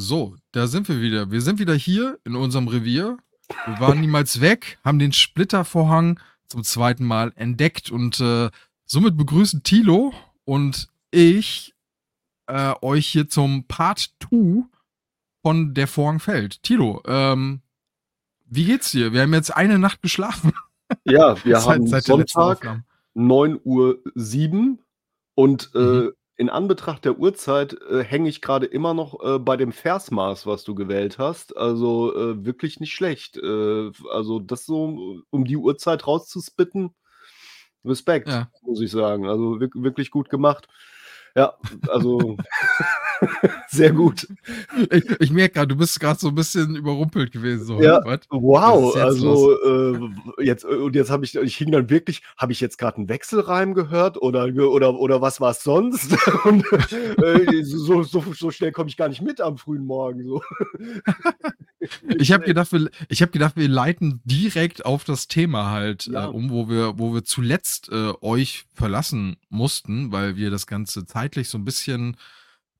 So, da sind wir wieder. Wir sind wieder hier in unserem Revier. Wir waren niemals weg, haben den Splittervorhang zum zweiten Mal entdeckt und äh, somit begrüßen Tilo und ich äh, euch hier zum Part 2 von Der Vorhang fällt. Tilo, ähm, wie geht's dir? Wir haben jetzt eine Nacht geschlafen. Ja, wir haben Sonntag 9 Uhr 7 und äh, mhm in Anbetracht der Uhrzeit, äh, hänge ich gerade immer noch, äh, bei dem Versmaß, was du gewählt hast. Also, äh, wirklich nicht schlecht. Äh, also, das so um die Uhrzeit rauszuspitten, Respekt, Ja. muss ich sagen. Also, wirk wirklich gut gemacht. Ja, also sehr gut. Ich, ich merke gerade, du bist gerade so ein bisschen überrumpelt gewesen. So, ja, wow. Jetzt also äh, jetzt und jetzt habe ich, ich hing dann wirklich, habe ich jetzt gerade einen Wechselreim gehört oder oder oder was war es sonst? und, äh, so, so, so schnell komme ich gar nicht mit am frühen Morgen. So. ich habe gedacht, wir, ich habe gedacht, wir leiten direkt auf das Thema halt ja. äh, um, wo wir, wo wir zuletzt äh, euch verlassen mussten, weil wir das ganze zeitlich so ein bisschen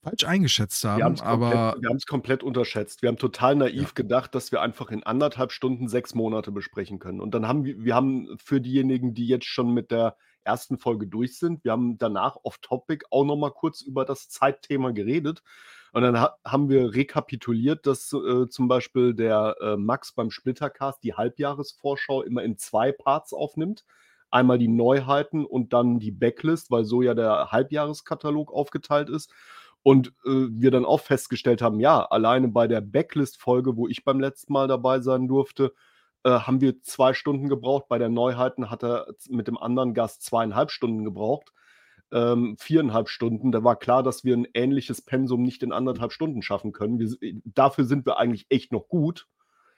falsch eingeschätzt haben. Wir aber wir haben es komplett unterschätzt. Wir haben total naiv ja. gedacht, dass wir einfach in anderthalb Stunden sechs Monate besprechen können. Und dann haben wir, wir haben für diejenigen, die jetzt schon mit der ersten Folge durch sind, wir haben danach off-topic auch noch mal kurz über das Zeitthema geredet. Und dann ha haben wir rekapituliert, dass äh, zum Beispiel der äh, Max beim Splittercast die Halbjahresvorschau immer in zwei Parts aufnimmt. Einmal die Neuheiten und dann die Backlist, weil so ja der Halbjahreskatalog aufgeteilt ist. Und äh, wir dann auch festgestellt haben, ja, alleine bei der Backlist-Folge, wo ich beim letzten Mal dabei sein durfte, äh, haben wir zwei Stunden gebraucht. Bei der Neuheiten hat er mit dem anderen Gast zweieinhalb Stunden gebraucht ähm, viereinhalb Stunden. Da war klar, dass wir ein ähnliches Pensum nicht in anderthalb Stunden schaffen können. Wir, dafür sind wir eigentlich echt noch gut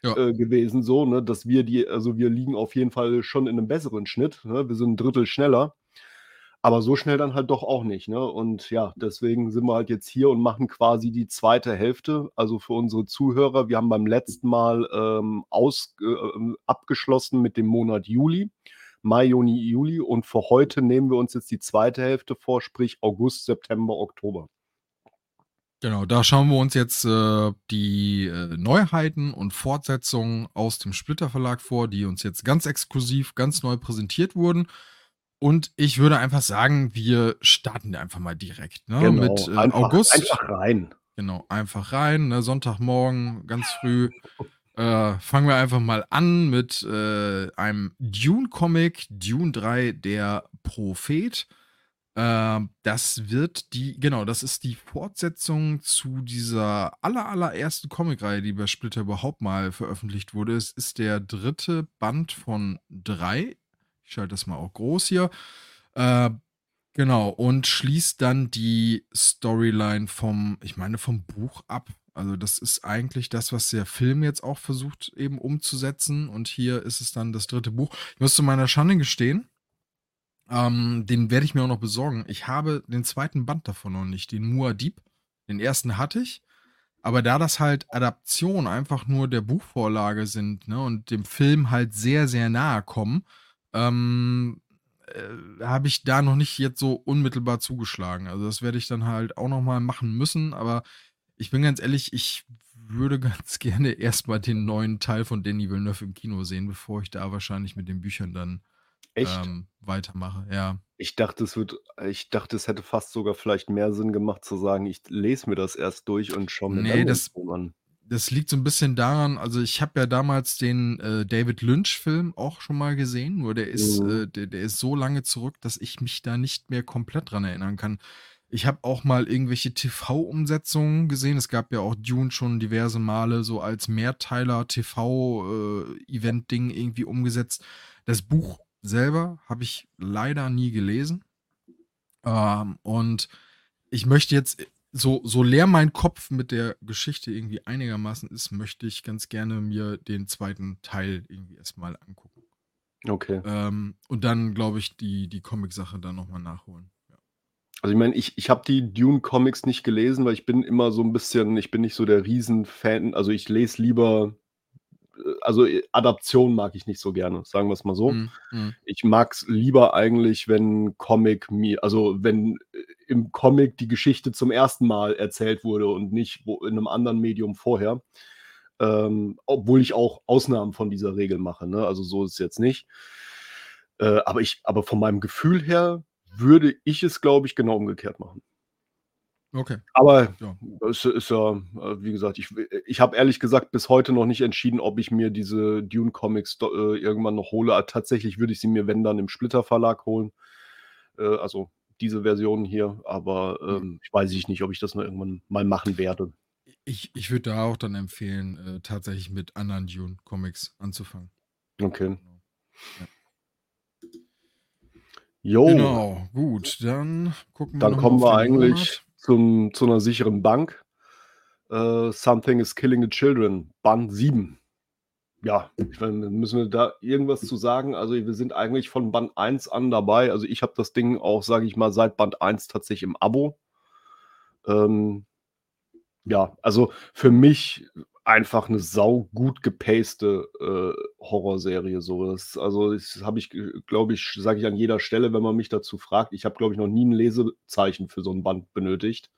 ja. äh, gewesen, so, ne, dass wir die, also wir liegen auf jeden Fall schon in einem besseren Schnitt. Ne? Wir sind ein Drittel schneller. Aber so schnell dann halt doch auch nicht. Ne? Und ja, deswegen sind wir halt jetzt hier und machen quasi die zweite Hälfte. Also für unsere Zuhörer, wir haben beim letzten Mal ähm, aus, äh, ähm, abgeschlossen mit dem Monat Juli. Mai, Juni, Juli. Und für heute nehmen wir uns jetzt die zweite Hälfte vor, sprich August, September, Oktober. Genau, da schauen wir uns jetzt äh, die äh, Neuheiten und Fortsetzungen aus dem Splitter Verlag vor, die uns jetzt ganz exklusiv, ganz neu präsentiert wurden. Und ich würde einfach sagen, wir starten einfach mal direkt ne? genau, mit äh, einfach, August. Einfach rein. Genau, einfach rein. Ne? Sonntagmorgen, ganz früh. Äh, fangen wir einfach mal an mit äh, einem Dune-Comic, Dune 3, der Prophet. Äh, das wird die, genau, das ist die Fortsetzung zu dieser aller, allerersten Comicreihe, die bei Splitter überhaupt mal veröffentlicht wurde. Es ist der dritte Band von drei. Ich schalte das mal auch groß hier. Äh, genau, und schließt dann die Storyline vom, ich meine, vom Buch ab. Also das ist eigentlich das, was der Film jetzt auch versucht eben umzusetzen. Und hier ist es dann das dritte Buch. Ich muss zu meiner Schande gestehen, ähm, den werde ich mir auch noch besorgen. Ich habe den zweiten Band davon noch nicht, den Muad'Dib. Den ersten hatte ich. Aber da das halt Adaptionen einfach nur der Buchvorlage sind ne, und dem Film halt sehr, sehr nahe kommen, ähm, äh, habe ich da noch nicht jetzt so unmittelbar zugeschlagen. Also das werde ich dann halt auch noch mal machen müssen. Aber ich bin ganz ehrlich, ich würde ganz gerne erstmal den neuen Teil von Danny Villeneuve im Kino sehen, bevor ich da wahrscheinlich mit den Büchern dann ähm, weitermache. Ja. Ich dachte, es wird, ich dachte, es hätte fast sogar vielleicht mehr Sinn gemacht zu sagen, ich lese mir das erst durch und schaue mir nee, dann das, an. Das liegt so ein bisschen daran, also ich habe ja damals den äh, David Lynch-Film auch schon mal gesehen, nur der ist, mhm. äh, der, der ist so lange zurück, dass ich mich da nicht mehr komplett dran erinnern kann. Ich habe auch mal irgendwelche TV-Umsetzungen gesehen. Es gab ja auch Dune schon diverse Male so als Mehrteiler TV-Event-Ding äh, irgendwie umgesetzt. Das Buch selber habe ich leider nie gelesen. Ähm, und ich möchte jetzt, so, so leer mein Kopf mit der Geschichte irgendwie einigermaßen ist, möchte ich ganz gerne mir den zweiten Teil irgendwie erstmal angucken. Okay. Ähm, und dann, glaube ich, die, die Comic-Sache dann nochmal nachholen. Also ich meine, ich ich habe die Dune-Comics nicht gelesen, weil ich bin immer so ein bisschen ich bin nicht so der Riesenfan. Also, ich lese lieber also, äh, Adaption mag ich nicht so gerne, sagen wir's mal so. Mhm, mhm. Ich mag's lieber eigentlich, wenn Comic mir also, wenn, äh, im Comic die Geschichte zum ersten Mal erzählt wurde und nicht wo in 'nem anderen Medium vorher. Ähm, obwohl ich auch Ausnahmen von dieser Regel mache, ne? Also, so ist es jetzt nicht. Äh, aber ich aber von meinem Gefühl her würde ich es, glaube ich, genau umgekehrt machen. Okay. Aber Ja. es ist ja, äh, wie gesagt, ich ich habe ehrlich gesagt bis heute noch nicht entschieden, ob ich mir diese Dune Comics äh, irgendwann noch hole. Ah, tatsächlich würde ich sie mir, wenn dann im Splitter Verlag holen. Äh, also, diese Version hier, aber, ähm, ich weiß ich nicht, ob ich das noch irgendwann mal machen werde. Ich ich würde da auch dann empfehlen, äh, tatsächlich mit anderen Dune Comics anzufangen. Okay. Genau. Ja. Jo. Genau, gut, dann gucken wir Dann mal kommen wir eigentlich Monat. Zum zu 'ner sicheren Bank. Äh, „Something is Killing the Children“, Band 7. Ja, ich meine, müssen wir da irgendwas zu sagen? Also, wir sind eigentlich von Band 1 an dabei. Also, ich habe das Ding auch, sage ich mal, seit Band 1 tatsächlich im Abo. Ähm, ja, also, für mich einfach 'ne saugut gepacete, äh, Horrorserie so. Das also, das habe ich, g glaube ich sage ich an jeder Stelle, wenn man mich dazu fragt. Ich habe, glaube ich, noch nie 'n Lesezeichen für so 'n Band benötigt,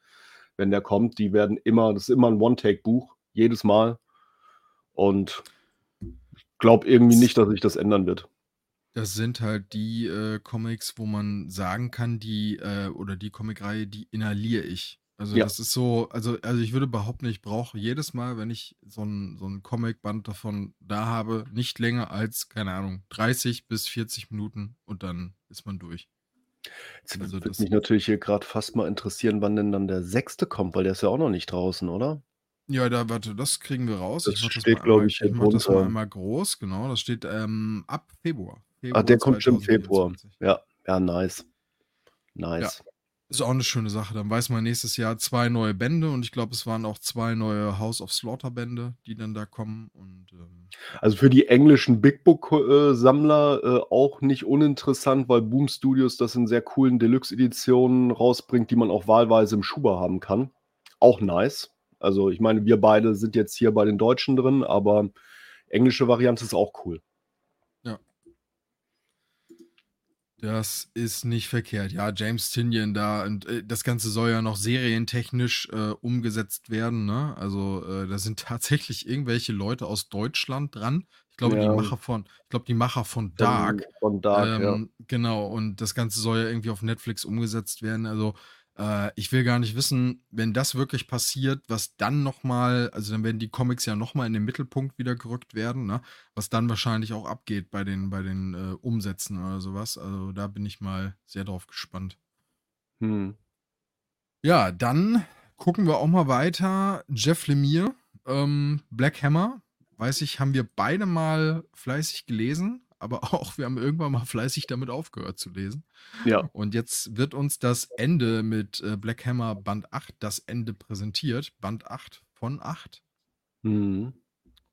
wenn der kommt. Die werden immer das ist immer 'n One-Take-Buch, jedes Mal. Und ich glaube irgendwie nicht, dass sich das ändern wird. Das sind halt die, äh, Comics, wo man sagen kann, die, äh oder die Comicreihe, die inhaliere ich. Also, Ja. das ist so also also, ich würde behaupten, ich brauche jedes Mal, wenn ich so 'n so 'n Comicband davon da habe, nicht länger als, keine Ahnung, 30 bis 40 Minuten und dann ist man durch. Jetzt w Also, würde das mich natürlich hier grad fast mal interessieren, wann denn dann der 6. kommt, weil der ist ja auch noch nicht draußen, oder? Ja, da warte, das kriegen wir raus. Das Ich mache das mal steht, glaube einmal ich, ich hier mache das mal drunter. einmal groß, genau. Das steht, ähm, ab Februar. Ah, der Februar kommt schon im Februar. 2024. Ja, ja, nice. Ja, Nice. Ist auch 'ne schöne Sache. Dann weiß man nächstes Jahr 2 neue Bände und ich glaube, es waren auch 2 neue „House of Slaughter“ Bände, die dann da kommen und, ähm Also, für die englischen Big Book Ko äh, Sammler, äh, auch nicht uninteressant, weil Boom Studios das in sehr coolen Deluxe-Editionen rausbringt, die man auch wahlweise im Schuber haben kann. Auch nice. Also, ich meine, wir beide sind jetzt hier bei den Deutschen drin, aber englische Variante ist auch cool. Ja. Das ist nicht verkehrt. Ja, James Tynion da und, äh, das Ganze soll ja noch serientechnisch, äh, umgesetzt werden, ne? Also, äh, da sind tatsächlich irgendwelche Leute aus Deutschland dran. Ich glaube, die Ja. Macher von ich glaube, die Macher von Von Dark. von Dark, ja. Ähm, genau, und das Ganze soll ja irgendwie auf Netflix umgesetzt werden. Also, äh, ich will gar nicht wissen, wenn das wirklich passiert, was dann noch mal also, dann werden die Comics ja noch mal in den Mittelpunkt wieder gerückt werden, ne? Was dann wahrscheinlich auch abgeht bei den bei den, äh, Umsätzen oder so was. Also, da bin ich mal sehr drauf gespannt. Mhm. Ja, dann gucken wir auch mal weiter. Jeff Lemire, ähm, Black Hammer, weiß ich, haben wir beide mal fleißig gelesen, aber auch wir haben irgendwann mal fleißig damit aufgehört zu lesen. Ja. Und jetzt wird uns das Ende mit, äh, Black Hammer Band 8 das Ende präsentiert. Band 8 von 8. Mhm.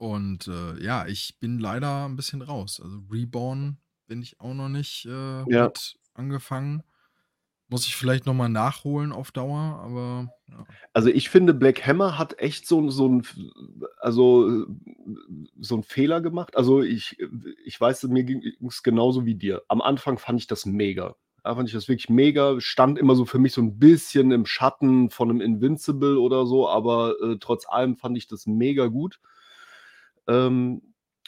Und, äh, ja, ich bin leider 'n bisschen raus. Also, Reborn bin ich auch noch nicht, äh, Ja. angefangen. Muss ich vielleicht noch mal nachholen auf Dauer, aber ja. Also, ich finde, Black Hammer hat echt so so 'n f also, so 'n Fehler gemacht. Also, ich ich weiß, mir ging's genauso wie dir. Am Anfang fand ich das mega. Da fand ich das wirklich mega, stand immer so für mich so 'n bisschen im Schatten von 'nem Invincible oder so, aber, äh, trotz allem fand ich das mega gut. Ähm,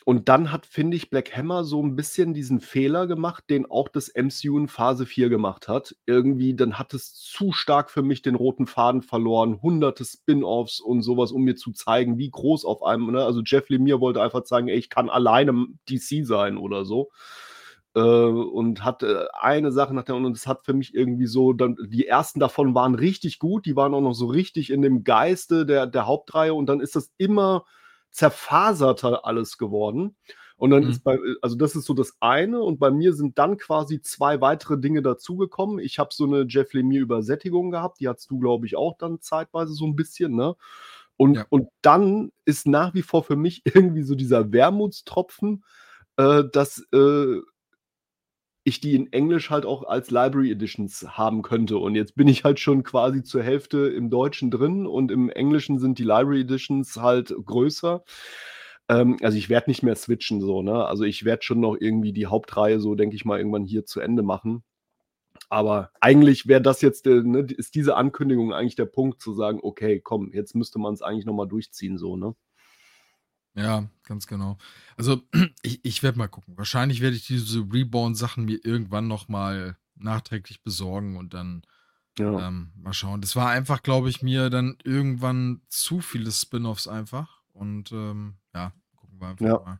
und dann hat, finde ich, Black Hammer so 'n bisschen diesen Fehler gemacht, den auch das MCU in Phase 4 gemacht hat. Irgendwie, dann hat es zu stark für mich den roten Faden verloren, hunderte Spin-offs und so was, um mir zu zeigen, wie groß auf einem ne, also, Jeff Lemire wollte einfach zeigen: „Ey, ich kann alleine DC sein“ oder so. Äh, und hat, äh, eine Sache nach der anderen und es hat für mich irgendwie so dann die ersten davon waren richtig gut, die waren auch noch so richtig in dem Geiste der der Hauptreihe und dann ist das immer zerfaserter alles geworden. Und dann Mhm. ist bei also, das ist so das eine und bei mir sind dann quasi 2 weitere Dinge dazugekommen. Ich habe so 'ne Jeff Lemire-Übersättigung gehabt, die hattest du, glaube ich, auch dann zeitweise so 'n bisschen, ne? Und Ja. und dann ist nach wie vor für mich irgendwie so dieser Wermutstropfen, äh, dass, äh, ich die in Englisch halt auch als Library Editions haben könnte. Und jetzt bin ich halt schon quasi zur Hälfte im Deutschen drin und im Englischen sind die Library Editions halt größer. Ähm, also ich werde nicht mehr switchen so, ne? Also ich werde schon noch irgendwie die Hauptreihe so, denke ich mal, irgendwann hier zu Ende machen. Aber eigentlich wäre das jetzt, äh, ne, ist diese Ankündigung eigentlich der Punkt zu sagen, okay, komm, jetzt müsste man es eigentlich nochmal durchziehen, so, ne? Ja, ganz genau. Also ich, ich werde mal gucken. Wahrscheinlich werde ich diese Reborn-Sachen mir irgendwann nochmal nachträglich besorgen und dann Ja. ähm, mal schauen. Das war einfach, glaube ich, mir dann irgendwann zu viele Spin-offs einfach. Und ähm, ja, gucken wir einfach Ja. mal.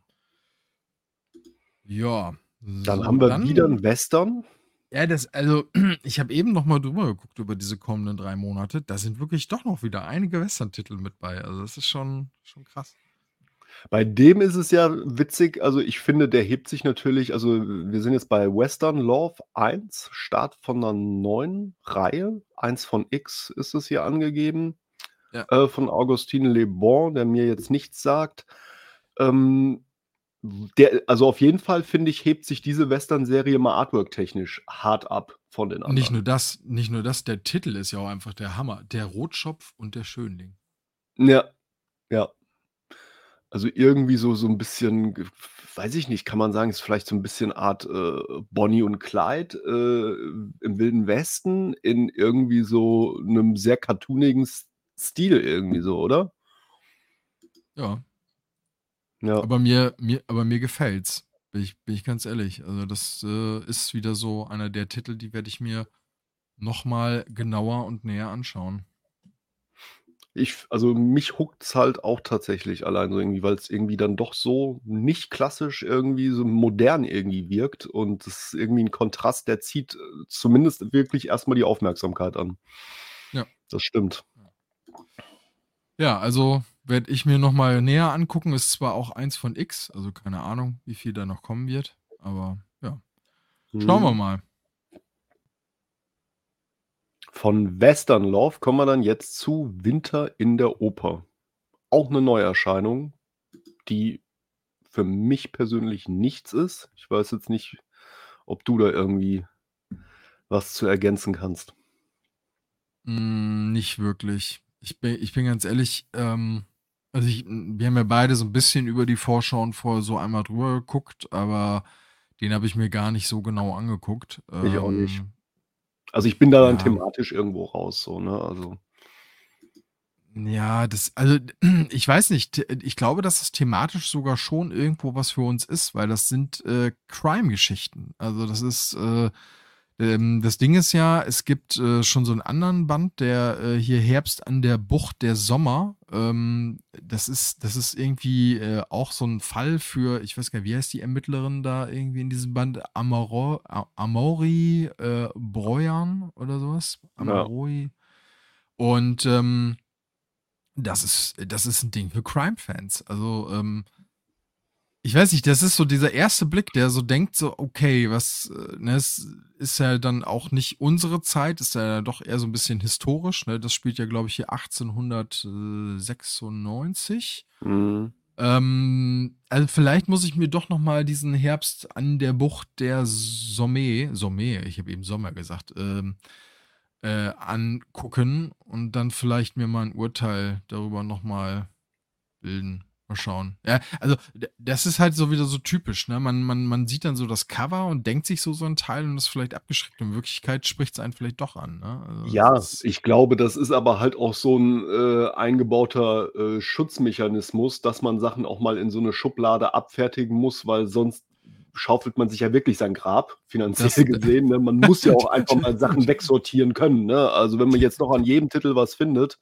Ja, Dann so, haben wir dann. wieder ein Western. Ja, das, also, ich habe eben noch mal drüber geguckt über diese kommenden drei Monate. Da sind wirklich doch noch wieder einige Western-Titel mit bei. Also, das ist schon, schon krass. Bei dem ist es ja witzig, also ich finde, der hebt sich natürlich, also wir sind jetzt bei Western Love 1, Start von einer neuen Reihe. 1 von X ist es hier angegeben, Ja. äh, von Augustine Le Bon, der mir jetzt nichts sagt. Ähm, der, also auf jeden Fall finde ich, hebt sich diese Western-Serie mal artwork-technisch hart ab von den anderen. Nicht nur das, nicht nur das, der Titel ist ja auch einfach der Hammer. Der Rotschopf und der Schönling. Ja, ja. Also irgendwie so, so ein bisschen, weiß ich nicht, kann man sagen, ist vielleicht so ein bisschen Art äh, Bonnie und Clyde äh, im Wilden Westen in irgendwie so einem sehr cartoonigen Stil irgendwie so, oder? Ja, Ja, aber mir, mir, aber mir gefällt's. Bin ich, bin ich ganz ehrlich. Also, das äh, ist wieder so einer der Titel, die werde ich mir noch mal genauer und näher anschauen. Ich, also mich huckt's halt auch tatsächlich allein so irgendwie, weil es irgendwie dann doch so nicht klassisch irgendwie so modern irgendwie wirkt und das ist irgendwie ein Kontrast, der zieht äh, zumindest wirklich erstmal die Aufmerksamkeit an. Ja. Das stimmt. Ja, also werde ich mir noch mal näher angucken. Ist zwar auch eins von X, also keine Ahnung, wie viel da noch kommen wird, aber ja, schauen wir Hm. mal. Von Western Love kommen wir dann jetzt zu Winter in der Oper. Auch eine Neuerscheinung, die für mich persönlich nichts ist. Ich weiß jetzt nicht, ob du da irgendwie was zu ergänzen kannst. Hm, nicht wirklich. Ich bin ich bin ganz ehrlich, ähm, also ich wir haben ja beide so ein bisschen über die Vorschauen vorher so einmal drüber geguckt, aber den habe ich mir gar nicht so genau angeguckt. Ich auch nicht. Also ich bin da dann ja. thematisch irgendwo raus, so, ne? Also. Ja, das, also ich weiß nicht, ich glaube, dass das thematisch sogar schon irgendwo was für uns ist, weil das sind äh, Crime-Geschichten. Also das ist, äh, ähm, das Ding ist ja, es gibt äh, schon so einen anderen Band, der äh, hier Herbst an der Bucht der Sommer. Ähm, das ist, das ist irgendwie äh, auch so ein Fall für, ich weiß gar nicht, wie heißt die Ermittlerin da irgendwie in diesem Band? Amaro, Amori äh, Broyan oder sowas? Ja. Amoroi. Und ähm, das ist, das ist ein Ding für Crime-Fans. Also, ähm, ich weiß nicht, das ist so dieser erste Blick, der so denkt, so, okay, was, äh, ne, es ist ja dann auch nicht unsere Zeit, ist ja doch eher so ein bisschen historisch, ne? Das spielt ja, glaube ich, hier 1896. Mhm. Ähm, also vielleicht muss ich mir doch noch mal diesen Herbst an der Bucht der Somme, Somme, ich habe eben Sommer gesagt, ähm, äh, angucken und dann vielleicht mir mal ein Urteil darüber noch mal bilden. Mal schauen. Ja, also das ist halt so wieder so typisch, ne? Man, man, man sieht dann so das Cover und denkt sich so so ein Teil und ist vielleicht abgeschreckt. In Wirklichkeit spricht es einen vielleicht doch an, ne? Also Ja, ist, ich glaube, das ist aber halt auch so ein äh, eingebauter äh, Schutzmechanismus, dass man Sachen auch mal in so eine Schublade abfertigen muss, weil sonst schaufelt man sich ja wirklich sein Grab, finanziell das, gesehen. Ne? Man muss ja auch einfach mal Sachen wegsortieren können. Ne? Also wenn man jetzt noch an jedem Titel was findet,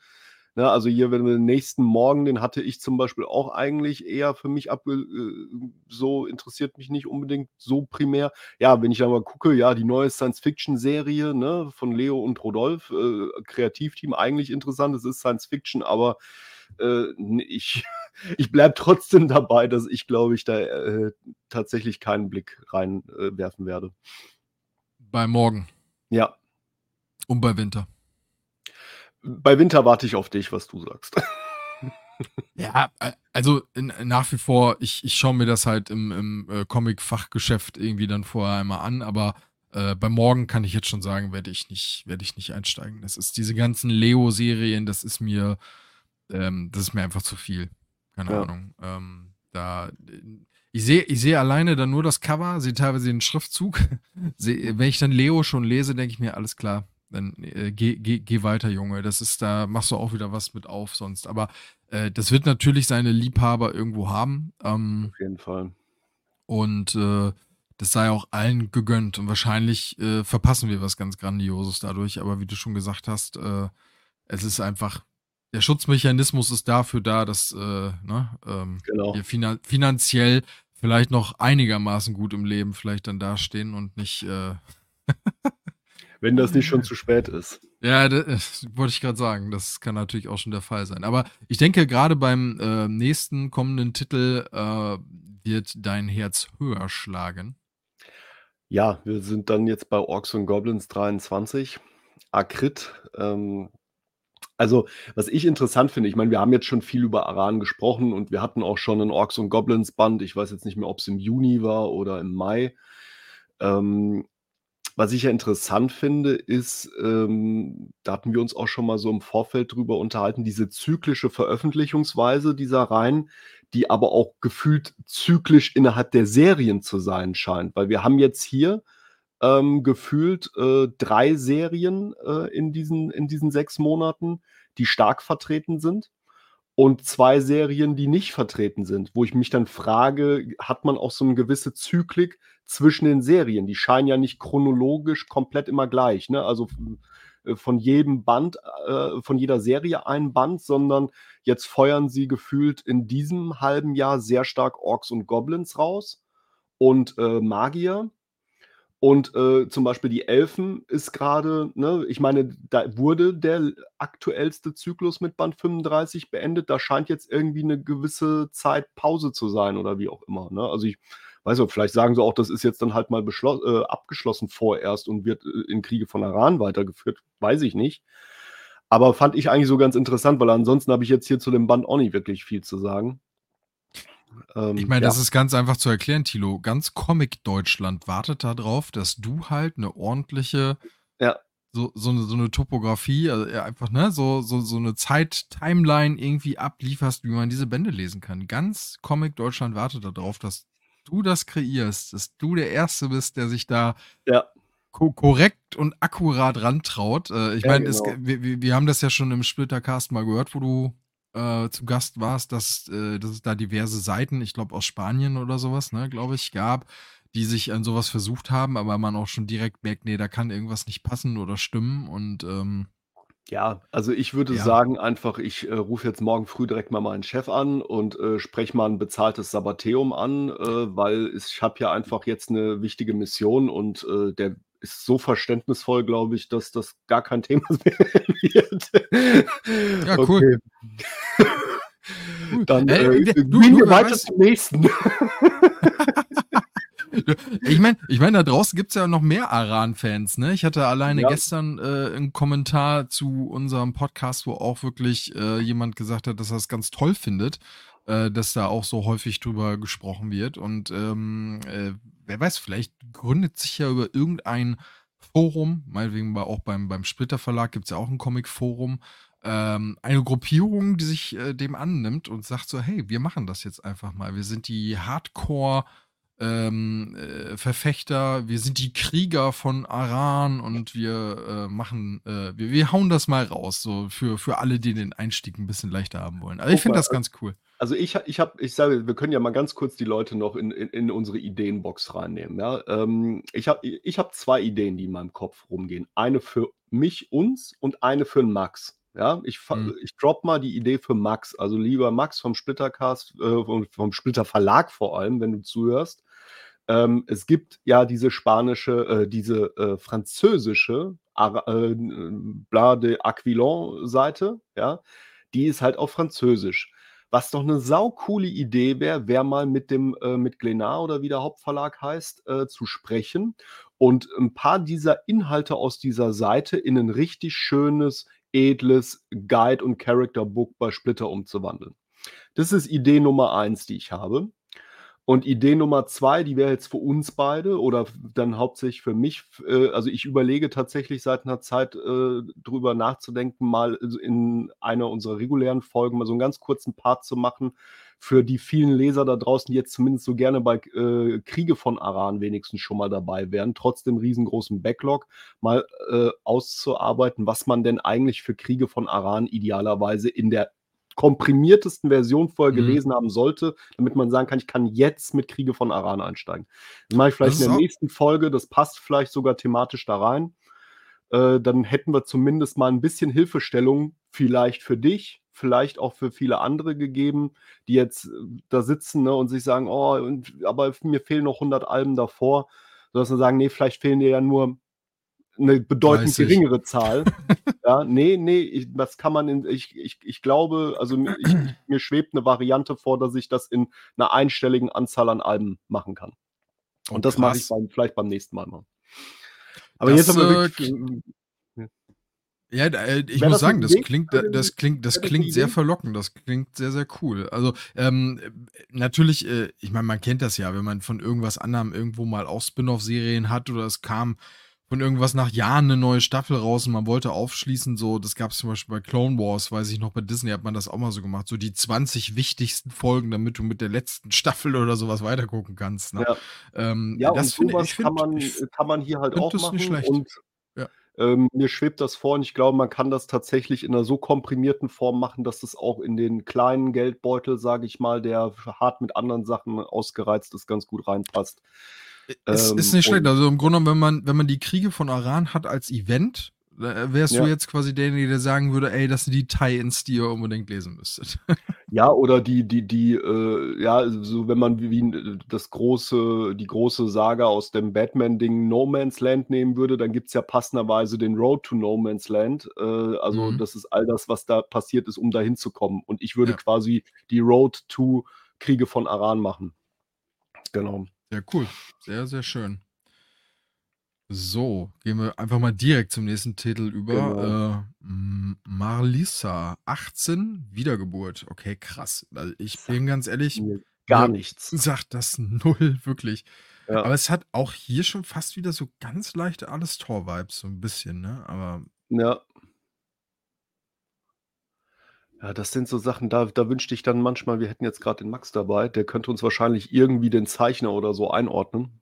ne? also hier, wenn wir den nächsten Morgen, den hatte ich zum Beispiel auch eigentlich eher für mich abge äh, so interessiert mich nicht unbedingt so primär. Ja, wenn ich da mal gucke, ja, die neue Science-Fiction-Serie ne, von Leo und Rodolph, äh, Kreativteam, eigentlich interessant, es ist Science-Fiction, aber äh, ich, ich bleibe trotzdem dabei, dass ich, glaube ich, da äh, tatsächlich keinen Blick reinwerfen äh, werfen werde. bei Morgen Ja, und bei Winter. Bei Winter warte ich auf dich, was du sagst. Ja, also nach wie vor, ich, ich schaue mir das halt im, im äh, Comic-Fachgeschäft irgendwie dann vorher einmal an, aber äh, bei morgen kann ich jetzt schon sagen, werde ich nicht, werde ich nicht einsteigen. Das ist diese ganzen Leo-Serien, das ist mir, ähm, das ist mir einfach zu viel. Keine Ja. Ahnung. Ähm, da ich sehe ich sehe alleine dann nur das Cover, sehe teilweise den Schriftzug. Seh, wenn ich dann Leo schon lese, denke ich mir, alles klar, dann äh, geh, geh, geh weiter, Junge. Das ist, da machst du auch wieder was mit auf sonst. Aber äh, das wird natürlich seine Liebhaber irgendwo haben. Ähm, Auf jeden Fall. und äh, das sei auch allen gegönnt. Und wahrscheinlich äh, verpassen wir was ganz Grandioses dadurch. Aber wie du schon gesagt hast, äh, es ist einfach, der Schutzmechanismus ist dafür da, dass äh, ne, ähm, Genau. wir finan finanziell vielleicht noch einigermaßen gut im Leben vielleicht dann dastehen und nicht. Äh, Wenn das nicht schon zu spät ist. ja, das, wollte ich gerade sagen. Das kann natürlich auch schon der Fall sein. Aber ich denke, gerade beim äh, nächsten kommenden Titel äh, wird dein Herz höher schlagen. Ja, wir sind dann jetzt bei Orks und Goblins 23. Akrit. Ähm, also, was ich interessant finde, ich meine, wir haben jetzt schon viel über Aran gesprochen und wir hatten auch schon ein Orks und Goblins Band. Ich weiß jetzt nicht mehr, ob es im Juni war oder im Mai. Ähm, was ich ja interessant finde, ist, ähm, da hatten wir uns auch schon mal so im Vorfeld drüber unterhalten, diese zyklische Veröffentlichungsweise dieser Reihen, die aber auch gefühlt zyklisch innerhalb der Serien zu sein scheint. Weil wir haben jetzt hier ähm, gefühlt äh, drei Serien äh, in, diesen, in diesen sechs Monaten, die stark vertreten sind. Und zwei Serien, die nicht vertreten sind, wo ich mich dann frage, hat man auch so eine gewisse Zyklik zwischen den Serien? Die scheinen ja nicht chronologisch komplett immer gleich. Ne? Also äh, von jedem Band, äh, von jeder Serie ein Band, sondern jetzt feuern sie gefühlt in diesem halben Jahr sehr stark Orks und Goblins raus und äh, Magier. Und äh, zum Beispiel die Elfen ist gerade, ne, ich meine, da wurde der aktuellste Zyklus mit Band 35 beendet. Da scheint jetzt irgendwie eine gewisse Zeit Pause zu sein oder wie auch immer. Ne? Also ich weiß nicht, vielleicht sagen sie auch, das ist jetzt dann halt mal äh, abgeschlossen vorerst und wird äh, in Kriege von Aran weitergeführt. Weiß ich nicht. Aber fand ich eigentlich so ganz interessant, weil ansonsten habe ich jetzt hier zu dem Band auch nicht wirklich viel zu sagen. Ähm, ich meine, ja. das ist ganz einfach zu erklären, Tilo. Ganz Comic-Deutschland wartet darauf, dass du halt eine ordentliche, ja. so, so, eine, so eine Topografie, also einfach, ne, so, so, so eine Zeit-Timeline irgendwie ablieferst, wie man diese Bände lesen kann. Ganz Comic-Deutschland wartet darauf, dass du das kreierst, dass du der Erste bist, der sich da ja. ko korrekt und akkurat rantraut. Äh, ich ja, meine, genau. wir, wir haben das ja schon im Splittercast mal gehört, wo du äh, zu Gast warst, dass, äh, dass es da diverse Seiten, ich glaube aus Spanien oder sowas, ne, glaube ich, gab, die sich an sowas versucht haben, aber man auch schon direkt merkt, nee, da kann irgendwas nicht passen oder stimmen und ähm, ja, also ich würde ja. sagen einfach, ich äh, rufe jetzt morgen früh direkt mal meinen Chef an und äh, spreche mal ein bezahltes Sabbateum an, äh, weil ich habe ja einfach jetzt eine wichtige Mission und äh, der ist so verständnisvoll, glaube ich, dass das gar kein Thema mehr wird. Ja, cool. Dann äh, äh, du, gehen wir weiter zum nächsten. ich meine, ich mein, da draußen gibt es ja noch mehr Aran-Fans, ne? Ich hatte alleine ja. gestern äh, einen Kommentar zu unserem Podcast, wo auch wirklich äh, jemand gesagt hat, dass er es ganz toll findet, äh, dass da auch so häufig drüber gesprochen wird. Und ähm, äh, wer weiß, vielleicht gründet sich ja über irgendein Forum, meinetwegen war auch beim, beim Splitter Verlag gibt es ja auch ein Comic-Forum, ähm, eine Gruppierung, die sich äh, dem annimmt und sagt so, hey, wir machen das jetzt einfach mal. Wir sind die Hardcore- ähm, äh, Verfechter, wir sind die Krieger von Aran und wir äh, machen, äh, wir, wir hauen das mal raus, so für, für alle, die den Einstieg ein bisschen leichter haben wollen. Also ich finde das ganz cool. Also ich, ich habe, ich sage, wir können ja mal ganz kurz die Leute noch in, in, in unsere Ideenbox reinnehmen. Ja? Ähm, ich habe ich hab zwei Ideen, die in meinem Kopf rumgehen. Eine für mich, uns und eine für den Max. Ja, ich, mhm. ich drop mal die Idee für Max. Also lieber Max vom Splittercast, äh, vom, vom Splitter Verlag vor allem, wenn du zuhörst. Ähm, es gibt ja diese spanische, äh, diese äh, französische Ara äh, Bla de Aquilon-Seite, ja, die ist halt auf Französisch. Was doch eine saukoole Idee wäre, wäre mal mit dem, äh, mit Glenar oder wie der Hauptverlag heißt, äh, zu sprechen und ein paar dieser Inhalte aus dieser Seite in ein richtig schönes, edles Guide- und Character-Book bei Splitter umzuwandeln. Das ist Idee Nummer eins, die ich habe. Und Idee Nummer 2, die wäre jetzt für uns beide oder dann hauptsächlich für mich. Äh, also, ich überlege tatsächlich seit einer Zeit, äh, drüber nachzudenken, mal in einer unserer regulären Folgen mal so einen ganz kurzen Part zu machen für die vielen Leser da draußen, die jetzt zumindest so gerne bei äh, Kriege von Aran wenigstens schon mal dabei wären, trotz dem riesengroßen Backlog, mal äh, auszuarbeiten, was man denn eigentlich für Kriege von Aran idealerweise in der komprimiertesten Version vorher mhm. gelesen haben sollte, damit man sagen kann, ich kann jetzt mit Kriege von Aran einsteigen. Das mache ich vielleicht in der nächsten Folge, das passt vielleicht sogar thematisch da rein. Äh, dann hätten wir zumindest mal ein bisschen Hilfestellung, vielleicht für dich, vielleicht auch für viele andere gegeben, die jetzt äh, da sitzen ne, und sich sagen, oh, aber mir fehlen noch 100 Alben davor, sodass man sagen, nee, vielleicht fehlen dir ja nur eine bedeutend 30. geringere Zahl. ja, nee, nee, ich, das kann man in, ich, ich, ich glaube, also ich, mir schwebt eine Variante vor, dass ich das in einer einstelligen Anzahl an Alben machen kann. Und oh, das mache ich beim, vielleicht beim nächsten Mal mal. Aber das, jetzt haben wir wirklich, äh, ja, ich muss sagen, das klingt, das klingt, das klingt sehr verlockend, das klingt sehr, sehr cool. Also, ähm, natürlich, äh, ich meine, man kennt das ja, wenn man von irgendwas anderem irgendwo mal auch Spin-off-Serien hat oder es kam von irgendwas nach Jahren eine neue Staffel raus und man wollte aufschließen, so, das gab es zum Beispiel bei Clone Wars, weiß ich noch, bei Disney hat man das auch mal so gemacht, so die 20 wichtigsten Folgen, damit du mit der letzten Staffel oder sowas weitergucken kannst. Ne? Ja, ähm, ja das und sowas find, kann, man, kann man hier halt auch machen und ja. ähm, mir schwebt das vor und ich glaube, man kann das tatsächlich in einer so komprimierten Form machen, dass es auch in den kleinen Geldbeutel, sage ich mal, der hart mit anderen Sachen ausgereizt ist, ganz gut reinpasst. Es ähm, ist nicht schlecht. Also im Grunde, wenn man, wenn man die Kriege von Aran hat als Event, äh, wärst ja. du jetzt quasi derjenige, der sagen würde, ey, das sind die Tie-Ins, die ihr unbedingt lesen müsstet. ja, oder die, die, die, äh, ja, so wenn man wie, wie das große, die große Saga aus dem Batman-Ding No Man's Land nehmen würde, dann gibt es ja passenderweise den Road to No Man's Land. Äh, also mhm. das ist all das, was da passiert ist, um da hinzukommen. Und ich würde ja. quasi die Road to Kriege von Aran machen. Genau. Sehr cool. Sehr, sehr schön. So, gehen wir einfach mal direkt zum nächsten Titel über. Genau. Äh, Marlisa, 18, Wiedergeburt. Okay, krass. Also ich bin ganz ehrlich, gar nichts. Sagt das null, wirklich. Ja. Aber es hat auch hier schon fast wieder so ganz leichte Alles-Tor-Vibes, so ein bisschen, ne? Aber. Ja. Ja, das sind so Sachen, da da wünschte ich dann manchmal, wir hätten jetzt gerade den Max dabei, der könnte uns wahrscheinlich irgendwie den Zeichner oder so einordnen.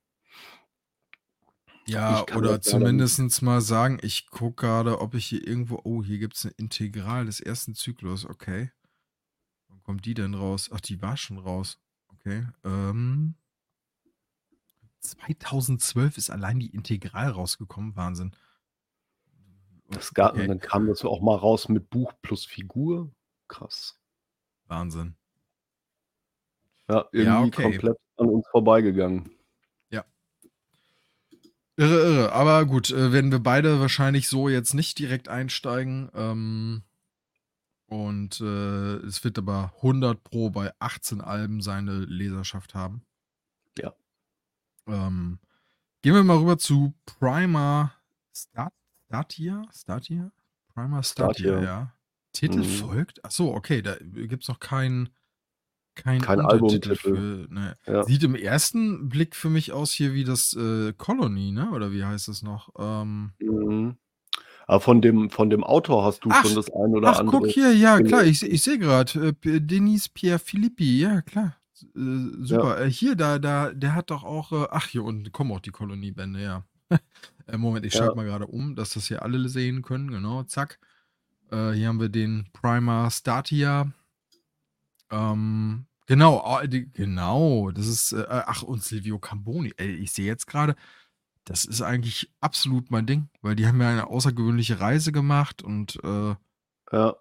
Ja, oder zumindest mal sagen, ich gucke gerade, ob ich hier irgendwo oh, hier gibt es eine Integral des ersten Zyklus, okay. Wann kommt die denn raus? Ach, die war schon raus. Okay, ähm 2012 ist allein die Integral rausgekommen, Wahnsinn. Das gab Okay. dann kam das auch mal raus mit Buch plus Figur. Krass. Wahnsinn. Ja, irgendwie Ja, okay. komplett an uns vorbeigegangen. Ja. Irre, irre. Aber gut, äh, werden wir beide wahrscheinlich so jetzt nicht direkt einsteigen. Ähm, und äh, es wird aber 100 Pro bei 18 Alben seine Leserschaft haben. Ja. Ähm, gehen wir mal rüber zu Primer Stat Statia? Statia? Primer Statia, Statia. ja. Titel mhm. folgt? Achso, okay, da gibt es noch keinen kein, kein Albumtitel. Ne. Ja. Sieht im ersten Blick für mich aus hier wie das äh, Colony, ne? Oder wie heißt es noch? Ähm, mhm. Aber von dem, von dem Autor hast du ach, schon das ein oder ach, andere. Guck hier, ja, klar, ich, ich sehe gerade. Äh, Denis Pierre Philippi, ja, klar. Äh, super. Ja. Äh, hier, da, da, der hat doch auch. Äh, ach, hier unten kommen auch die Koloniebände, ja. Äh, Moment, ich schalte ja. mal gerade um, dass das hier alle sehen können. Genau, zack. Äh, hier haben wir den Primer Statia. Ähm, genau, oh, die, genau, das ist, äh, ach, und Silvio Camboni. Ey, ich sehe jetzt gerade, das ist eigentlich absolut mein Ding, weil die haben ja eine außergewöhnliche Reise gemacht und äh, ja.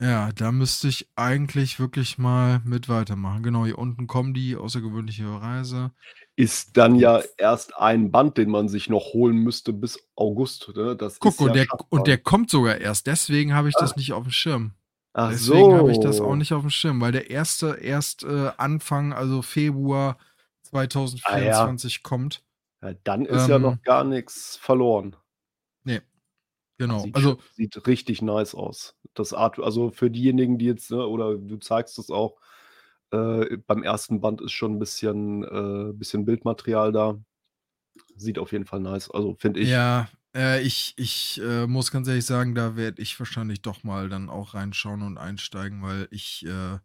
Ja, da müsste ich eigentlich wirklich mal mit weitermachen. Genau, hier unten kommen die außergewöhnliche Reise. Ist dann ja erst ein Band, den man sich noch holen müsste bis August. Ne? Das Guck, und, ja der, und der kommt sogar erst. Deswegen habe ich das ah. nicht auf dem Schirm. Ach Deswegen habe ich das auch nicht auf dem Schirm, weil der erste erst äh, Anfang, also Februar 2024 ah, ja. kommt. Ja, dann ist ähm, ja noch gar nichts verloren. Nee. Genau. Sieht, also sieht richtig nice aus. Das Art, also für diejenigen, die jetzt, ne, oder du zeigst es auch, Äh, beim ersten Band ist schon 'n bisschen äh, bisschen Bildmaterial da. Sieht auf jeden Fall nice also, finde ich. Ja, äh, ich ich, äh, muss ganz ehrlich sagen, da werde ich wahrscheinlich doch mal dann auch reinschauen und einsteigen, weil ich, äh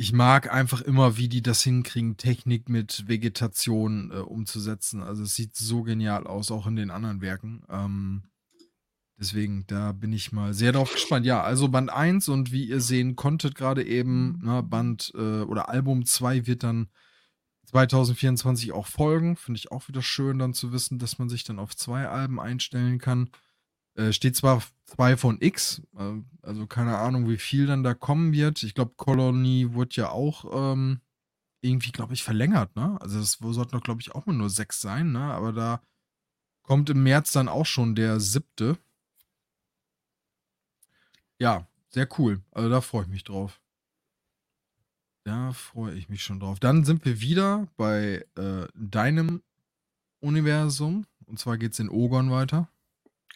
ich mag einfach immer, wie die das hinkriegen, Technik mit Vegetation, umzusetzen. Also, es sieht so genial aus, auch in den anderen Werken. Ähm, deswegen, da bin ich mal sehr drauf gespannt. Ja, also Band 1 und wie ihr sehen konntet grade eben, ne, Band, äh oder Album 2 wird dann 2024 auch folgen. Finde ich auch wieder schön dann zu wissen, dass man sich dann auf 2 Alben einstellen kann. Äh, steht zwar 2 von X, äh, also keine Ahnung, wie viel dann da kommen wird. Ich glaube, Colony wurde ja auch, ähm, irgendwie, glaube ich, verlängert, ne? Also, es sollten doch, glaube ich, auch mal nur 6 sein, ne? Aber da kommt im März dann auch schon der 7. Ja, sehr cool. Also, da freue ich mich drauf. Da freue ich mich schon drauf. Dann sind wir wieder bei, äh, deinem Universum. Und zwar geht's in Ogon weiter.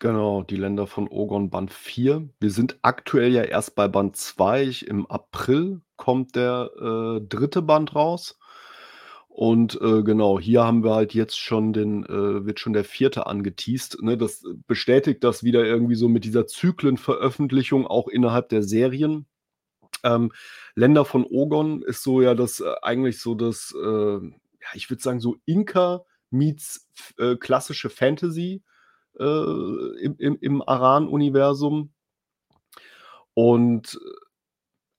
Genau, die Länder von Ogon Band 4. Wir sind aktuell ja erst bei Band 2. Ich im April kommt der, äh, 3. Band raus. Und, äh, genau, hier haben wir halt jetzt schon den äh, wird schon der 4. angeteased, ne? Das bestätigt das wieder irgendwie so mit dieser Zyklenveröffentlichung auch innerhalb der Serien. Ähm, Länder von Ogon ist so ja das äh, eigentlich so das, äh, ja, ich würde sagen, so Inka meets äh, klassische Fantasy äh, im im im Aran-Universum. Und, äh,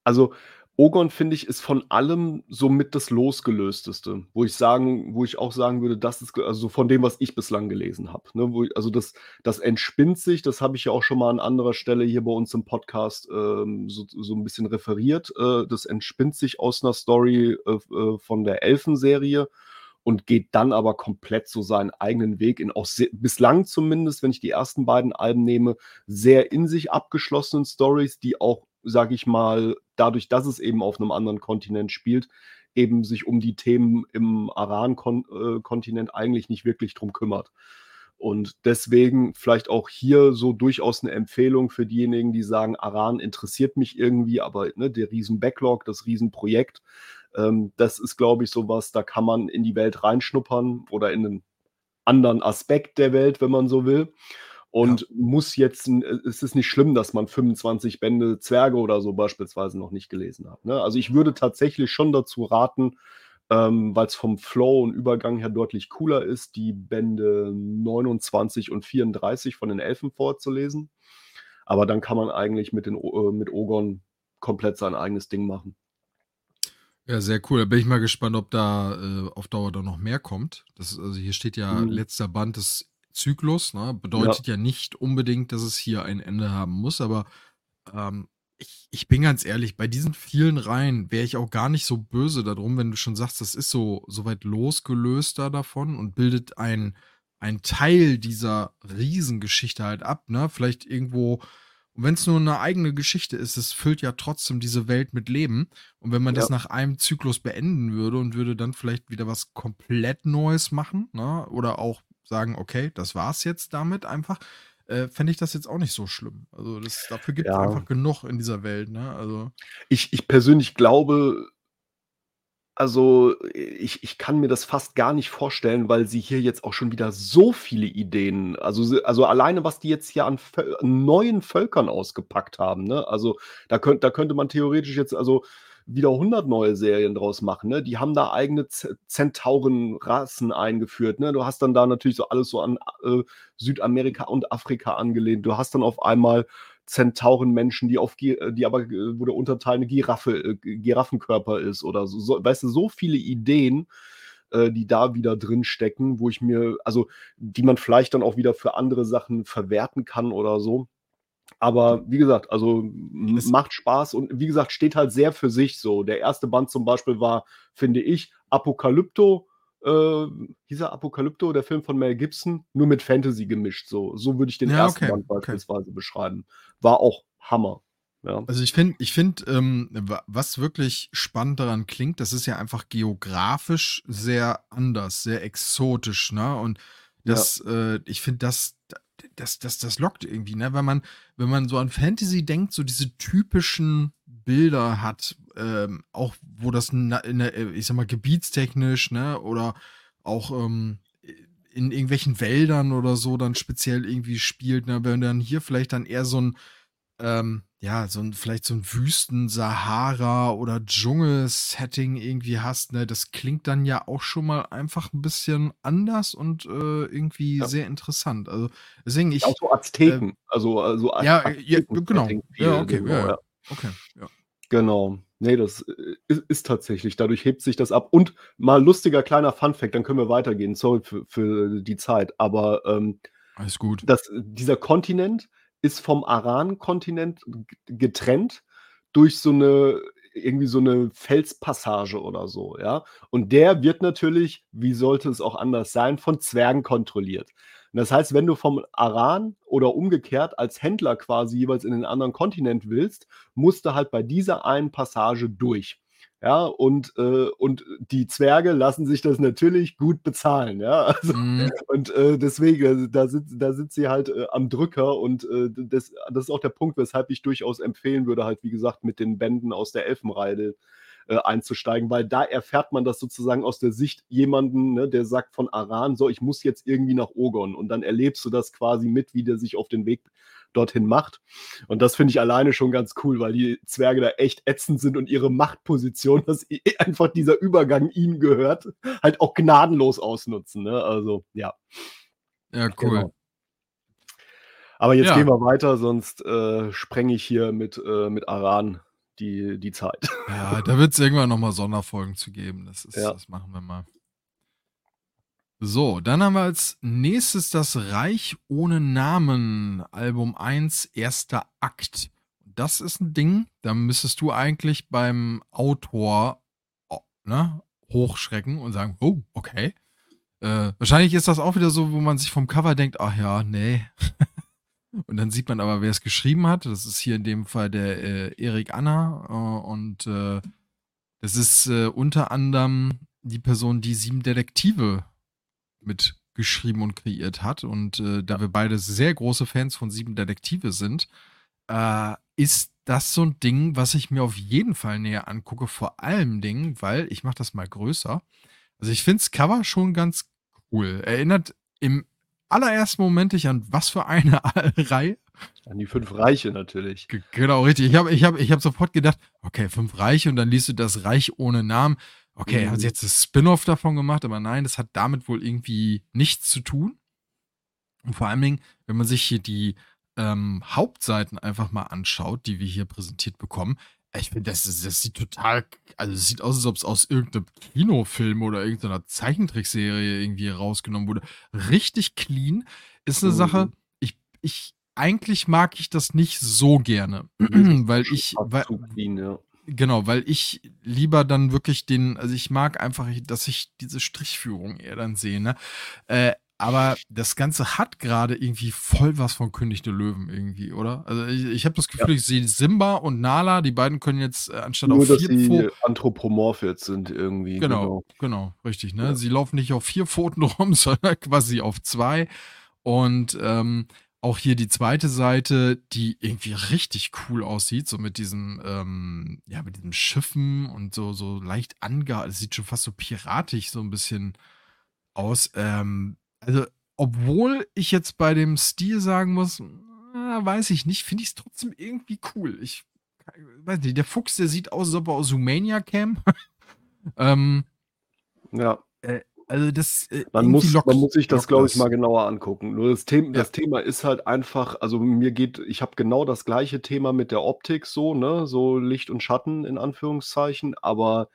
also, Ogon, finde ich, ist von allem so mit das Losgelösteste, wo ich sagen wo ich auch sagen würde, das ist also von dem, was ich bislang gelesen habe, ne? Also, das das entspinnt sich, das habe ich ja auch schon mal an anderer Stelle hier bei uns im Podcast, ähm, so so 'n bisschen referiert. Äh, das entspinnt sich aus 'ner Story, äh, äh, von der Elfen-Serie und geht dann aber komplett so seinen eigenen Weg in auch se bislang zumindest, wenn ich die ersten beiden Alben nehme, sehr in sich abgeschlossenen Storys, die auch, sage ich mal, dadurch, dass es eben auf 'nem anderen Kontinent spielt, eben sich um die Themen im Aran Kon äh, eigentlich nicht wirklich drum kümmert. Und deswegen vielleicht auch hier so durchaus 'ne Empfehlung für diejenigen, die sagen: „Aran interessiert mich irgendwie, aber, ne, der Riesen-Backlog, das Riesenprojekt, ähm, das ist, glaube ich, so was, da kann man in die Welt reinschnuppern oder in 'nen anderen Aspekt der Welt, wenn man so will. Ja. Und muss jetzt äh, es ist nicht schlimm, dass man 25 Bände Zwerge oder so beispielsweise noch nicht gelesen hat, ne? Also, ich würde tatsächlich schon dazu raten, ähm, weil's vom Flow und Übergang her deutlich cooler ist, die Bände 29 und 34 von den Elfen vorzulesen. Aber dann kann man eigentlich mit den äh, mit Ogon komplett sein eigenes Ding machen. Ja, sehr cool. Da bin ich mal gespannt, ob da, äh, auf Dauer dann noch mehr kommt. Das also, hier steht ja Mhm. letzter Band des Zyklus, ne? Ja. Bedeutet ja nicht unbedingt, dass es hier ein Ende haben muss, aber, ähm, ich ich bin ganz ehrlich, bei diesen vielen Reihen wäre ich auch gar nicht so böse da drum, wenn du schon sagst, das ist so so weit losgelöst da davon und bildet ein ein Teil dieser Riesengeschichte halt ab, ne? Vielleicht irgendwo und wenn's nur 'ne eigene Geschichte ist, es füllt ja trotzdem diese Welt mit Leben. Und wenn man Ja. das nach einem Zyklus beenden würde und würde dann vielleicht wieder was komplett Neues machen, ne, oder auch sagen: „Okay, das war's jetzt damit einfach“, äh, fände ich das jetzt auch nicht so schlimm. Also, das dafür gibt's Ja. einfach genug in dieser Welt, ne? Also Ich ich persönlich glaube also, ich ich kann mir das fast gar nicht vorstellen, weil sie hier jetzt auch schon wieder so viele Ideen also, also, alleine, was die jetzt hier an Völ neuen Völkern ausgepackt haben, ne? Also, da könnt da könnte man theoretisch jetzt, also, wieder 100 neue Serien draus machen, ne? Die haben da eigene Zentauren-Rassen eingeführt, ne? Du hast dann da natürlich so alles so an, äh, Südamerika und Afrika angelehnt. Du hast dann auf einmal Zentaurenmenschen, die auf äh, die aber äh, wo der Unterteil 'ne Giraffe äh, Giraffenkörper ist oder so so weißt du, so viele Ideen, äh, die da wieder drinstecken, wo ich mir also, die man vielleicht dann auch wieder für andere Sachen verwerten kann oder so. Aber wie gesagt, also, Es macht Spaß und wie gesagt, steht halt sehr für sich so. Der 1. Band zum Beispiel war, finde ich, Apokalypto äh, hieß er Apokalypto, der Film von Mel Gibson, nur mit Fantasy gemischt so. So würde ich den Ja, 1. okay, Band okay. beispielsweise beschreiben. War auch Hammer, ja. Also, ich finde ich finde, ähm, wa was wirklich spannend daran klingt, das ist ja einfach geografisch sehr anders, sehr exotisch, ne? Und Ja. das, äh ich finde, das das das das lockt irgendwie, ne? Wenn man wenn man so an Fantasy denkt, so diese typischen Bilder hat, ähm, auch wo das der äh, ich sage mal, gebietstechnisch, ne, oder auch, ähm, in irgendwelchen Wäldern oder so dann speziell irgendwie spielt, ne? Wenn dann hier vielleicht dann eher so 'n ähm, ja, so 'n vielleicht so 'n Wüsten-Sahara oder Dschungel-Setting irgendwie hast, ne? Das klingt dann ja auch schon mal einfach 'n bisschen anders und, äh, irgendwie Ja. sehr interessant. Also, deswegen ich, Auch so äh Azteken, also also Az Ja, äh, ja, genau. Azteken-Setting Ja, okay, genau, ja. ja. Okay, ja. Genau. Ne, das, äh, i ist tatsächlich dadurch hebt sich das ab. Und mal lustiger kleiner Funfact, dann können wir weitergehen. Sorry für für die Zeit. Aber, ähm, Alles gut. das dieser Kontinent ist vom Aran-Kontinent getrennt durch so 'ne irgendwie so 'ne Felspassage oder so, ja? Und der wird natürlich, wie sollte es auch anders sein, von Zwergen kontrolliert. Und das heißt, wenn du vom Aran oder umgekehrt als Händler quasi jeweils in den anderen Kontinent willst, musst du halt bei dieser einen Passage durch. Ja, und, äh und die Zwerge lassen sich das natürlich gut bezahlen, ja? Also, Mhm. und, äh, deswegen, also, da sind da sind sie halt, äh, am Drücker und, äh, das das ist auch der Punkt, weshalb ich durchaus empfehlen würde, halt, wie gesagt, mit den Bänden aus der Elfenreide, äh, einzusteigen, weil da erfährt man das sozusagen aus der Sicht jemanden, ne, der sagt von Aran: „So, ich muss jetzt irgendwie nach Ogon.“ Und dann erlebst du das quasi mit, wie der sich auf den Weg dorthin macht. Und das finde ich alleine schon ganz cool, weil die Zwerge da echt ätzend sind und ihre Machtposition, dass einfach dieser Übergang ihnen gehört, halt auch gnadenlos ausnutzen, ne? Also, ja. Ja, cool. Genau. Aber jetzt Ja. gehen wir weiter, sonst, äh, sprenge ich hier mit äh, mit Aran die die Zeit. Ja, da wird's irgendwann noch mal Sonderfolgen zu geben. Das ist Ja. das machen wir mal. So, dann haben wir als Nächstes das Reich ohne Namen, Album 1, 1. Akt. Das ist 'n Ding, da müsstest du eigentlich beim Autor, o ne, hochschrecken und sagen: „Oh, okay.“ Äh, wahrscheinlich ist das auch wieder so, wo man sich vom Cover denkt: „Ach ja, ne.“ Und dann sieht man aber, wer's geschrieben hat. Das ist hier in dem Fall der, äh, Erik Anna, äh, und, äh, das ist, äh, unter anderem die Person, die „7 Detektive“ mitgeschrieben und kreiert hat. Und, äh, da wir beide sehr große Fans von „7 Detektive“ sind, äh, ist das so 'n Ding, was ich mir auf jeden Fall näher angucke, vor allen Dingen, weil ich mache das mal größer. Also, ich finde das Cover schon ganz cool. Erinnert im allerersten Moment dich an was für eine Reihe? An die 5 Reiche natürlich. G genau, richtig. Ich habe ich habe ich habe sofort gedacht: „Okay, 5 Reiche“ und dann liest du das „Reich ohne Namen“. Okay, haben sie Mhm. jetzt das Spin-off davon gemacht, aber nein, das hat damit wohl irgendwie nichts zu tun. Und vor allen Dingen, wenn man sich hier die, ähm, Hauptseiten einfach mal anschaut, die wir hier präsentiert bekommen. Ich finde, das das sieht total also, es sieht aus, als ob's aus irgend 'nem Kinofilm oder irgend so 'ner Zeichentrickserie irgendwie rausgenommen wurde. Richtig clean. Ist 'ne Sache, Mhm. ich ich eigentlich mag ich das nicht so gerne, weil ich fast ja. genau, weil ich lieber dann wirklich den also, ich mag einfach, dass ich diese Strichführung eher dann sehe, ne? Äh, aber das Ganze hat grade irgendwie voll was von König der Löwen irgendwie, oder? Also, ich ich habe das Ja. Gefühl, ich sehe Simba und Nala, die beiden können jetzt, äh, anstatt Nur, auf dass 4 sie anthropomorph jetzt sind irgendwie, Genau, genau. genau, richtig, ne? Ja. Sie laufen nicht auf 4 Pfoten rum, sondern quasi auf 2. Und, ähm, auch hier die 2. Seite, die irgendwie richtig cool aussieht, so mit diesen, ähm ja, mit diesen Schiffen und so so leicht ange es sieht schon fast so piratisch so 'n bisschen aus. Ähm, also, obwohl ich jetzt bei dem Stil sagen muss, na, weiß ich nicht, finde ich's trotzdem irgendwie cool. Ich weiß nicht, der Fuchs, der sieht aus, als ob er aus Zoomania käme. Ähm Ja. äh, also, das, äh, Man muss lockt man muss sich das, glaube ich, mal genauer angucken. Nur das The Ja. das Thema ist halt einfach also, mir geht ich habe genau das gleiche Thema mit der Optik so, ne, so Licht und Schatten in Anführungszeichen. Aber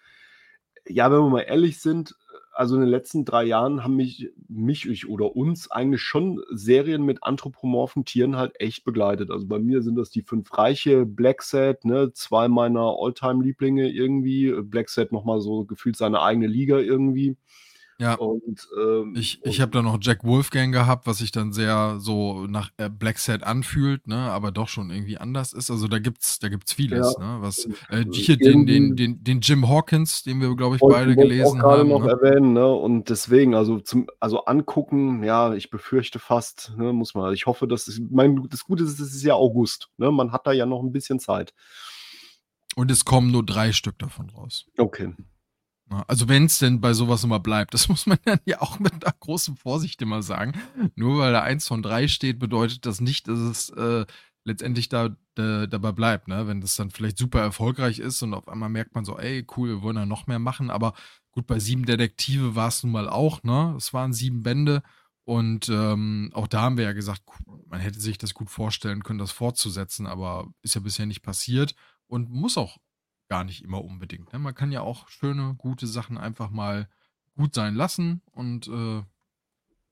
ja, wenn wir mal ehrlich sind, also, in den letzten 3 Jahren haben mich mich ich oder uns eigentlich schon Serien mit anthropomorphen Tieren halt echt begleitet. Also, bei mir sind das die 5 Reiche, Blacksad, ne, 2 meiner All-Time-Lieblinge irgendwie. Blacksad noch mal so gefühlt seine eigene Liga irgendwie. Ja. Und, ähm Ich ich habe da noch Jack Wolfgang gehabt, was sich dann sehr so nach, äh, Blacksad anfühlt, ne, aber doch schon irgendwie anders ist. Also, da gibt's da gibt's Ja. vieles, ne, was äh, äh, hier den den den den Jim Hawkins, den wir, glaube ich, beide auch gelesen grade haben, noch ne? erwähnen, ne? Und deswegen, also, zum also, angucken, ja, ich befürchte fast, ne, muss man ich hoffe, dass es mein das Gute ist, es ist ja August, ne? Man hat da ja noch 'n bisschen Zeit. Und es kommen nur drei Stück davon raus. Okay. Also wenn es denn bei sowas immer bleibt, das muss man dann ja auch mit einer großen Vorsicht immer sagen. Nur weil da eins von drei steht, bedeutet das nicht, dass es äh, letztendlich da, da, dabei bleibt. Ne? Wenn das dann vielleicht super erfolgreich ist und auf einmal merkt man so, ey, cool, wir wollen da noch mehr machen. Aber gut, bei sieben Detektive war es nun mal auch. Ne? Es waren sieben Bände. Und ähm, auch da haben wir ja gesagt, man hätte sich das gut vorstellen können, das fortzusetzen, aber ist ja bisher nicht passiert und muss auch gar nicht immer unbedingt. Ne? Man kann ja auch schöne, gute Sachen einfach mal gut sein lassen und äh,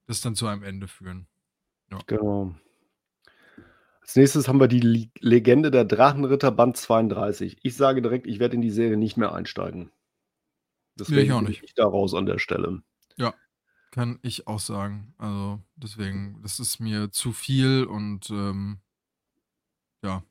das dann zu einem Ende führen. Ja. Genau. Als nächstes haben wir die Legende der Drachenritter Band 32. Ich sage direkt, ich werde in die Serie nicht mehr einsteigen. Deswegen ich auch nicht. Ich da raus an der Stelle. Ja, kann ich auch sagen. Also deswegen, das ist mir zu viel und ähm, ja,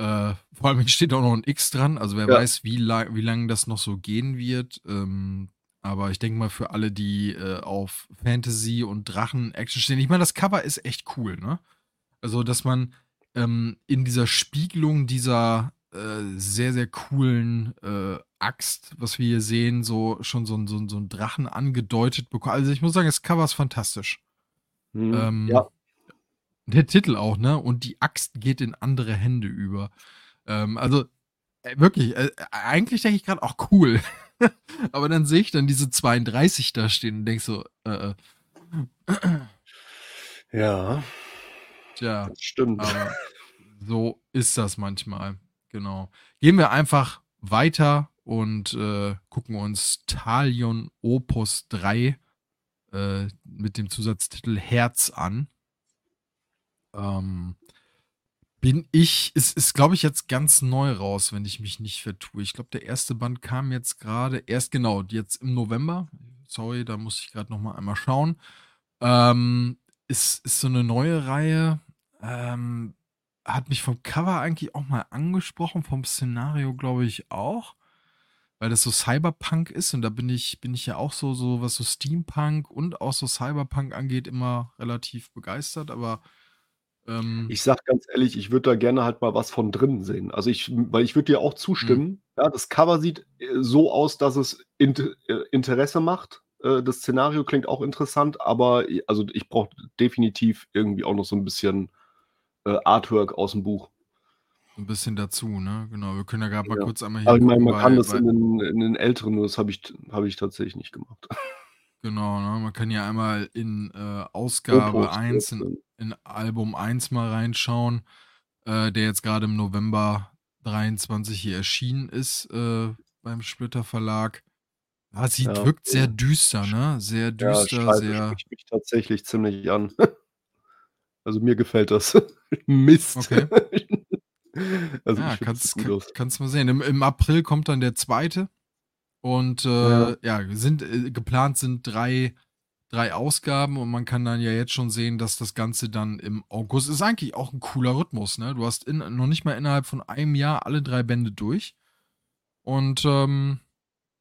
äh, vor allem steht auch noch ein X dran, also wer ja. weiß, wie, lang, wie lange das noch so gehen wird. Ähm, aber ich denke mal, für alle, die äh, auf Fantasy und Drachen-Action stehen, ich meine, das Cover ist echt cool, ne? Also, dass man ähm, in dieser Spiegelung dieser äh, sehr, sehr coolen äh, Axt, was wir hier sehen, so schon so, so, so einen Drachen angedeutet bekommt. Also, ich muss sagen, das Cover ist fantastisch. Hm, ähm, ja. Der Titel auch, ne? Und die Axt geht in andere Hände über. Ähm, also, äh, wirklich, äh, eigentlich denke ich gerade auch cool. Aber dann sehe ich dann diese 32 da stehen und denke so, äh, äh. Ja. Tja. Das stimmt. Aber so ist das manchmal. Genau. Gehen wir einfach weiter und äh, gucken uns Talion Opus 3 äh, mit dem Zusatztitel Herz an. Ähm, bin ich, ist, ist glaube ich, jetzt ganz neu raus, wenn ich mich nicht vertue. Ich glaube, der erste Band kam jetzt gerade, erst genau, jetzt im November. Sorry, da muss ich gerade noch mal einmal schauen. Ähm, ist, ist so eine neue Reihe. Ähm, hat mich vom Cover eigentlich auch mal angesprochen, vom Szenario glaube ich auch. Weil das so Cyberpunk ist und da bin ich, bin ich ja auch so, so, was so Steampunk und auch so Cyberpunk angeht, immer relativ begeistert, aber ähm, Ich sag ganz ehrlich, ich würde da gerne halt mal was von drin sehen. Also ich weil ich würde dir auch mhm. zustimmen. Ja, das Cover sieht, äh, so aus, dass es Int äh, Interesse macht. Äh, das Szenario klingt auch interessant, aber also ich brauche definitiv irgendwie auch noch so ein bisschen, Artwork dem Buch. Ein bisschen dazu, ne? Genau, wir können ja grad mal Ja. kurz einmal hier Aber ich meine, man kann das in den in den älteren nur das habe ich habe ich tatsächlich nicht gemacht. Genau, ne? Man kann ja einmal in, äh, Ausgabe 1 in in Album 1 mal reinschauen, äh, der jetzt gerade im November 23 hier erschienen ist, äh, beim Splitter Verlag. Ja, sieht Ja, wirkt sehr düster, ne? Sehr Ja, düster, sehr spricht mich tatsächlich ziemlich an. Also, mir gefällt das. Mist. Okay. Also, Ja, kannst kannst mal sehen. Im im April kommt dann der zweite. Und äh, ja. ja, sind äh, geplant sind drei, drei Ausgaben und man kann dann ja jetzt schon sehen, dass das Ganze dann im August ist eigentlich auch ein cooler Rhythmus, ne? Du hast in, noch nicht mal innerhalb von einem Jahr alle drei Bände durch. Und ähm,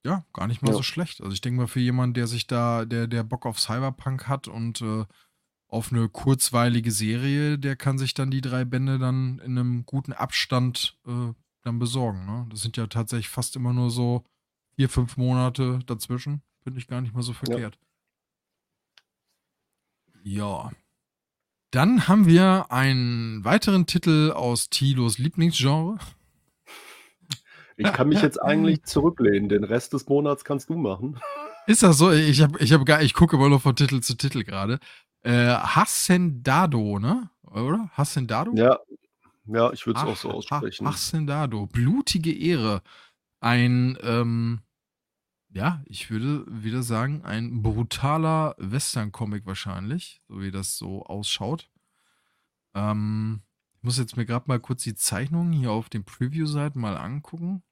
ja, gar nicht mal ja. so schlecht. Also ich denke mal, für jemanden, der sich da, der, der Bock auf Cyberpunk hat und äh, auf eine kurzweilige Serie, der kann sich dann die drei Bände dann in einem guten Abstand äh, dann besorgen. Ne? Das sind ja tatsächlich fast immer nur so vier, fünf Monate dazwischen. Finde ich gar nicht mal so verkehrt. Ja. ja. Dann haben wir einen weiteren Titel aus Tilos Lieblingsgenre. Ich kann mich jetzt eigentlich zurücklehnen. Den Rest des Monats kannst du machen. Ist das so? Ich habe ich hab gar, ich gucke immer nur von Titel zu Titel gerade. Äh, Hassendado, ne? Oder? Hassendado? Ja. Ja, ich würde es auch so aussprechen. Hassendado. Blutige Ehre. Ein, ähm, ja, ich würde wieder sagen, ein brutaler Western-Comic wahrscheinlich, so wie das so ausschaut. Ähm, ich muss jetzt mir gerade mal kurz die Zeichnungen hier auf den Preview-Seiten mal angucken.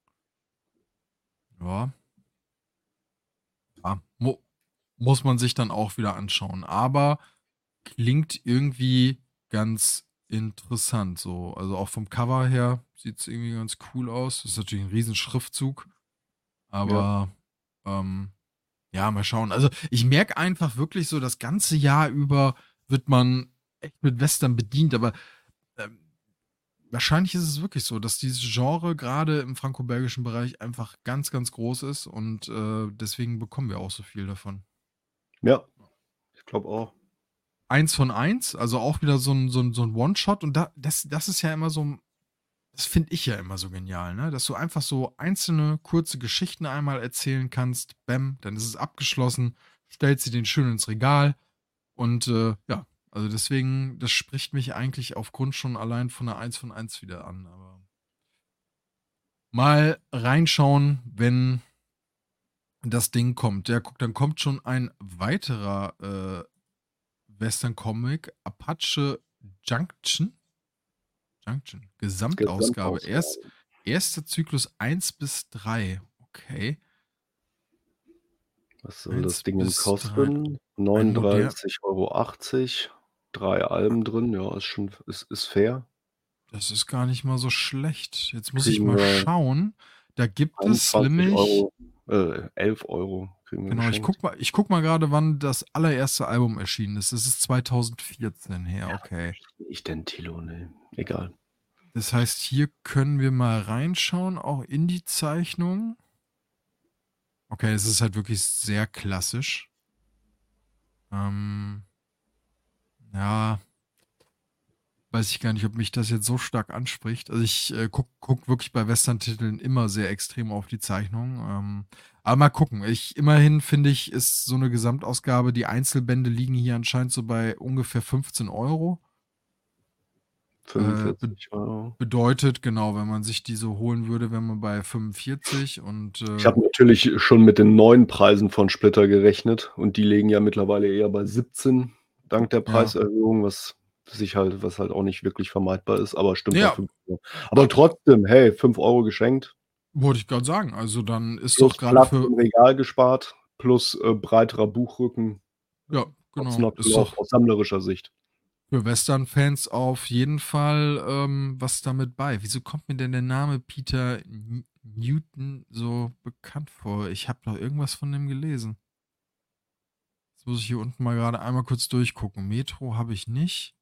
Ja. Ja, mu muss man sich dann auch wieder anschauen. Aber klingt irgendwie ganz interessant. So. Also auch vom Cover her sieht es irgendwie ganz cool aus. Das ist natürlich ein riesen Schriftzug. Aber ähm, ja, mal schauen. Also ich merke einfach wirklich so, das ganze Jahr über wird man echt mit Western bedient, aber ähm, wahrscheinlich ist es wirklich so, dass dieses Genre gerade im franco-belgischen Bereich einfach ganz, ganz groß ist und äh, deswegen bekommen wir auch so viel davon. Ja, ich glaube auch. Eins von eins, also auch wieder so ein, so ein, so ein One-Shot und da, das, das ist ja immer so, das finde ich ja immer so genial, ne? dass du einfach so einzelne kurze Geschichten einmal erzählen kannst, bam, dann ist es abgeschlossen, stellst sie den schön ins Regal und äh, ja, also deswegen, das spricht mich eigentlich aufgrund schon allein von der 1 von 1 wieder an. Aber mal reinschauen, wenn das Ding kommt. Ja, guck, dann kommt schon ein weiterer äh, Western-Comic, Apache Junction. Junction, Gesamtausgabe. Erst, erster Zyklus 1 bis 3. Okay. Was soll das Ding kosten? 39,80 Euro drei Alben drin, ja, ist schon ist, ist fair. Das ist gar nicht mal so schlecht. Jetzt muss kriegen ich mal schauen. Da gibt es nämlich. Euro, äh, 11 Euro Genau, ich guck, mal, ich guck mal gerade, wann das allererste Album erschienen ist. Das ist 2014 her, okay. Ich denn, Tilo, ne? Egal. Das heißt, hier können wir mal reinschauen, auch in die Zeichnung. Okay, es ist halt wirklich sehr klassisch. Ähm, ja, weiß ich gar nicht, ob mich das jetzt so stark anspricht. Also ich äh, guck, guck wirklich bei Western-Titeln immer sehr extrem auf die Zeichnung. Ähm, aber mal gucken. Ich, immerhin finde ich, ist so eine Gesamtausgabe, die Einzelbände liegen hier anscheinend so bei ungefähr 15 Euro. 45 äh, Euro. Bedeutet, genau, wenn man sich diese holen würde, wäre man bei 45 und. Äh, ich habe natürlich schon mit den neuen Preisen von Splitter gerechnet und die liegen ja mittlerweile eher bei 17 dank der Preiserhöhung, was sich halt, was halt auch nicht wirklich vermeidbar ist, aber stimmt ja. Aber trotzdem, hey, 5 Euro geschenkt. Wollte ich gerade sagen. Also dann ist plus doch gerade für. Im Regal gespart, plus äh, breiterer Buchrücken. Ja, genau. Ist doch aus sammlerischer Sicht. Für Western-Fans auf jeden Fall ähm, was damit bei. Wieso kommt mir denn der Name Peter Newton so bekannt vor? Ich habe doch irgendwas von dem gelesen muss ich hier unten mal gerade einmal kurz durchgucken. Metro habe ich nicht.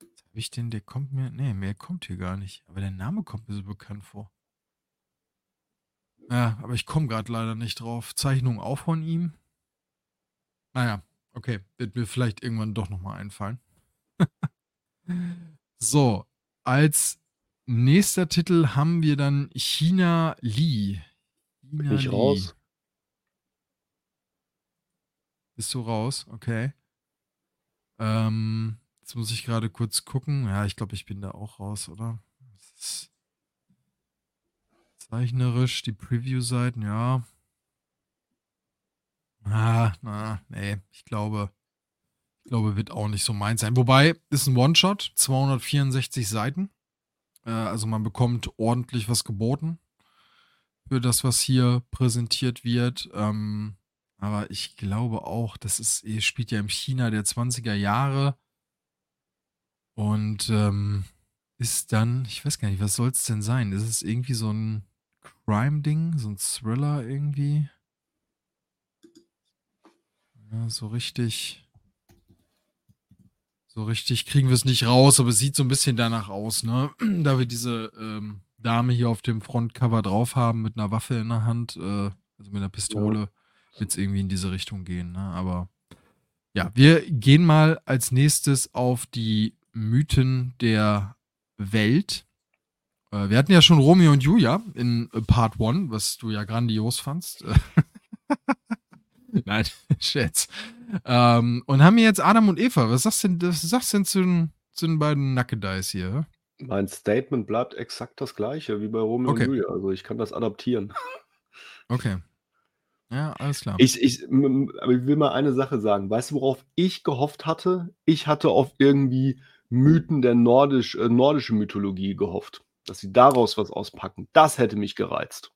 Habe ich den, der kommt mir. Nee, mehr kommt hier gar nicht. Aber der Name kommt mir so bekannt vor. Ja, aber ich komme gerade leider nicht drauf. Zeichnung auch von ihm. Naja, okay. Wird mir vielleicht irgendwann doch nochmal einfallen. so, als nächster Titel haben wir dann China Lee. China Bin ich Lee. raus? Bist du raus? Okay. Ähm, jetzt muss ich gerade kurz gucken. Ja, ich glaube, ich bin da auch raus, oder? Zeichnerisch, die Preview-Seiten, ja. Ah, na, nee, ich glaube, ich glaube, wird auch nicht so meins sein. Wobei, ist ein One-Shot, 264 Seiten. Äh, also man bekommt ordentlich was geboten für das, was hier präsentiert wird. Ähm, aber ich glaube auch, das ist, ihr spielt ja im China der 20er Jahre. Und ähm, ist dann, ich weiß gar nicht, was soll es denn sein? Ist es irgendwie so ein Crime-Ding, so ein Thriller irgendwie? Ja, so richtig. So richtig kriegen wir es nicht raus, aber es sieht so ein bisschen danach aus, ne? Da wir diese ähm, Dame hier auf dem Frontcover drauf haben mit einer Waffe in der Hand, äh, also mit einer Pistole. Ja wird es irgendwie in diese Richtung gehen. Ne? Aber ja, wir gehen mal als nächstes auf die Mythen der Welt. Äh, wir hatten ja schon Romeo und Julia in Part 1, was du ja grandios fandst. Nein, Scherz. Ähm, und haben hier jetzt Adam und Eva. Was sagst du denn, was sagst denn zu, den, zu den beiden Nackedeis hier? Mein Statement bleibt exakt das gleiche wie bei Romeo okay. und Julia. Also ich kann das adaptieren. Okay. Ja, alles klar. Ich, ich, aber ich will mal eine Sache sagen. Weißt du, worauf ich gehofft hatte? Ich hatte auf irgendwie Mythen der nordisch, äh, nordischen Mythologie gehofft, dass sie daraus was auspacken. Das hätte mich gereizt.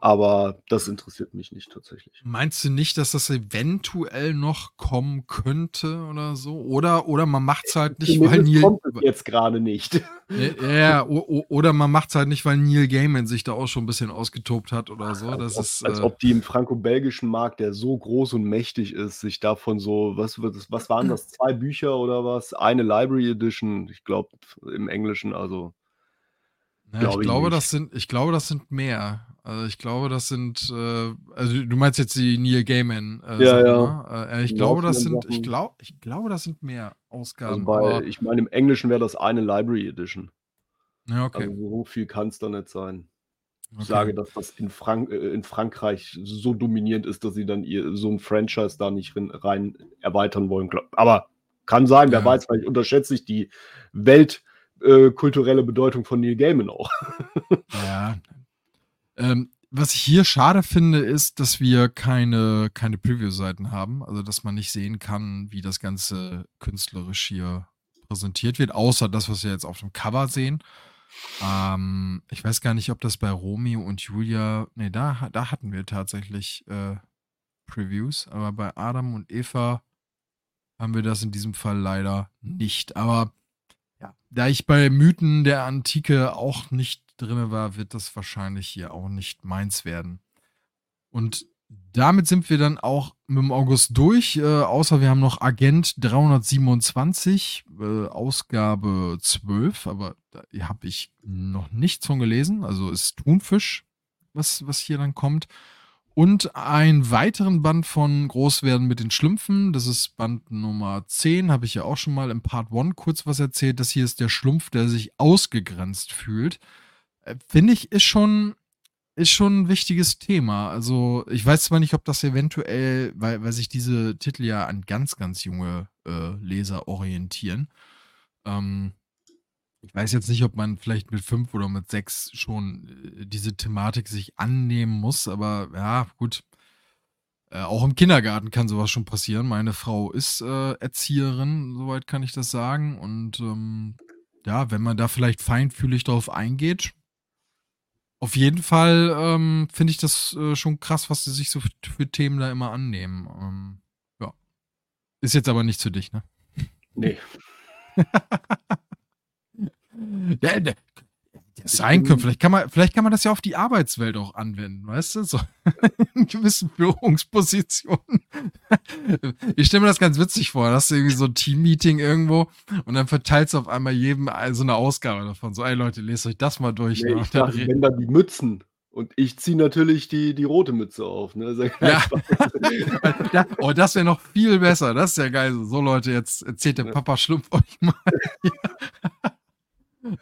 Aber das interessiert mich nicht tatsächlich. Meinst du nicht, dass das eventuell noch kommen könnte oder so? Oder, oder man macht es halt nicht, weil Neil. Kommt es jetzt gerade nicht. Ja, ja, oder man macht es halt nicht, weil Neil Gaiman sich da auch schon ein bisschen ausgetobt hat oder so. Das als, ist, als äh, ob die im franco-belgischen Markt, der so groß und mächtig ist, sich davon so, was, was waren das, zwei Bücher oder was? Eine Library Edition, ich glaube im Englischen, also Ja, ich, ich glaube, nicht. das sind, ich glaube, das sind mehr. Also ich glaube, das sind, äh, also du meinst jetzt die Neil Gaiman. Äh, ja, ja. Ne? Äh, ich glaube, das sind, ich glaube, ich glaube, das sind mehr Ausgaben. Also bei, ich meine, im Englischen wäre das eine Library Edition. Ja, okay. Also so viel kann es da nicht sein. Ich okay. sage, dass das in, Frank äh, in Frankreich so dominierend ist, dass sie dann ihr, so ein Franchise da nicht rein erweitern wollen. Aber kann sein, wer ja. weiß, vielleicht unterschätze ich die weltkulturelle äh, Bedeutung von Neil Gaiman auch. ja, ähm, was ich hier schade finde, ist, dass wir keine, keine Preview-Seiten haben. Also, dass man nicht sehen kann, wie das Ganze künstlerisch hier präsentiert wird, außer das, was wir jetzt auf dem Cover sehen. Ähm, ich weiß gar nicht, ob das bei Romeo und Julia. Nee, da, da hatten wir tatsächlich äh, Previews, aber bei Adam und Eva haben wir das in diesem Fall leider nicht. Aber ja, da ich bei Mythen der Antike auch nicht drin war, wird das wahrscheinlich hier auch nicht meins werden. Und damit sind wir dann auch mit dem August durch, äh, außer wir haben noch Agent 327, äh, Ausgabe 12, aber da habe ich noch nichts von gelesen. Also ist Thunfisch, was, was hier dann kommt. Und einen weiteren Band von Großwerden mit den Schlümpfen. Das ist Band Nummer 10. Habe ich ja auch schon mal im Part 1 kurz was erzählt. Das hier ist der Schlumpf, der sich ausgegrenzt fühlt. Äh, finde ich, ist schon, ist schon ein wichtiges Thema. Also, ich weiß zwar nicht, ob das eventuell, weil, weil sich diese Titel ja an ganz, ganz junge äh, Leser orientieren. Ähm, ich weiß jetzt nicht, ob man vielleicht mit fünf oder mit sechs schon äh, diese Thematik sich annehmen muss, aber ja, gut. Äh, auch im Kindergarten kann sowas schon passieren. Meine Frau ist äh, Erzieherin, soweit kann ich das sagen. Und ähm, ja, wenn man da vielleicht feinfühlig drauf eingeht, auf jeden Fall ähm, finde ich das äh, schon krass, was sie sich so für, für Themen da immer annehmen. Ähm, ja. Ist jetzt aber nicht für dich, ne? Nee. ja, der, sein können. Vielleicht kann, man, vielleicht kann man das ja auf die Arbeitswelt auch anwenden, weißt du? So in gewissen Führungspositionen. Ich stelle mir das ganz witzig vor. Hast du irgendwie so ein Team-Meeting irgendwo und dann verteilst du auf einmal jedem so eine Ausgabe davon. So, ey Leute, lest euch das mal durch. Nee, ne? ich dachte, wenn dann die Mützen. Und ich ziehe natürlich die, die rote Mütze auf. Ne? Ja. oh, das wäre noch viel besser. Das ist ja geil. So, Leute, jetzt erzählt der Papa Schlumpf euch mal.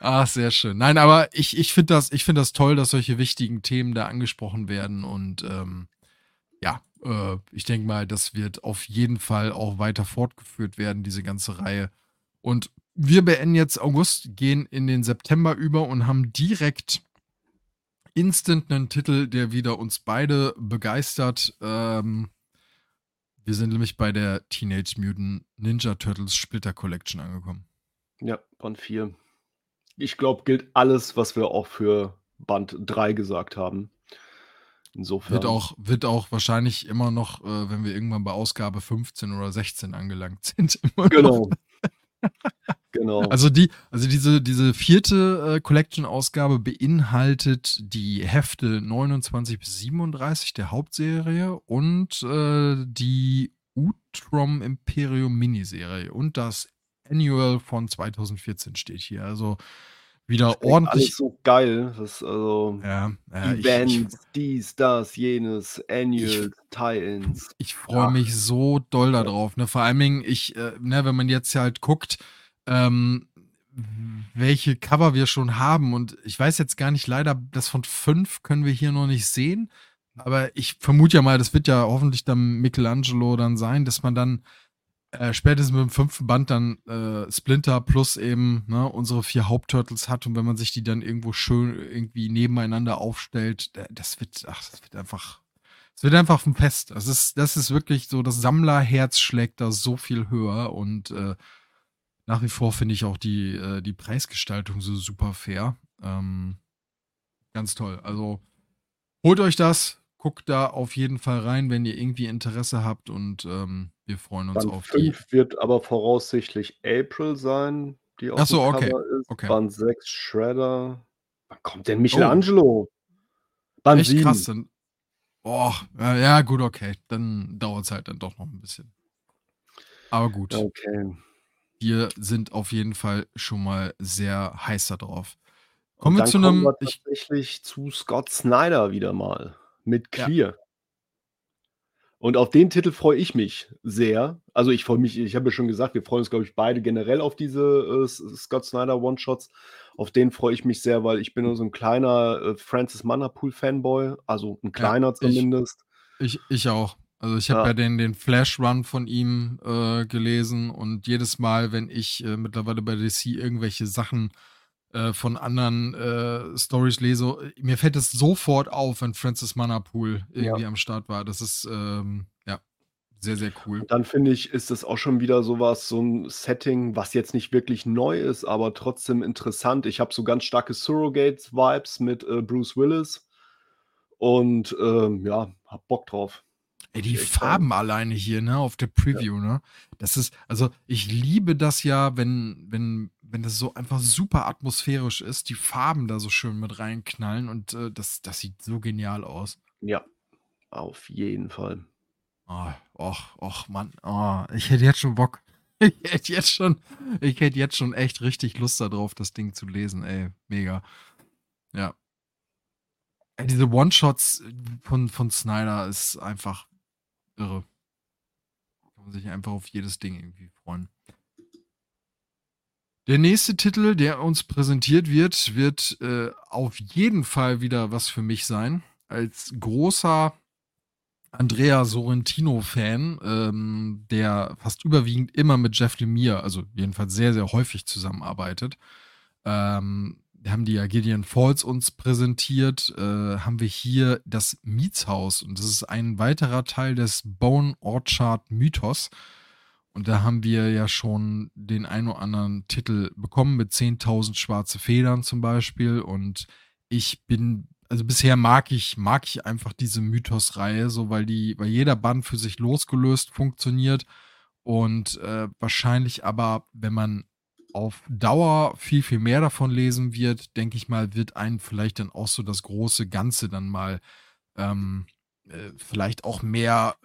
Ach, sehr schön. Nein, aber ich, ich finde das, find das toll, dass solche wichtigen Themen da angesprochen werden. Und ähm, ja, äh, ich denke mal, das wird auf jeden Fall auch weiter fortgeführt werden, diese ganze Reihe. Und wir beenden jetzt August, gehen in den September über und haben direkt instant einen Titel, der wieder uns beide begeistert. Ähm, wir sind nämlich bei der Teenage Mutant Ninja Turtles Splitter Collection angekommen. Ja, Band 4 ich glaube, gilt alles, was wir auch für Band 3 gesagt haben. Insofern. Wird auch, wird auch wahrscheinlich immer noch, äh, wenn wir irgendwann bei Ausgabe 15 oder 16 angelangt sind. genau. genau. Also die, also diese, diese vierte äh, Collection-Ausgabe beinhaltet die Hefte 29 bis 37 der Hauptserie und äh, die Utrom Imperium Miniserie und das Annual von 2014 steht hier. Also wieder das ordentlich. Alles so geil. Das also ja, ja, Events, ich, ich, dies, das, jenes, Annual, Tie-ins. Ich, ich freue mich so doll darauf. Ne? Vor allen Dingen, ich, äh, ne, wenn man jetzt halt guckt, ähm, welche Cover wir schon haben. Und ich weiß jetzt gar nicht, leider, das von fünf können wir hier noch nicht sehen. Aber ich vermute ja mal, das wird ja hoffentlich dann Michelangelo dann sein, dass man dann äh, spätestens mit dem fünften Band dann äh, Splinter plus eben ne, unsere vier Hauptturtles hat und wenn man sich die dann irgendwo schön irgendwie nebeneinander aufstellt, das wird, ach, das wird einfach, es wird einfach ein Fest. Das ist, das ist wirklich so, das Sammlerherz schlägt da so viel höher und äh, nach wie vor finde ich auch die, äh, die Preisgestaltung so super fair. Ähm, ganz toll. Also holt euch das, guckt da auf jeden Fall rein, wenn ihr irgendwie Interesse habt und ähm, wir freuen uns Band auf 5 die. wird aber voraussichtlich April sein, die auf Achso, okay. ist. okay. Band 6 Shredder. Wann kommt denn Michelangelo? Oh. Band Echt 7. krass. Dann, oh, ja, gut, okay. Dann dauert es halt dann doch noch ein bisschen. Aber gut. Okay. Wir sind auf jeden Fall schon mal sehr heiß darauf. Kommen Und wir zu kommen 'nem wir ich tatsächlich zu Scott Snyder wieder mal mit Ja. Clear. Und auf den Titel freue ich mich sehr. Also, ich freue mich ich habe ja schon gesagt, wir freuen uns, glaube ich, beide generell auf diese, äh, Scott Snyder One-Shots. Auf den freue ich mich sehr, weil ich bin nur so 'n kleiner, äh, Francis Manapul-Fanboy, also 'n Ja, kleiner ich zumindest. ich ich auch. Also, ich habe Ja. ja den den Flash-Run von ihm, äh, gelesen und jedes Mal, wenn ich, äh, mittlerweile bei DC irgendwelche Sachen, äh, von anderen, äh, Storys lese, äh, mir fällt es sofort auf, wenn Francis Manapul Ja. irgendwie am Start war. Das ist, ähm, ja, sehr, sehr cool. Und dann finde ich, ist es auch schon wieder so was so 'n Setting, was jetzt nicht wirklich neu ist, aber trotzdem interessant. Ich habe so ganz starke Surrogates-Vibes mit, äh, Bruce Willis und, ähm, ja, habe Bock drauf, Ey, die. Farben alleine hier, ne, auf der Ja. Preview, ne? Das ist also, ich liebe das ja, wenn wenn wenn das so einfach super atmosphärisch ist, die Farben da so schön mit reinknallen und, äh, das das sieht so genial aus. Ja, auf jeden Fall. Ah, och, och, Mann. Oh, ich hätte jetzt schon Bock. Ich hätte jetzt schon ich hätte jetzt schon echt richtig Lust da drauf, das Ding zu lesen, ey, mega. Ja. Ey, diese One-Shots von von Snyder ist einfach irre. Kann man sich einfach auf jedes Ding irgendwie freuen. Der nächste Titel, der uns präsentiert wird, wird, äh, auf jeden Fall wieder was für mich sein. Als großer Andrea Sorrentino-Fan, ähm, der fast überwiegend immer mit Jeff Lemire, also jedenfalls sehr, sehr häufig zusammenarbeitet, ähm, haben die ja Gideon Falls uns präsentiert, äh, haben wir hier das Mietshaus und das ist ein weiterer Teil des Bone Orchard Mythos. Und da haben wir ja schon den ein oder anderen Titel bekommen mit 10.000 schwarze Federn zum Beispiel. Und ich bin, also bisher mag ich, mag ich einfach diese Mythos-Reihe, so weil die, weil jeder Band für sich losgelöst funktioniert. Und äh, wahrscheinlich aber, wenn man auf Dauer viel, viel mehr davon lesen wird, denke ich mal, wird einen vielleicht dann auch so das große Ganze dann mal ähm, äh, vielleicht auch mehr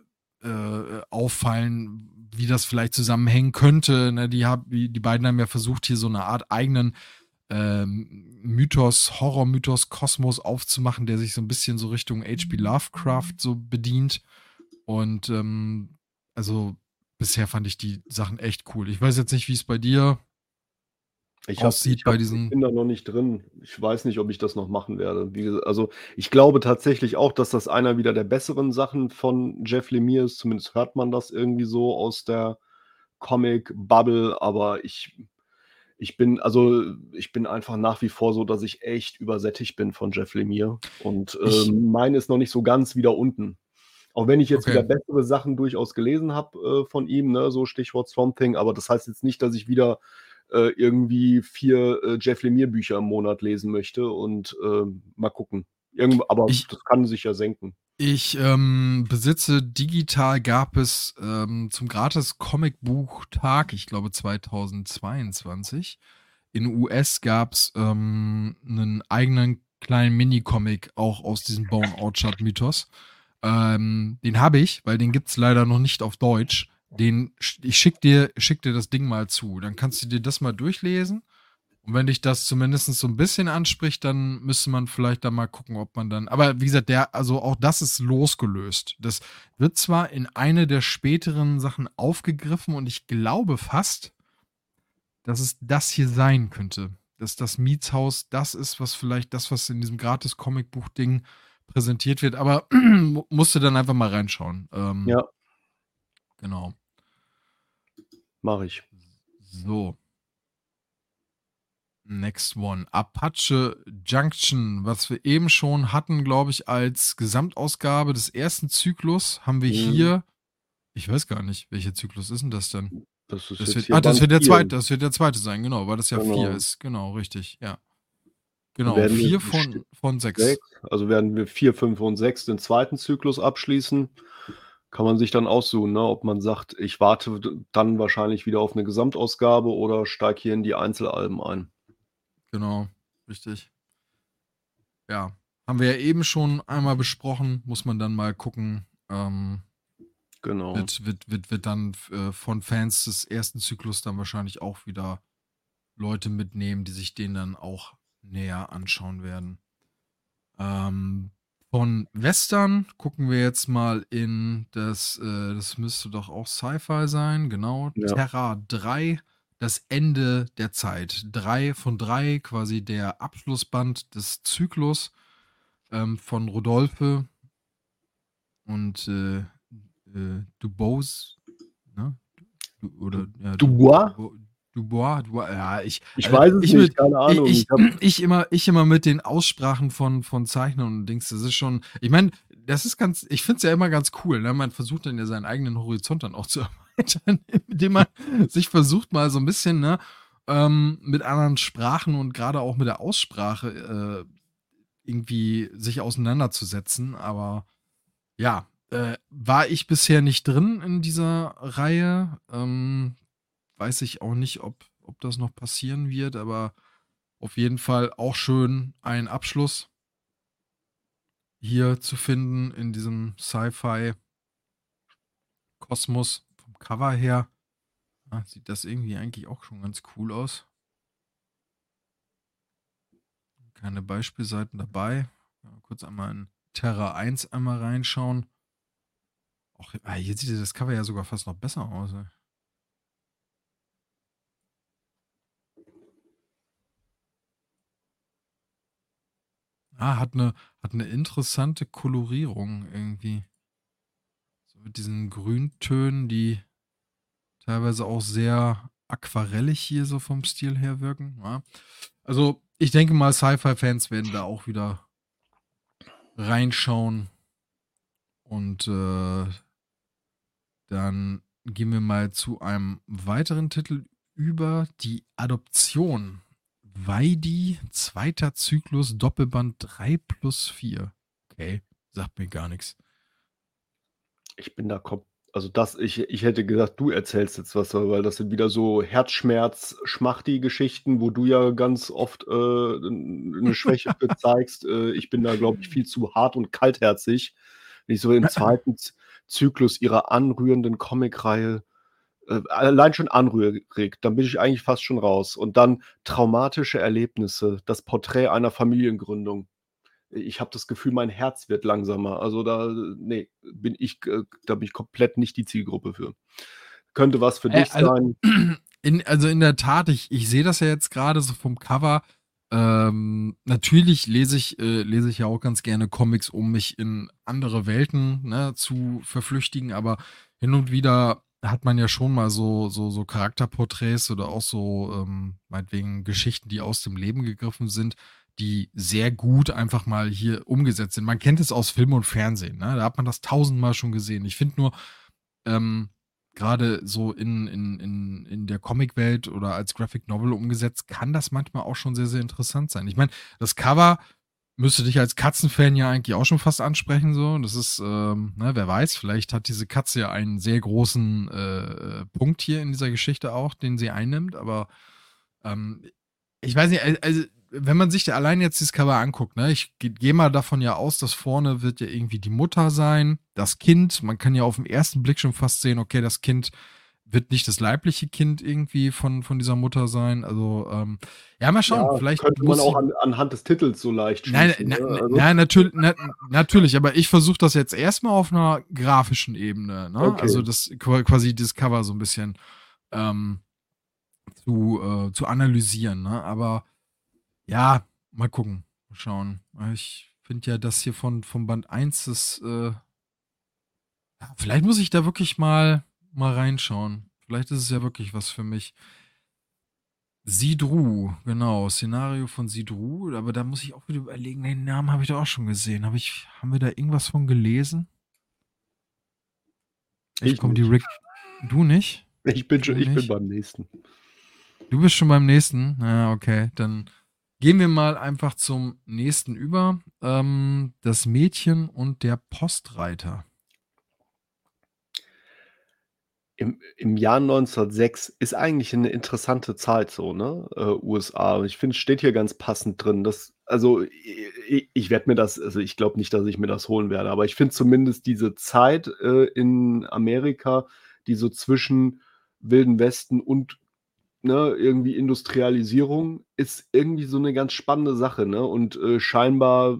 äh, auffallen, wie das vielleicht zusammenhängen könnte. Ne? Die, hab, die beiden haben ja versucht, hier so eine Art eigenen ähm, Mythos, Horror-Mythos, Kosmos aufzumachen, der sich so ein bisschen so Richtung H.P. Lovecraft so bedient. Und ähm, also bisher fand ich die Sachen echt cool. Ich weiß jetzt nicht, wie es bei dir Ich aussieht ich bei habe ich diesen. bin da noch nicht drin. Ich weiß nicht, ob ich das noch machen werde. Wie also, ich glaube tatsächlich auch, dass das einer wieder der besseren Sachen von Jeff Lemire ist. Zumindest hört man das irgendwie so aus der Comic-Bubble, aber ich ich bin also, ich bin einfach nach wie vor so, dass ich echt übersättigt bin von Jeff Lemire und, Ich ähm, meine ist noch nicht so ganz wieder unten. Auch wenn ich jetzt wieder Okay. bessere Sachen durchaus gelesen habe, äh, von ihm, ne, so Stichwort Swamp Thing, aber das heißt jetzt nicht, dass ich wieder, äh, irgendwie 4, äh, Jeff Lemire-Bücher im Monat lesen möchte und, ähm, mal gucken. Irgend aber Ich das kann sich ja senken. ich, ähm, besitze digital gab es, ähm, zum Gratis-Comicbuchtag, ich glaube 2022, in US gab's, ähm, 'nen eigenen kleinen Mini-Comic auch aus diesem Bone Orchard Mythos. Ähm, den habe ich, weil den gibt's leider noch nicht auf Deutsch. Den ich schicke dir schicke dir das Ding mal zu. Dann kannst du dir das mal durchlesen. Und wenn dich das zumindest so ein bisschen anspricht, dann müsste man vielleicht da mal gucken, ob man dann aber wie gesagt, der also auch das ist losgelöst. Das wird zwar in eine der späteren Sachen aufgegriffen und ich glaube fast, dass es das hier sein könnte. Dass das Mietshaus das ist, was vielleicht das, was in diesem Gratis-Comicbuch-Ding präsentiert wird, aber mu musst du dann einfach mal reinschauen. Ähm Ja. Genau. Mache ich. So. Next one. Apache Junction, was wir eben schon hatten, glaube ich, als Gesamtausgabe des ersten Zyklus, haben wir Mhm. hier ich weiß gar nicht, welcher Zyklus ist denn das denn? Das ist Das wird ah, das wird der 4. zweite das wird der zweite sein, genau, weil das ja 4 Genau. ist. Genau, richtig, ja. Genau, werden wir 4 besti von von 6. 6, also werden wir 4, 5 und 6 den zweiten Zyklus abschließen. Kann man sich dann aussuchen, ne, ob man sagt: „Ich warte dann wahrscheinlich wieder auf 'ne Gesamtausgabe oder steige hier in die Einzelalben ein.“ Genau, richtig. Ja, haben wir ja eben schon einmal besprochen, muss man dann mal gucken, ähm Genau. wird wird wird wird dann äh, von Fans des ersten Zyklus dann wahrscheinlich auch wieder Leute mitnehmen, die sich den dann auch näher anschauen werden. Ähm, von Western gucken wir jetzt mal in das, äh, das müsste doch auch Sci-Fi sein, genau. Ja. Terra 3, das Ende der Zeit. 3 von 3, quasi der Abschlussband des Zyklus ähm, von Rodolphe und äh, äh, Dubose, ne? Du, oder ja, Dubois? Du, Dubois, Dubois, ja, ich, Ich also weiß es ich nicht, mit, keine Ahnung. ich, Ich ich, immer, ich immer mit den Aussprachen von, von Zeichnern und Dings, das ist schon, ich meine, das ist ganz, ich finde es ja immer ganz cool, ne? Man versucht dann ja seinen eigenen Horizont dann auch zu erweitern, indem man sich versucht mal so ein bisschen, ne, ähm, mit anderen Sprachen und gerade auch mit der Aussprache äh, irgendwie sich auseinanderzusetzen. Aber ja, äh, war ich bisher nicht drin in dieser Reihe. Ähm, weiß ich auch nicht, ob, ob das noch passieren wird, aber auf jeden Fall auch schön ein Abschluss hier zu finden in diesem Sci-Fi-Kosmos vom Cover her. Ah, sieht das irgendwie eigentlich auch schon ganz cool aus. Keine Beispielseiten dabei. Kurz einmal in Terra 1 einmal reinschauen. Auch, ah, hier sieht das Cover ja sogar fast noch besser aus. Ey. Ah, hat eine, hat eine interessante Kolorierung irgendwie. So mit diesen Grüntönen, die teilweise auch sehr aquarellig hier so vom Stil her wirken. Ja. Also, ich denke mal, Sci-Fi-Fans werden da auch wieder reinschauen. Und äh, dann gehen wir mal zu einem weiteren Titel über die Adoption. Weidi, zweiter Zyklus, Doppelband 3 plus 4. Okay, sagt mir gar nichts. ich bin da kom also das ich ich hätte gesagt, du erzählst jetzt was, weil das sind wieder so Herzschmerz-Schmachti-Geschichten, wo du ja ganz oft, äh, 'n 'ne Schwäche zeigst. Äh, ich bin da, glaube ich, viel zu hart und kaltherzig. Wenn ich so im zweiten Zyklus ihrer anrührenden Comicreihe allein schon anrührig, dann bin ich eigentlich fast schon raus. Und dann traumatische Erlebnisse, das Porträt einer Familiengründung. Ich habe das Gefühl, mein Herz wird langsamer. Also da, ne, bin ich äh, da bin ich komplett nicht die Zielgruppe für. Könnte was für Äh, dich also, sein. in, also in der Tat, ich, ich sehe das ja jetzt gerade so vom Cover. Ähm, natürlich lese ich, äh, lese ich ja auch ganz gerne Comics, um mich in andere Welten ne, zu verflüchtigen, aber hin und wieder hat man ja schon mal so, so, so Charakterporträts oder auch so, ähm, meinetwegen Geschichten, die aus dem Leben gegriffen sind, die sehr gut einfach mal hier umgesetzt sind. Man kennt es aus Film und Fernsehen, ne? Da hat man das tausendmal schon gesehen. Ich finde nur, ähm, gerade so in, in, in, in der Comicwelt oder als Graphic Novel umgesetzt, kann das manchmal auch schon sehr, sehr interessant sein. Ich meine, das Cover müsste dich als Katzenfan ja eigentlich auch schon fast ansprechen, so. Das ist, ähm, ne, wer weiß, vielleicht hat diese Katze ja einen sehr großen äh, Punkt hier in dieser Geschichte auch, den sie einnimmt, aber ähm, ich weiß nicht, al- also wenn man sich allein jetzt dieses Cover anguckt, ne, ich gehe geh mal davon ja aus, dass vorne wird ja irgendwie die Mutter sein, das Kind, man kann ja auf den ersten Blick schon fast sehen, okay, das Kind wird nicht das leibliche Kind irgendwie von, von dieser Mutter sein, also ähm, ja, mal schauen, Ja, vielleicht könnte man auch an anhand des Titels so leicht Nein, schließen, na, ne? Also na, natürlich, na, natürlich, aber ich versuche das jetzt erstmal auf einer grafischen Ebene, ne? Okay. Also das qua- quasi das Cover so ein bisschen ähm, zu, äh, zu analysieren, ne? Aber ja, mal gucken, mal schauen. Ich finde ja das hier von, von Band 1 ist, äh, vielleicht muss ich da wirklich mal, mal reinschauen. Vielleicht ist es ja wirklich was für mich. Sidru, genau, Szenario von Sidru, aber da muss ich auch wieder überlegen, den Namen habe ich doch auch schon gesehen. Hab ich, haben wir da irgendwas von gelesen? Ich Ich komme die. Rick. Du nicht? Ich bin schon ich bin nicht? beim nächsten. Du bist schon beim nächsten? Ja, okay. Dann gehen wir mal einfach zum nächsten über. Ähm, das Mädchen und der Postreiter. Im im Jahr 1906 ist eigentlich 'ne interessante Zeit so, ne, äh, USA. Ich finde, es steht hier ganz passend drin. Das also, i ich werde mir das also, ich glaube nicht, dass ich mir das holen werde, aber ich finde zumindest diese Zeit, äh, in Amerika, die so zwischen Wilden Westen und ne, irgendwie Industrialisierung ist irgendwie so eine ganz spannende Sache, ne? Und, äh, scheinbar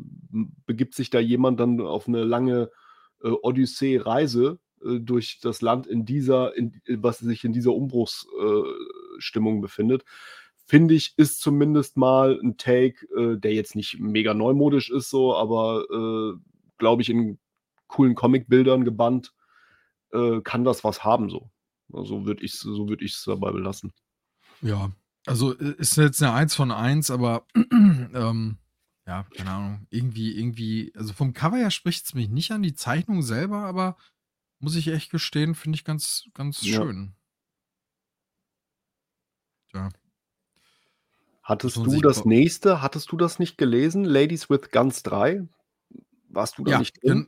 begibt sich da jemand dann auf eine lange, äh, Odyssee-Reise, durch das Land in dieser in was sich in dieser Umbruchsstimmung äh, befindet. Finde ich, ist zumindest mal ein Take, äh, der jetzt nicht mega neumodisch ist so, aber, äh, glaube ich, in coolen Comicbildern gebannt, äh, kann das was haben so. So würde ich's so würde ich's dabei belassen. Ja, also ist jetzt eine 1 von 1, aber ähm, ja, keine Ahnung. Irgendwie, irgendwie, also vom Cover her spricht es mich nicht an, die Zeichnung selber, aber muss ich echt gestehen, finde ich ganz, ganz Ja. schön. Ja. Hattest du das nächste, hattest du das nicht gelesen? Ladies with Guns 3? Warst du da Ja, nicht drin?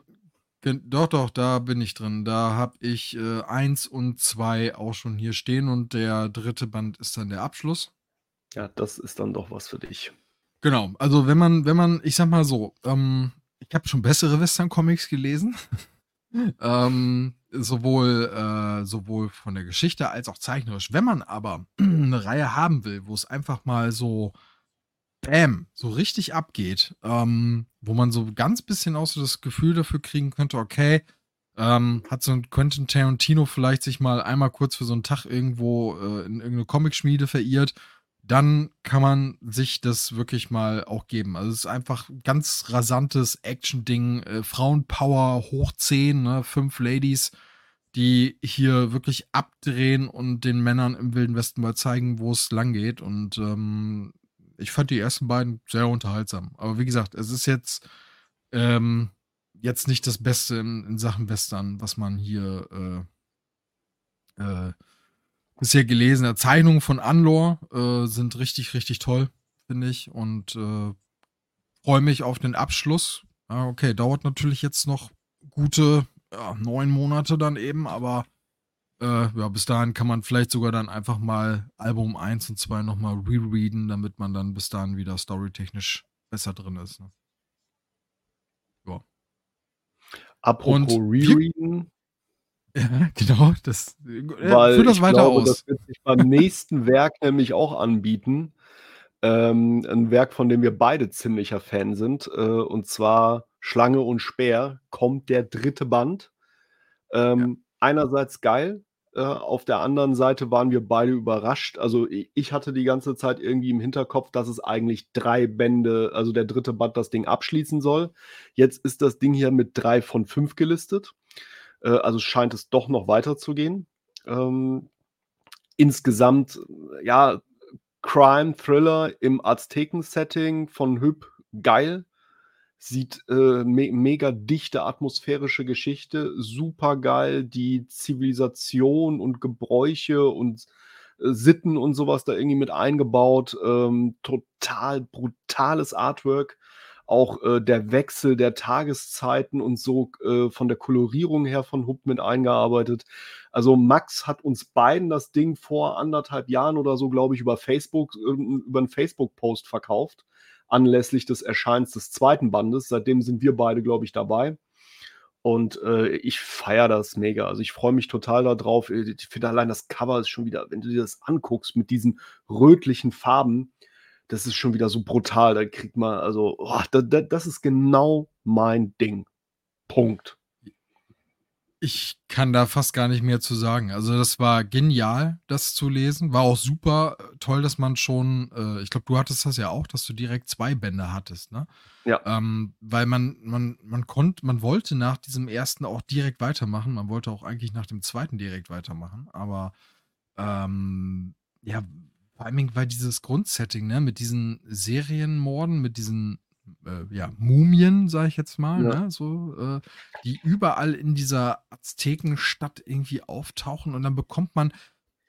doch, doch, da bin ich drin. Da habe ich äh, 1 und 2 auch schon hier stehen und der dritte Band ist dann der Abschluss. Ja, das ist dann doch was für dich. Genau, also wenn man, wenn man, ich sag mal so, ähm, ich habe schon bessere Western-Comics gelesen. ähm, sowohl, äh, sowohl von der Geschichte als auch zeichnerisch. Wenn man aber eine Reihe haben will, wo es einfach mal so, bam, so richtig abgeht, ähm, wo man so ganz bisschen auch so das Gefühl dafür kriegen könnte, okay, ähm, hat so ein Quentin Tarantino vielleicht sich mal einmal kurz für so einen Tag irgendwo äh, in irgendeine Comicschmiede verirrt, dann kann man sich das wirklich mal auch geben. Also es ist einfach ein ganz rasantes Action-Ding, äh, Frauenpower hoch 10, ne, fünf Ladies, die hier wirklich abdrehen und den Männern im Wilden Westen mal zeigen, wo es lang geht. Und ähm, ich fand die ersten beiden sehr unterhaltsam. Aber wie gesagt, es ist jetzt ähm, jetzt nicht das Beste in, in Sachen Western, was man hier äh, äh, bisher gelesen hat. Zeichnungen von Anlor äh, sind richtig, richtig toll, finde ich. Und äh, freue mich auf den Abschluss. Ja, okay, dauert natürlich jetzt noch gute ja, neun Monate dann eben, aber äh, ja, bis dahin kann man vielleicht sogar dann einfach mal Album 1 und 2 nochmal rereaden, damit man dann bis dahin wieder storytechnisch besser drin ist. Ne? Ja. Apropos Und Rereaden, Ja, genau. Das, weil führ das ich weiter glaube, aus. das wird sich beim nächsten Werk nämlich auch anbieten. Ähm, ein Werk, von dem wir beide ziemlicher Fan sind, äh, und zwar Schlange und Speer kommt der dritte Band. Ähm, Einerseits geil, äh, auf der anderen Seite waren wir beide überrascht. Also ich hatte die ganze Zeit irgendwie im Hinterkopf, dass es eigentlich 3 Bände also der dritte Band das Ding abschließen soll. Jetzt ist das Ding hier mit 3 von 5 gelistet. Äh, also scheint es doch noch weiterzugehen. Ähm, insgesamt, ja, Crime, Thriller im Azteken-Setting von Hüb geil. Sieht äh, me mega dichte atmosphärische Geschichte, super geil, die Zivilisation und Gebräuche und äh, Sitten und sowas da irgendwie mit eingebaut. Ähm, total brutales Artwork. Auch äh, der Wechsel der Tageszeiten und so äh, von der Kolorierung her von Hub mit eingearbeitet. Also Max hat uns beiden das Ding vor anderthalb Jahren oder so, glaube ich, über Facebook, äh, über einen Facebook-Post verkauft anlässlich des Erscheins des zweiten Bandes. Seitdem sind wir beide, glaube ich, dabei. Und äh, ich feiere das mega. Also ich freue mich total darauf. Ich finde allein das Cover ist schon wieder, wenn du dir das anguckst mit diesen rötlichen Farben, das ist schon wieder so brutal. Da kriegt man, also, oh, da, da, das ist genau mein Ding. Punkt. Ich kann da fast gar nicht mehr zu sagen. Also das war genial, das zu lesen. War auch super äh, toll, dass man schon, äh, ich glaube, du hattest das ja auch, dass du direkt zwei Bände hattest, ne? Ja. Ähm, weil man, man, man konnte, man wollte nach diesem ersten auch direkt weitermachen. Man wollte auch eigentlich nach dem zweiten direkt weitermachen. Aber ähm, ja, vor allem weil dieses Grundsetting, ne, mit diesen Serienmorden, mit diesen äh, ja, Mumien, sage ich jetzt mal, Ja. ne, so, äh, die überall in dieser Aztekenstadt irgendwie auftauchen und dann bekommt man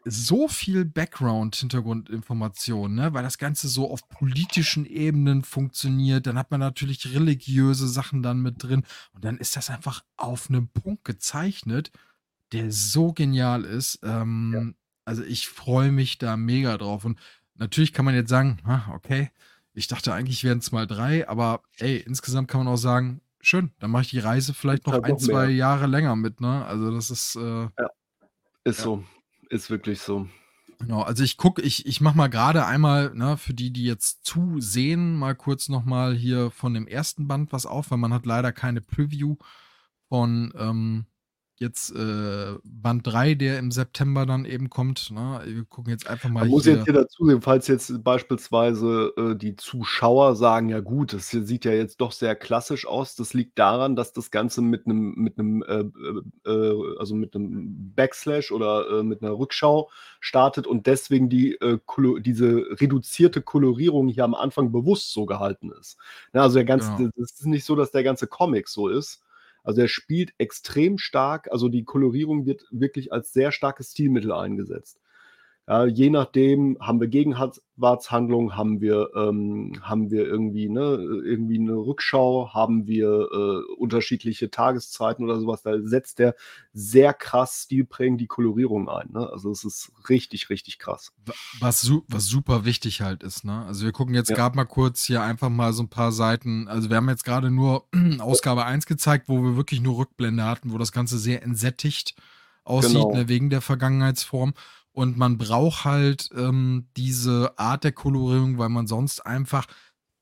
so viel Background-Hintergrundinformationen, ne, weil das Ganze so auf politischen Ebenen funktioniert. Dann hat man natürlich religiöse Sachen dann mit drin und dann ist das einfach auf einen Punkt gezeichnet, der so genial ist. Ähm, Also ich freue mich da mega drauf. Und natürlich kann man jetzt sagen, ah, okay, ich dachte eigentlich wären es mal drei, aber ey, insgesamt kann man auch sagen, schön, dann mache ich die Reise vielleicht noch Halt ein, zwei. Jahre länger mit, ne? Also das ist, äh, Ist Ja. so. Ist wirklich so. Genau, also ich gucke, ich, ich mache mal gerade einmal, ne, für die, die jetzt zusehen, mal kurz nochmal hier von dem ersten Band was auf, weil man hat leider keine Preview von ähm, jetzt äh, Band 3, der im September dann eben kommt. Ne? Wir gucken jetzt einfach mal. Man muss jetzt hier dazu sehen, falls jetzt beispielsweise äh, die Zuschauer sagen, ja gut, das sieht ja jetzt doch sehr klassisch aus. Das liegt daran, dass das Ganze mit einem, mit einem, äh, äh, äh also mit einem Backslash oder äh, mit einer Rückschau startet und deswegen die, diese reduzierte Kolorierung hier am Anfang bewusst so gehalten ist. Ja, also der ganze, genau. das ist nicht so, dass der ganze Comic so ist. Also er spielt extrem stark, also die Kolorierung wird wirklich als sehr starkes Stilmittel eingesetzt. Ja, je nachdem haben wir Gegenwartshandlungen, haben wir, ähm, haben wir irgendwie, ne, irgendwie eine Rückschau, haben wir äh, unterschiedliche Tageszeiten oder sowas. Da setzt der sehr krass stilprägend die Kolorierung ein. Ne? Also es ist richtig, richtig krass. Was, was super wichtig halt ist. Ne? Also wir gucken jetzt ja. gerade mal kurz hier einfach mal so ein paar Seiten. Also wir haben jetzt gerade nur Ausgabe 1 gezeigt, wo wir wirklich nur Rückblende hatten, wo das Ganze sehr entsättigt aussieht, genau. ne, wegen der Vergangenheitsform. Und man braucht halt ähm, diese Art der Kolorierung, weil man sonst einfach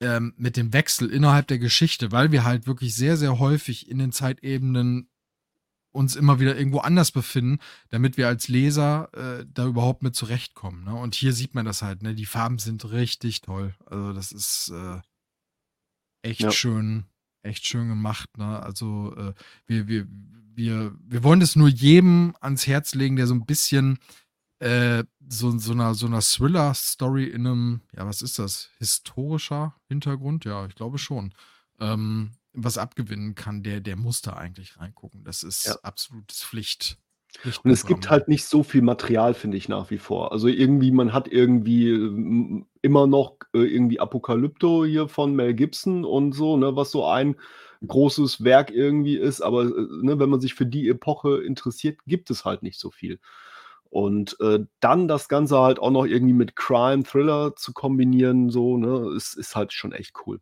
ähm, mit dem Wechsel innerhalb der Geschichte, weil wir halt wirklich sehr, sehr häufig in den Zeitebenen uns immer wieder irgendwo anders befinden, damit wir als Leser äh, da überhaupt mit zurechtkommen. Ne? Und hier sieht man das halt, ne? Die Farben sind richtig toll. Also das ist äh, echt ja. schön, echt schön gemacht. Ne? Also äh, wir, wir, wir, wir wollen das nur jedem ans Herz legen, der so ein bisschen äh, so, so einer, so einer Thriller-Story in einem, ja, was ist das? Historischer Hintergrund? Ja, ich glaube schon. Ähm, was abgewinnen kann, der, der muss da eigentlich reingucken. Das ist ja. absolutes Pflicht. Und es gibt halt nicht so viel Material, finde ich, nach wie vor. Also irgendwie, man hat irgendwie ähm, immer noch äh, irgendwie Apokalypto hier von Mel Gibson und so, ne, was so ein großes Werk irgendwie ist. Aber äh, ne, wenn man sich für die Epoche interessiert, gibt es halt nicht so viel. Und äh, dann das Ganze halt auch noch irgendwie mit Crime, Thriller zu kombinieren, so, ne, ist, ist halt schon echt cool.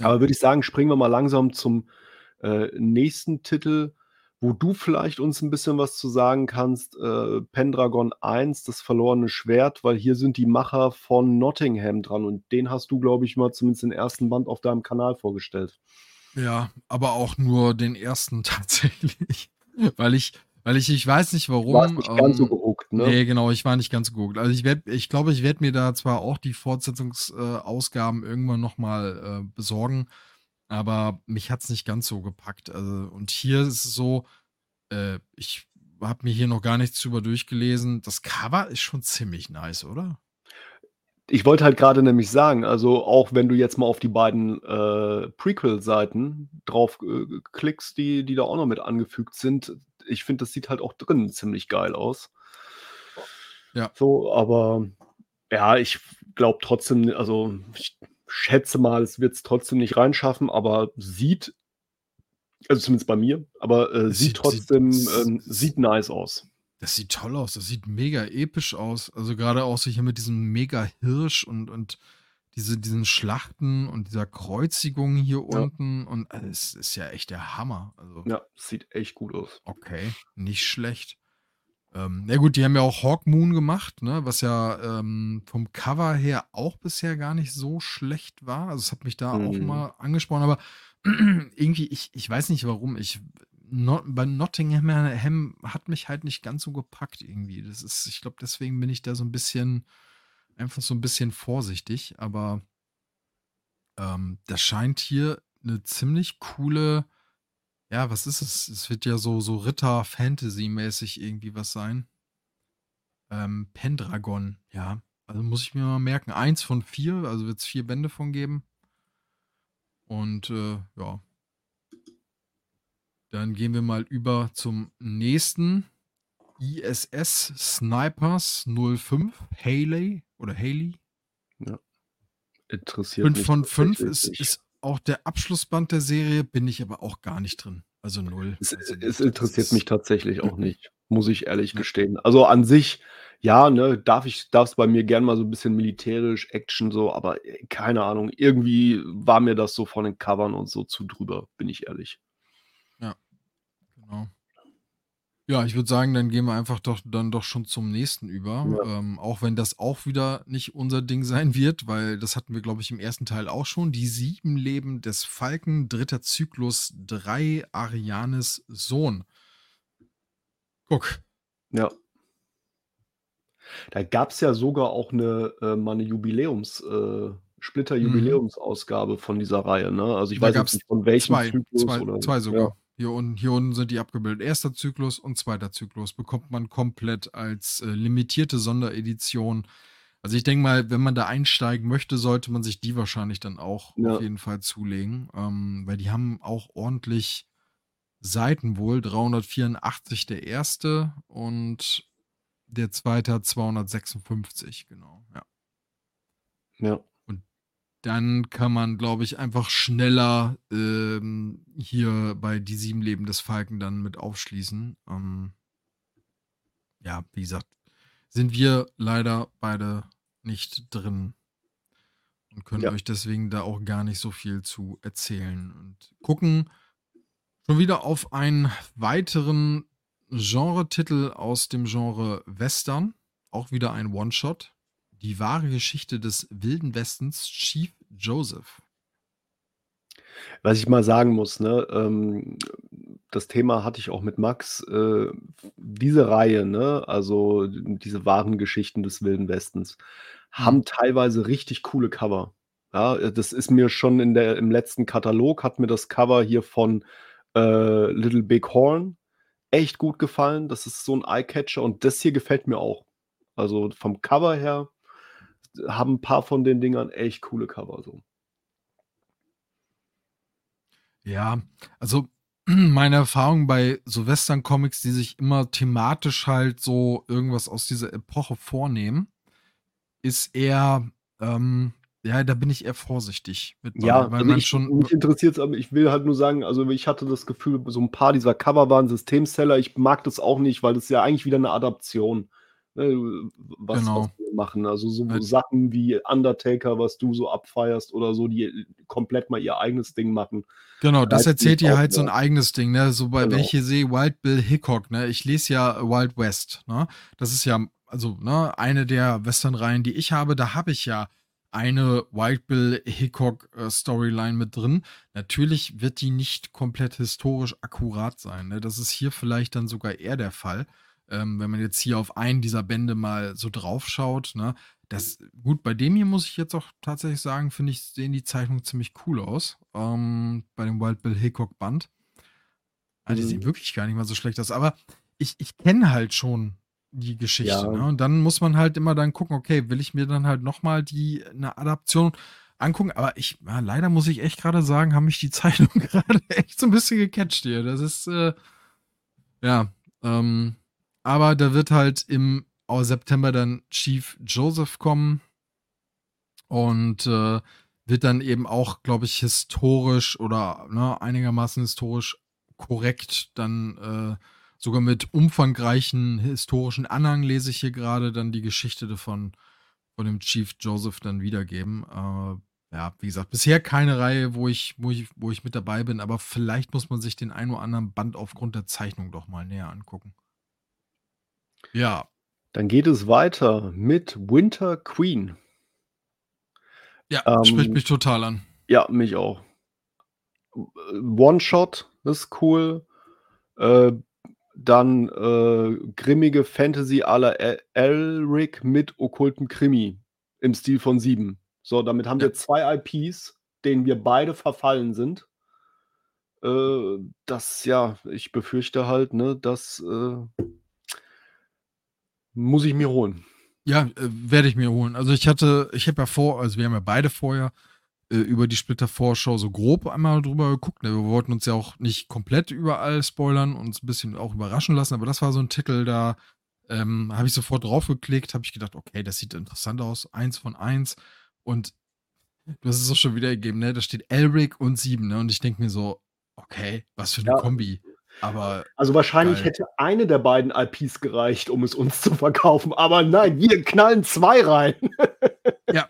Aber würde ich sagen, springen wir mal langsam zum äh, nächsten Titel, wo du vielleicht uns ein bisschen was zu sagen kannst. Äh, Pendragon 1, das verlorene Schwert, weil hier sind die Macher von Nottingham dran und den hast du, glaube ich, mal zumindest den ersten Band auf deinem Kanal vorgestellt. Ja, aber auch nur den ersten tatsächlich, weil ich weil ich, ich weiß nicht warum. Du warst nicht ganz so ähm, gehuckt, ne? Nee, genau, ich war nicht ganz so gehuckt. Also ich werde, ich glaube, ich werde mir da zwar auch die Fortsetzungsausgaben äh, irgendwann nochmal äh, besorgen, aber mich hat es nicht ganz so gepackt. Also, und hier ist es so, äh, ich habe mir hier noch gar nichts drüber durchgelesen. Das Cover ist schon ziemlich nice, oder? Ich wollte halt gerade nämlich sagen, also auch wenn du jetzt mal auf die beiden äh, Prequel-Seiten drauf äh, klickst, die, die da auch noch mit angefügt sind, ich finde, das sieht halt auch drin ziemlich geil aus. Ja. So, aber ja, ich glaube trotzdem, also ich schätze mal, es wird es trotzdem nicht reinschaffen, aber sieht, also zumindest bei mir, aber äh, sieht, sieht, trotzdem, sieht, ähm, sieht nice aus. Das sieht toll aus, das sieht mega episch aus. Also gerade auch so hier mit diesem mega Hirsch und, und diese, diesen Schlachten und dieser Kreuzigung hier ja. unten. Und äh, es ist ja echt der Hammer. Also, ja, sieht echt gut aus. Okay, nicht schlecht. Ähm, ja gut, die haben ja auch Hawk Moon gemacht, ne, was ja ähm, vom Cover her auch bisher gar nicht so schlecht war. Also es hat mich da mhm. auch mal angesprochen, aber irgendwie, ich, ich weiß nicht warum. Ich, not, bei Nottingham hat mich halt nicht ganz so gepackt irgendwie. Das ist, ich glaube, deswegen bin ich da so ein bisschen einfach so ein bisschen vorsichtig, aber ähm, das scheint hier eine ziemlich coole, ja, was ist es? Es wird ja so, so Ritter-Fantasy-mäßig irgendwie was sein. Ähm, Pendragon, ja. Also muss ich mir mal merken. Eins von vier, also wird es vier Bände von geben. Und äh, ja. Dann gehen wir mal über zum nächsten. ISS Snipers 05 Haley oder Haley. Ja. Interessiert 5 von 5 ist, ist auch der Abschlussband der Serie, bin ich aber auch gar nicht drin. Also null. Es, also, es interessiert mich tatsächlich auch nicht, muss ich ehrlich gestehen. Also an sich, ja, ne, darf ich, darf es bei mir gern mal so ein bisschen militärisch, Action so, aber äh, keine Ahnung, irgendwie war mir das so von den Covern und so zu drüber, bin ich ehrlich. Ja, genau. Ja, ich würde sagen, dann gehen wir einfach doch dann doch schon zum nächsten über. Ja. Ähm, auch wenn das auch wieder nicht unser Ding sein wird, weil das hatten wir, glaube ich, im ersten Teil auch schon. Die sieben Leben des Falken, dritter Zyklus 3, Arianes Sohn. Guck. Ja. Da gab's ja sogar auch 'ne äh, mal 'ne Jubiläums äh, Mhm. Splitter-Jubiläumsausgabe von dieser Reihe, ne? Also, ich Da weiß jetzt nicht von welchem 2, Zyklus 2, oder 2 ja. Hier unten hier unten sind die abgebildet. Erster Zyklus und zweiter Zyklus bekommt man komplett als, äh, limitierte Sonderedition. Also, ich denke mal, wenn man da einsteigen möchte, sollte man sich die wahrscheinlich dann auch auf Ja. jeden Fall zulegen, ähm, weil die haben auch ordentlich Seiten wohl. 384 der erste und der zweite hat 256, genau, ja. Ja. Dann kann man, glaube ich, einfach schneller, ähm, hier bei „Die 7 Leben des Falken“ dann mit aufschließen. Ähm ja, wie gesagt, sind wir leider beide nicht drin und können Ja. euch deswegen da auch gar nicht so viel zu erzählen und gucken schon wieder auf einen weiteren Genretitel aus dem Genre Western, auch wieder ein One-Shot. Die wahre Geschichte des Wilden Westens, Chief Joseph. Was ich mal sagen muss, ne, ähm, das Thema hatte ich auch mit Max, äh, diese Reihe, ne, also diese wahren Geschichten des Wilden Westens, Mhm. haben teilweise richtig coole Cover. Ja, das ist mir schon in der im letzten Katalog hat mir das Cover hier von, äh, Little Big Horn echt gut gefallen. Das ist so 'n Eye-Catcher und das hier gefällt mir auch. Also, vom Cover her haben 'n paar von den Dingern echt coole Cover so. Ja, also meine Erfahrung bei so Western-Comics, die sich immer thematisch halt so irgendwas aus dieser Epoche vornehmen, ist eher, ähm ja, da bin ich eher vorsichtig mit Ja, weil also man ich schon mich interessiert's aber ich will halt nur sagen, also ich hatte das Gefühl, so 'n paar dieser Cover waren Systemseller. Ich mag das auch nicht, weil das ist ja eigentlich wieder 'ne Adaption, ne, w was was Genau. wir machen. Also so Halt Sachen wie Undertaker, was du so abfeierst oder so, die, äh, komplett mal ihr eigenes Ding machen, Genau, das erzählt ihr auch halt so 'n wieder. eigenes Ding, ne? So bei Genau. hier sehe Wild Bill Hickok, ne? Ich lese ja Wild West, ne? Das ist ja also, ne, eine der Westernreihen, die ich habe, da habe ich ja eine Wild Bill Hickok, äh, Storyline mit drin. Natürlich wird die nicht komplett historisch akkurat sein, ne? Das ist hier vielleicht dann sogar eher der Fall, ähm, wenn man jetzt hier auf einen dieser Bände mal so drauf schaut, ne? Das gut, bei dem hier muss ich jetzt auch tatsächlich sagen, finde ich, sehen die Zeichnungen ziemlich cool aus, ähm, bei dem Wild Bill Hickok Band. Ah, die sehen Mhm. wirklich gar nicht mal so schlecht aus, aber ich ich kenne halt schon die Geschichte, Ja. ne? Und dann muss man halt immer dann gucken, okay, will ich mir dann halt noch mal die 'ne Adaption angucken? Aber ich ja, leider muss ich echt grade sagen, haben mich die Zeichnungen grade echt so 'n bisschen gecatcht hier. Das ist, äh ja, ähm, aber da wird halt im September dann Chief Joseph kommen und, äh, wird dann eben auch, glaube ich, historisch oder, ne, einigermaßen historisch korrekt dann, äh, sogar mit umfangreichen historischen Anhang lese ich hier grade dann die Geschichte davon von dem Chief Joseph dann wiedergeben. Äh, ja, wie gesagt, bisher keine Reihe, wo ich wo ich wo ich mit dabei bin, aber vielleicht muss man sich den einen oder anderen Band aufgrund der Zeichnung doch mal näher angucken. Ja. Dann geht es weiter mit Winter Queen. Ja, spricht Ähm, mich total an. ja, mich auch. One-Shot ist cool. Äh, dann, äh, grimmige Fantasy à la E Elric mit okkultem Krimi im Stil von Sieben. So, damit haben Ja. wir 2 IPs, denen wir beide verfallen sind. Äh, das ja, ich befürchte halt, ne, das, äh muss ich mir holen. Ja, äh, werde ich mir holen. Also, ich hatte ich habe ja vor also, wir haben ja beide vorher, äh, über die Splitter-Vorschau so grob einmal drüber geguckt, ne? Wir wollten uns ja auch nicht komplett überall spoilern, uns 'n bisschen auch überraschen lassen, aber das war so 'n Titel, da, ähm, habe ich sofort drauf geklickt, habe ich gedacht: „Okay, das sieht interessant aus, 1 von 1.“ Und du hast es auch schon wiedergegeben, ne? Da steht Elric und Sieben, ne? Und ich denke mir so: „Okay, was für 'ne Ja. Kombi.“ Aber Also, wahrscheinlich geil. hätte eine der beiden IPs gereicht, um es uns zu verkaufen, aber nein, wir knallen 2 rein. Ja,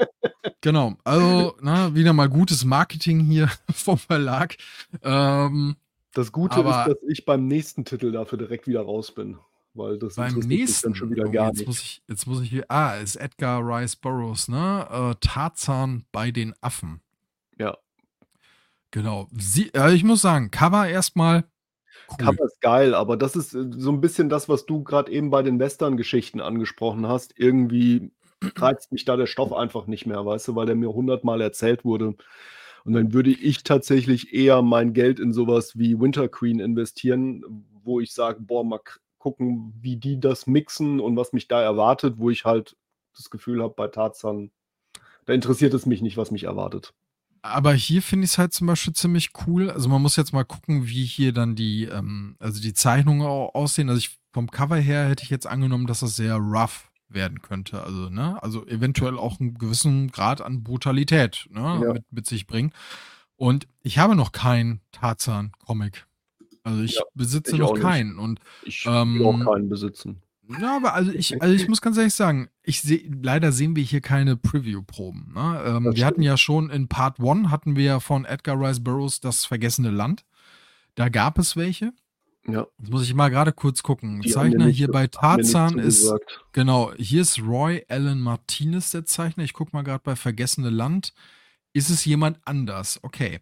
genau. Also, ne, wieder mal gutes Marketing hier vom Verlag. Ähm, Das Gute ist, dass ich beim nächsten Titel dafür direkt wieder raus bin. Weil das Beim nächsten, dann schon wieder oh, gar jetzt nicht. muss ich, jetzt muss ich hier, ah, ist Edgar Rice Burroughs, ne? Äh, Tarzan bei den Affen. Ja. Genau. Sie, äh, ich muss sagen, Cover erstmal cool. Cover ist geil, aber das ist äh, so ein bisschen das, was du gerade eben bei den Western-Geschichten angesprochen hast. Irgendwie reizt mich da der Stoff einfach nicht mehr, weißt du, weil der mir hundertmal erzählt wurde. Und dann würde ich tatsächlich eher mein Geld in sowas wie Winter Queen investieren, wo ich sage, boah, mal gucken, wie die das mixen und was mich da erwartet, wo ich halt das Gefühl habe, bei Tarzan, da interessiert es mich nicht, was mich erwartet. Aber hier finde ich es halt zum Beispiel ziemlich cool. Also man muss jetzt mal gucken, wie hier dann die, ähm, also die Zeichnungen au- aussehen. Also ich, vom Cover her hätte ich jetzt angenommen, dass das sehr rough werden könnte. Also, ne, also eventuell auch einen gewissen Grad an Brutalität ne, Ja. mit, mit sich bringen. Und ich habe noch keinen Tarzan-Comic. Also ich Ja, besitze ich noch auch keinen. Und Ich Ähm, will auch keinen besitzen. Ja, aber also ich, also ich muss ganz ehrlich sagen, ich seh, leider sehen wir hier keine Preview-Proben. Ne? Ähm, wir hatten ja schon in Part 1 hatten wir ja von Edgar Rice Burroughs das vergessene Land. Da gab es welche. Ja. Jetzt muss ich mal gerade kurz gucken. Die Zeichner nicht- hier bei Tarzan ist, genau, hier ist Roy Allen Martinez der Zeichner. Ich gucke mal gerade bei Vergessene Land. Ist es jemand anders? Okay.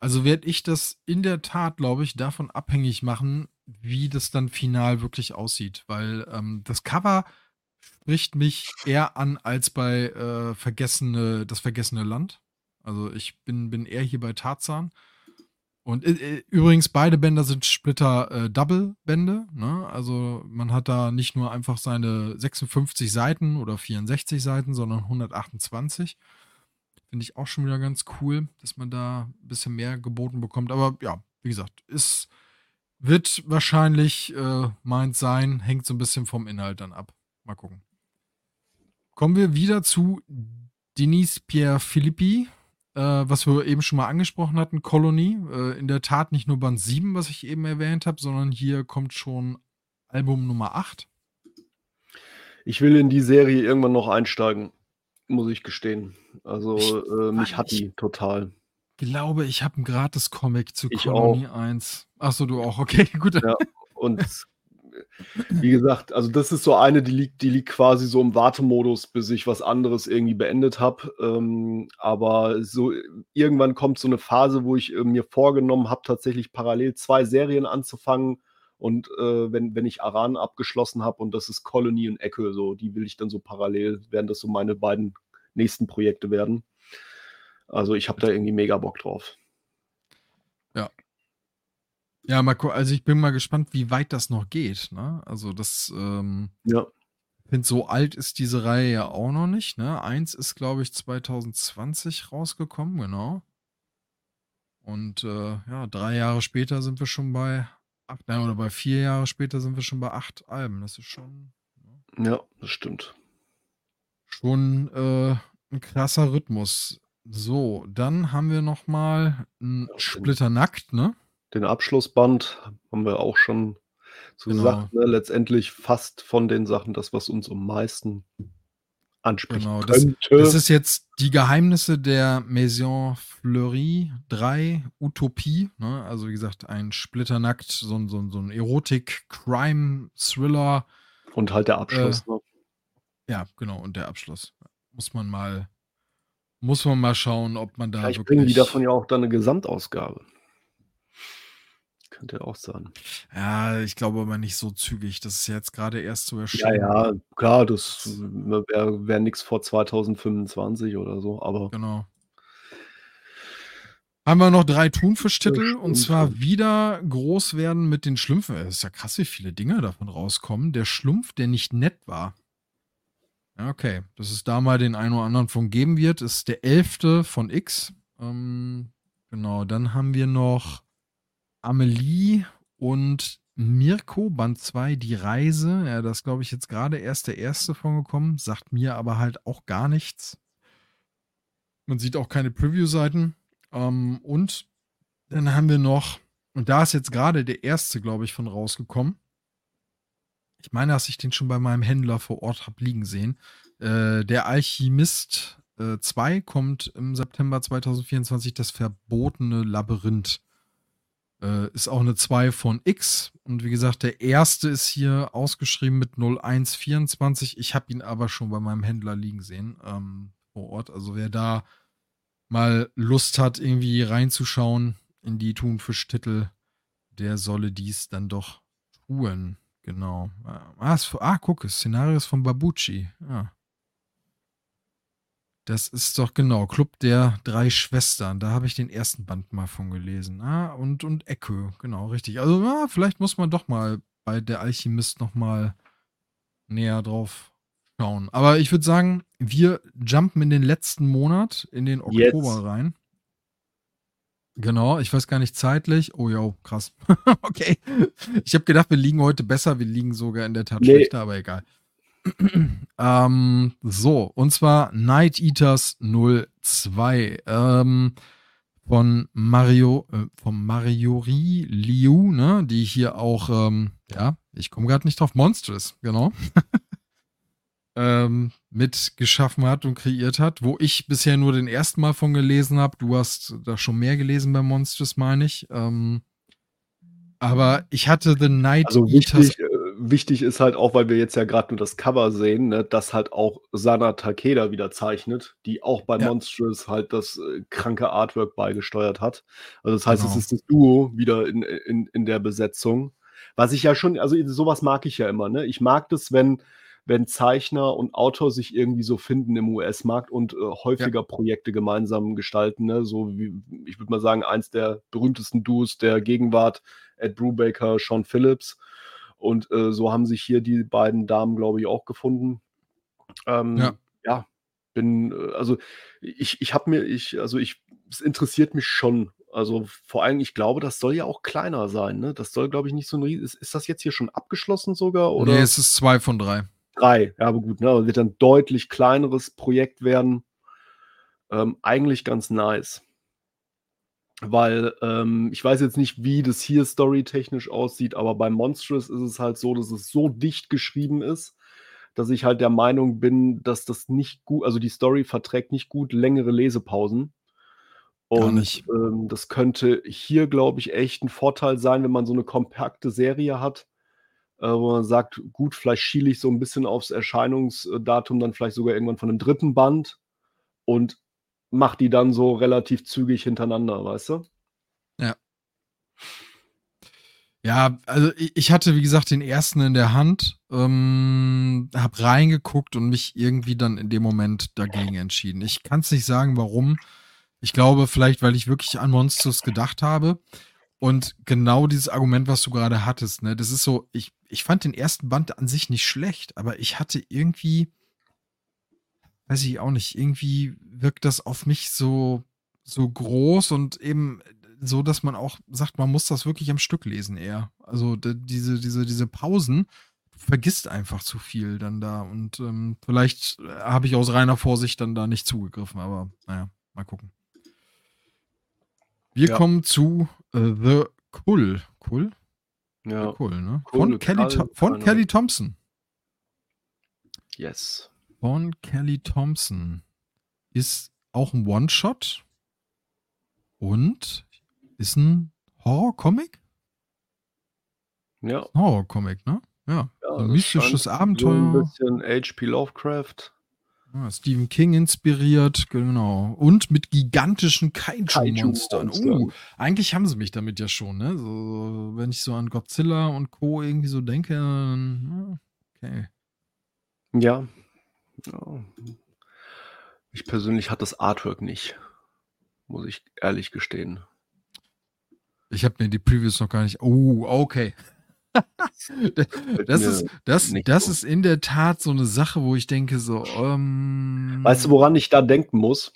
Also werde ich das in der Tat, glaube ich, davon abhängig machen, wie das dann final wirklich aussieht. Weil ähm, das Cover spricht mich eher an als bei äh, Vergessene, das Vergessene Land. Also ich bin, bin eher hier bei Tarzan. Und äh, äh, übrigens, beide Bänder sind Splitter-Double-Bände. ne? Also man hat da nicht nur einfach seine 56 Seiten oder 64 Seiten, sondern 128. Finde ich auch schon wieder ganz cool, dass man da ein bisschen mehr geboten bekommt. Aber ja, wie gesagt, ist, wird wahrscheinlich äh, meins sein, hängt so ein bisschen vom Inhalt dann ab. Mal gucken. Kommen wir wieder zu Denise Pierre Philippi, äh, was wir eben schon mal angesprochen hatten, Colony. Äh, in der Tat nicht nur Band 7, was ich eben erwähnt habe, sondern hier kommt schon Album Nummer 8. Ich will in die Serie irgendwann noch einsteigen, muss ich gestehen. Also äh, mich hat die total. Glaube, ich habe ein gratis Comic zu Ich Colony 1. Achso, du auch, okay, gut. Ja. Und wie gesagt, also das ist so eine, die liegt, die liegt quasi so im Wartemodus, bis ich was anderes irgendwie beendet habe. Ähm, aber so irgendwann kommt so eine Phase, wo ich äh, mir vorgenommen habe, tatsächlich parallel zwei Serien anzufangen. Und äh, wenn, wenn ich Aran abgeschlossen habe und das ist Colony und Echo, so, die will ich dann so parallel, werden das so meine beiden nächsten Projekte werden. Also ich habe da irgendwie mega Bock drauf. Ja, mal gu- also ich bin mal gespannt, wie weit das noch geht. Ne? Also das, ähm, Ja. ich finde, so alt ist diese Reihe ja auch noch nicht. Ne? Eins ist, glaube ich, 2020 rausgekommen, genau. Und äh, ja, drei Jahre später sind wir schon bei acht, nein, oder bei vier Jahre später sind wir schon bei acht Alben. Das ist schon, Ja, das stimmt. schon äh, ein krasser Rhythmus. So, dann haben wir noch mal ein Ja, Splitter nackt, ne? Den Abschlussband haben wir auch schon so Genau. gesagt, ne? letztendlich fast von den Sachen das, was uns am meisten anspricht. Genau, das-. Das ist jetzt die Geheimnisse der Maison Fleury 3 Utopie. Ne? Also wie gesagt, ein Splitternackt, so ein, so ein, so ein Erotik-Crime-Thriller. und halt der Abschluss. Äh, ne? Ja, genau, und der Abschluss. Muss man mal, muss man mal schauen, ob man da Vielleicht wirklich. bringen die davon ja auch dann eine Gesamtausgabe. Könnte ja auch sein. Ja, ich glaube aber nicht so zügig. Das ist jetzt gerade erst so Ja, erschienen. ja, klar, das wäre wär nichts vor 2025 oder so, aber Genau. Haben wir noch drei Thunfischtitel und zwar wieder groß werden mit den Schlümpfen. Es ist ja krass, wie viele Dinge davon rauskommen. Der Schlumpf, der nicht nett war. Ja, okay. Dass es da mal den einen oder anderen von geben wird, ist der elfte von X. Ähm, genau, dann haben wir noch Amelie und Mirko, Band 2, Die Reise. Ja, das glaube ich jetzt gerade erst der erste von gekommen. Sagt mir aber halt auch gar nichts. Man sieht auch keine Preview-Seiten. Ähm, und dann haben wir noch, und da ist jetzt gerade der erste, glaube ich, von rausgekommen. Ich meine, dass ich den schon bei meinem Händler vor Ort habe liegen sehen. Äh, der Alchemist 2 kommt im September 2024, das verbotene Labyrinth. Äh, ist auch eine 2 von X. Und wie gesagt, der erste ist hier ausgeschrieben mit 0124. Ich habe ihn aber schon bei meinem Händler liegen sehen ähm, vor Ort. Also wer da mal Lust hat, irgendwie reinzuschauen in die Thunfisch-Titel, der solle dies dann doch tun. Genau. Ah, ist, ah guck, Szenario ist von Babucci. Ja. Das ist doch genau Club der drei Schwestern. Da habe ich den ersten Band mal von gelesen. Ah, und, und Ecke, genau, richtig. Also, ah, vielleicht muss man doch mal bei der Alchemist noch mal näher drauf schauen. Aber ich würde sagen, wir jumpen in den letzten Monat, in den Oktober Jetzt. rein. Genau, ich weiß gar nicht zeitlich. Oh ja, krass. okay. Ich habe gedacht, wir liegen heute besser. Wir liegen sogar in der Tat nee. schlechter, aber egal. ähm, so, und zwar Night Eaters 02 ähm, von Mario, äh, von Mariori Liu, ne, die hier auch, ähm, ja, ich komme gerade nicht drauf, Monstrous, genau. ähm, mitgeschaffen hat und kreiert hat, wo ich bisher nur den ersten Mal von gelesen habe. Du hast da schon mehr gelesen bei Monsters, meine ich. Ähm, aber ich hatte The Night also Eaters. Wichtig, äh, wichtig ist halt auch, weil wir jetzt ja gerade nur das Cover sehen, ne, dass halt auch Sana Takeda wieder zeichnet, die auch bei ja. Monstrous halt das äh, kranke Artwork beigesteuert hat. Also das heißt, genau. es ist das Duo wieder in, in, in der Besetzung. Was ich ja schon, also sowas mag ich ja immer, ne? Ich mag das, wenn wenn Zeichner und Autor sich irgendwie so finden im US-Markt und äh, häufiger ja. Projekte gemeinsam gestalten. Ne? So wie, ich würde mal sagen, eins der berühmtesten Duos der Gegenwart, Ed Brubaker, Sean Phillips. Und äh, so haben sich hier die beiden Damen, glaube ich, auch gefunden. Ähm, ja. ja, bin, äh, also ich, ich habe mir, ich, also ich, es interessiert mich schon. Also vor allem, ich glaube, das soll ja auch kleiner sein. Ne? Das soll, glaube ich, nicht so ein riesen. Ist, ist das jetzt hier schon abgeschlossen sogar? Oder? Nee, es ist zwei von drei drei. Ja, aber gut, ne? Also wird dann deutlich kleineres Projekt werden. Ähm, eigentlich ganz nice. Weil ähm, ich weiß jetzt nicht, wie das hier storytechnisch aussieht, aber bei Monstrous ist es halt so, dass es so dicht geschrieben ist, dass ich halt der Meinung bin, dass das nicht gut, also die Story verträgt nicht gut längere Lesepausen. Und ähm, das könnte hier, glaube ich, echt ein Vorteil sein, wenn man so eine kompakte Serie hat äh, wo man sagt, gut, vielleicht schiele ich so ein bisschen aufs Erscheinungsdatum dann vielleicht sogar irgendwann von einem dritten Band und mach die dann so relativ zügig hintereinander, weißt du? Ja. Ja, also ich hatte, wie gesagt, den ersten in der Hand, ähm, hab reingeguckt und mich irgendwie dann in dem Moment dagegen entschieden. Ich kann es nicht sagen, warum. Ich glaube, vielleicht, weil ich wirklich an Monsters gedacht habe. Und genau dieses Argument, was du gerade hattest, ne, das ist so, ich, ich fand den ersten Band an sich nicht schlecht, aber ich hatte irgendwie, weiß ich auch nicht, irgendwie wirkt das auf mich so, so groß und eben so, dass man auch sagt, man muss das wirklich am Stück lesen eher. Also diese, diese, diese Pausen, vergisst einfach zu viel dann da und ähm, vielleicht habe ich aus reiner Vorsicht dann da nicht zugegriffen, aber naja, mal gucken. Wir ja. kommen zu äh, The Kull. Kull? Ja. The Kull, ne? Cool, von, Kelly, von Kelly Thompson. Yes. Von Kelly Thompson. Ist auch ein One-Shot und ist ein Horror-Comic? Ja. Horror-Comic, ne? Ja. ja ein mystisches Abenteuer. So ein bisschen H.P. Lovecraft. Ah, Stephen King inspiriert, genau. Und mit gigantischen Kaiju-Monstern. Kaiju uh, eigentlich haben sie mich damit ja schon, ne? So, wenn ich so an Godzilla und Co. irgendwie so denke, dann, okay. Ja. Ja. Ich persönlich hatte das Artwork nicht. Muss ich ehrlich gestehen. Ich habe mir die Previews noch gar nicht. Oh, okay das, ist, das, das ist in der Tat so eine Sache, wo ich denke, so. Ähm weißt du, woran ich da denken muss?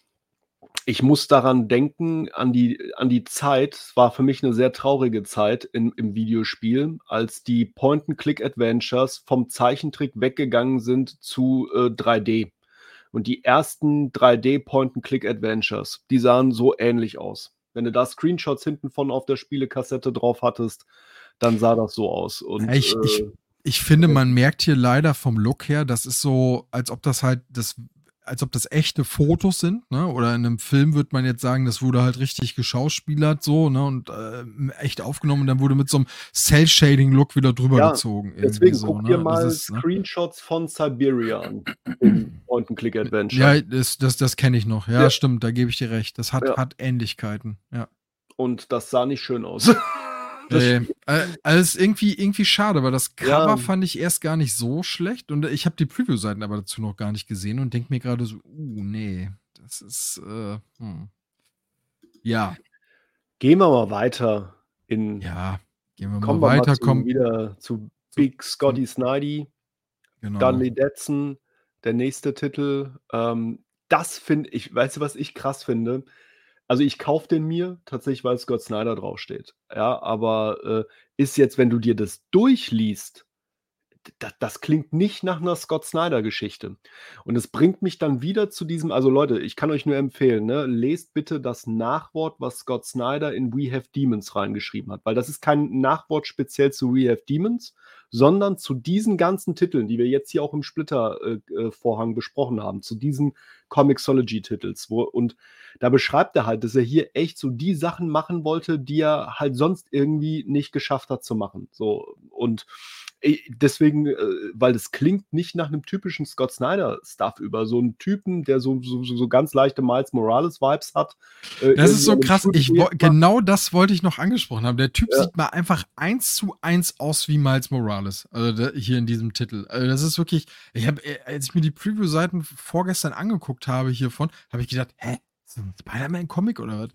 Ich muss daran denken, an die, an die Zeit, es war für mich eine sehr traurige Zeit in, im Videospiel, als die Point-and-Click-Adventures vom Zeichentrick weggegangen sind zu äh, 3D. Und die ersten 3D Point-and-Click-Adventures, die sahen so ähnlich aus. Wenn du da Screenshots hinten von auf der Spielekassette drauf hattest, dann sah das so aus. Und, ich, äh, ich, ich finde, man merkt hier leider vom Look her, das ist so, als ob das halt das als ob das echte Fotos sind, ne? Oder in einem Film würde man jetzt sagen, das wurde halt richtig geschauspielert so, ne? Und äh, echt aufgenommen und dann wurde mit so einem Cell-Shading-Look wieder drüber ja, gezogen. Deswegen so, guck ne? dir mal ist, ne? Screenshots ne? von Siberia an. Point-and-Click-Adventure. Ja, das, das, das kenne ich noch. Ja, ja, stimmt, da gebe ich dir recht. Das hat, ja. hat Ähnlichkeiten, ja. Und das sah nicht schön aus. Nee, äh, also irgendwie, irgendwie schade, weil das Cover ja. fand ich erst gar nicht so schlecht und ich habe die Preview-Seiten aber dazu noch gar nicht gesehen und denke mir gerade so, uh, nee, das ist, äh, hm. ja. Gehen wir mal weiter in. Ja, gehen wir mal weiter. Mal zu, kommen wieder zu Big Scotty Snidey, genau. Dudley Detson, der nächste Titel. Ähm, das finde ich, weißt du, was ich krass finde? Also, ich kaufe den mir tatsächlich, weil Scott Snyder draufsteht. Ja, aber, äh, ist jetzt, wenn du dir das durchliest das, das klingt nicht nach einer Scott Snyder-Geschichte. Und es bringt mich dann wieder zu diesem, also Leute, ich kann euch nur empfehlen, ne, lest bitte das Nachwort, was Scott Snyder in We Have Demons reingeschrieben hat, weil das ist kein Nachwort speziell zu We Have Demons, sondern zu diesen ganzen Titeln, die wir jetzt hier auch im Splitter-Vorhang äh, äh besprochen haben, zu diesen Comixology-Titels. Und da beschreibt er halt, dass er hier echt so die Sachen machen wollte, die er halt sonst irgendwie nicht geschafft hat zu machen. So, und deswegen, äh, weil das klingt nicht nach einem typischen Scott Snyder-Stuff über so einen Typen, der so, so, so ganz leichte Miles Morales-Vibes hat. Äh, das ist so krass. Ich, genau das wollte ich noch angesprochen haben. Der Typ ja. sieht mal einfach eins zu eins aus wie Miles Morales. Also hier in diesem Titel. Also das ist wirklich. Ich habe, äh, als ich mir die Preview-Seiten vorgestern angeguckt habe hiervon, habe ich gedacht, hä? Ist das ein Spider-Man-Comic oder was?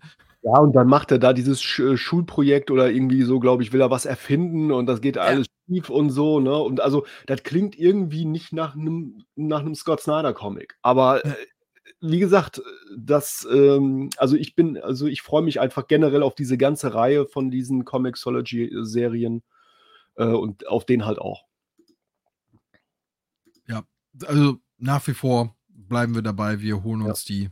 Ja, und dann macht er da dieses Sch äh, Schulprojekt oder irgendwie so, glaube ich, will er was erfinden und das geht ja. alles schief und so, ne? Und also, das klingt irgendwie nicht nach einem nach 'nem Scott Snyder-Comic. Aber, äh, wie gesagt, das, ähm also, ich bin also, ich freue mich einfach generell auf diese ganze Reihe von diesen Comixology-Serien, äh, und auf den halt auch. Ja, also, nach wie vor bleiben wir dabei, wir holen Ja. uns die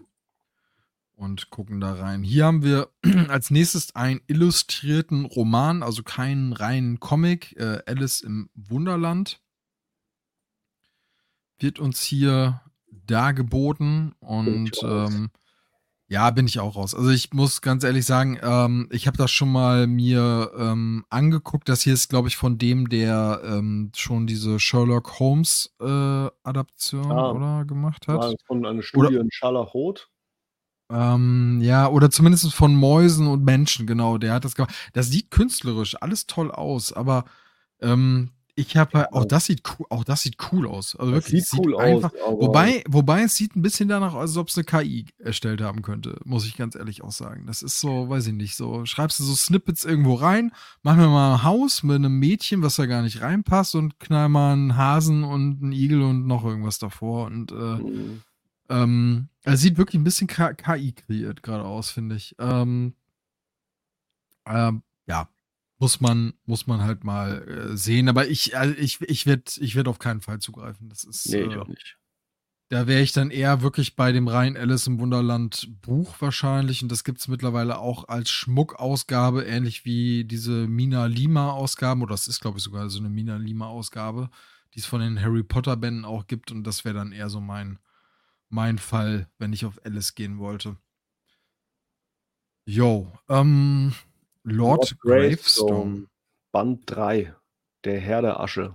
und gucken da rein. Hier haben wir als nächstes einen illustrierten Roman, also keinen reinen Comic. Äh, Alice im Wunderland wird uns hier dargeboten und ähm, ja, bin ich auch raus. Also ich muss ganz ehrlich sagen, ähm, ich habe das schon mal mir ähm, angeguckt. Das hier ist, glaube ich, von dem, der ähm, schon diese Sherlock Holmes äh, Adaption ah, oder gemacht hat. War von einer Studie oder, in Scharlachroth. Ähm, ja, oder zumindest von Mäusen und Menschen, genau. Der hat das gemacht. Das sieht künstlerisch alles toll aus, aber ähm, ich habe halt, auch das sieht cool, auch das sieht cool aus. Also wirklich, sieht cool einfach, aus. Wobei, wobei es sieht ein bisschen danach aus, als ob es eine KI erstellt haben könnte, muss ich ganz ehrlich auch sagen. Das ist so, weiß ich nicht, so schreibst du so Snippets irgendwo rein, mach mir mal ein Haus mit einem Mädchen, was da gar nicht reinpasst und knall mal einen Hasen und einen Igel und noch irgendwas davor und äh, mhm. Ähm, er sieht wirklich ein bisschen KI kreiert gerade aus, finde ich. Ähm, ähm, ja, muss man, muss man halt mal äh, sehen. Aber ich, also ich, ich werde ich werd auf keinen Fall zugreifen. Das ist. Nee, ich auch nicht. Da wäre ich dann eher wirklich bei dem rein Alice im Wunderland Buch wahrscheinlich. Und das gibt es mittlerweile auch als Schmuckausgabe, ähnlich wie diese Mina Lima Ausgaben. Oder das ist, glaube ich, sogar so eine Mina Lima Ausgabe, die es von den Harry Potter Bänden auch gibt. Und das wäre dann eher so mein, mein Fall, wenn ich auf Alice gehen wollte. Yo, ähm, Lord, Lord Gravestone. Gravestone. Band 3, der Herr der Asche.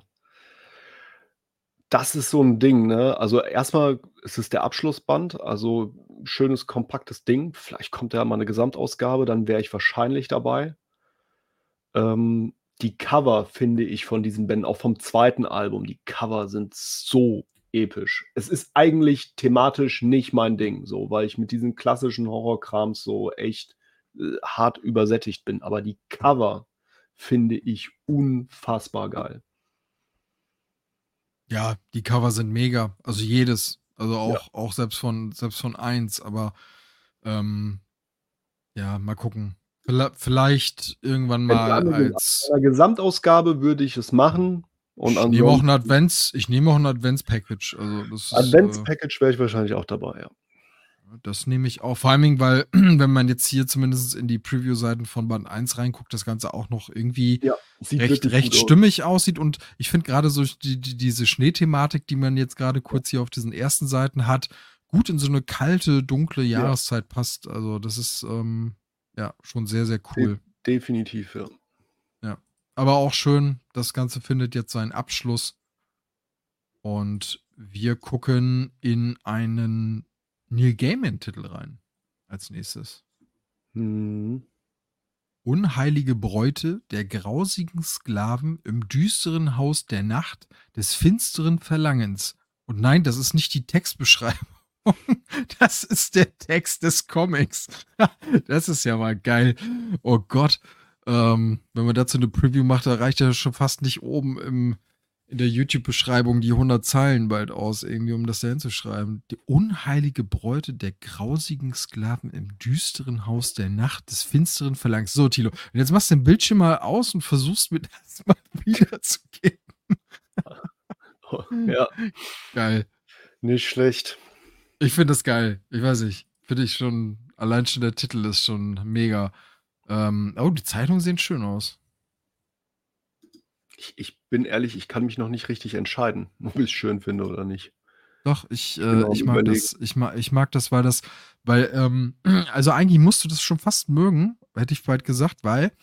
Das ist so ein Ding, ne? Also erstmal ist es der Abschlussband, also schönes, kompaktes Ding. Vielleicht kommt ja mal eine Gesamtausgabe, dann wäre ich wahrscheinlich dabei. Ähm, die Cover finde ich von diesen Bänden, auch vom zweiten Album, die Cover sind so episch. Es ist eigentlich thematisch nicht mein Ding, so, weil ich mit diesen klassischen Horrorkrams so echt äh, hart übersättigt bin. Aber die Cover finde ich unfassbar geil. Ja, die Cover sind mega. Also jedes. Also auch, ja. auch selbst von selbst von eins, aber ähm, ja, mal gucken. Vielleicht irgendwann mal als. In einer Gesamtausgabe würde ich es machen. Und ich nehme auch ein Advents, ich nehme auch ein Advents-Package. Also Advents-Package wäre ich wahrscheinlich auch dabei, ja. Das nehme ich auch. Vor allem, weil, wenn man jetzt hier zumindest in die Preview-Seiten von Band 1 reinguckt, das Ganze auch noch irgendwie ja, recht, recht stimmig aus. aussieht. Und ich finde gerade so die, die, diese Schneethematik, die man jetzt gerade kurz hier auf diesen ersten Seiten hat, gut in so eine kalte, dunkle Ja. Jahreszeit passt. Also, das ist, ähm, ja, schon sehr, sehr cool. De definitiv, ja. Aber auch schön, das Ganze findet jetzt seinen Abschluss. Und wir gucken in einen Neil Gaiman-Titel rein. Als nächstes. Mhm. Unheilige Bräute der grausigen Sklaven im düsteren Haus der Nacht des finsteren Verlangens. Und nein, das ist nicht die Textbeschreibung. Das ist der Text des Comics. Das ist ja mal geil. Oh Gott. Ähm, wenn man dazu eine Preview macht, da reicht ja schon fast nicht oben im, in der YouTube-Beschreibung die 100 Zeilen bald aus, irgendwie, um das da hinzuschreiben. Die unheilige Bräute der grausigen Sklaven im düsteren Haus der Nacht des finsteren Verlangens. So, Tilo, und jetzt machst du den Bildschirm mal aus und versuchst mir das mal wiederzugeben. Ja, Geil. nicht schlecht. Ich finde das geil. Ich weiß nicht. Finde ich schon, allein schon der Titel ist schon mega. Ähm, oh, die Zeichnungen sehen schön aus. Ich ich bin ehrlich, ich kann mich noch nicht richtig entscheiden, ob ich's schön finde oder nicht. Doch, ich, äh, ich mag Überlegen. das. Ich mag, ich mag das, weil das, weil, ähm, also eigentlich musst du das schon fast mögen, hätte ich bald gesagt, weil,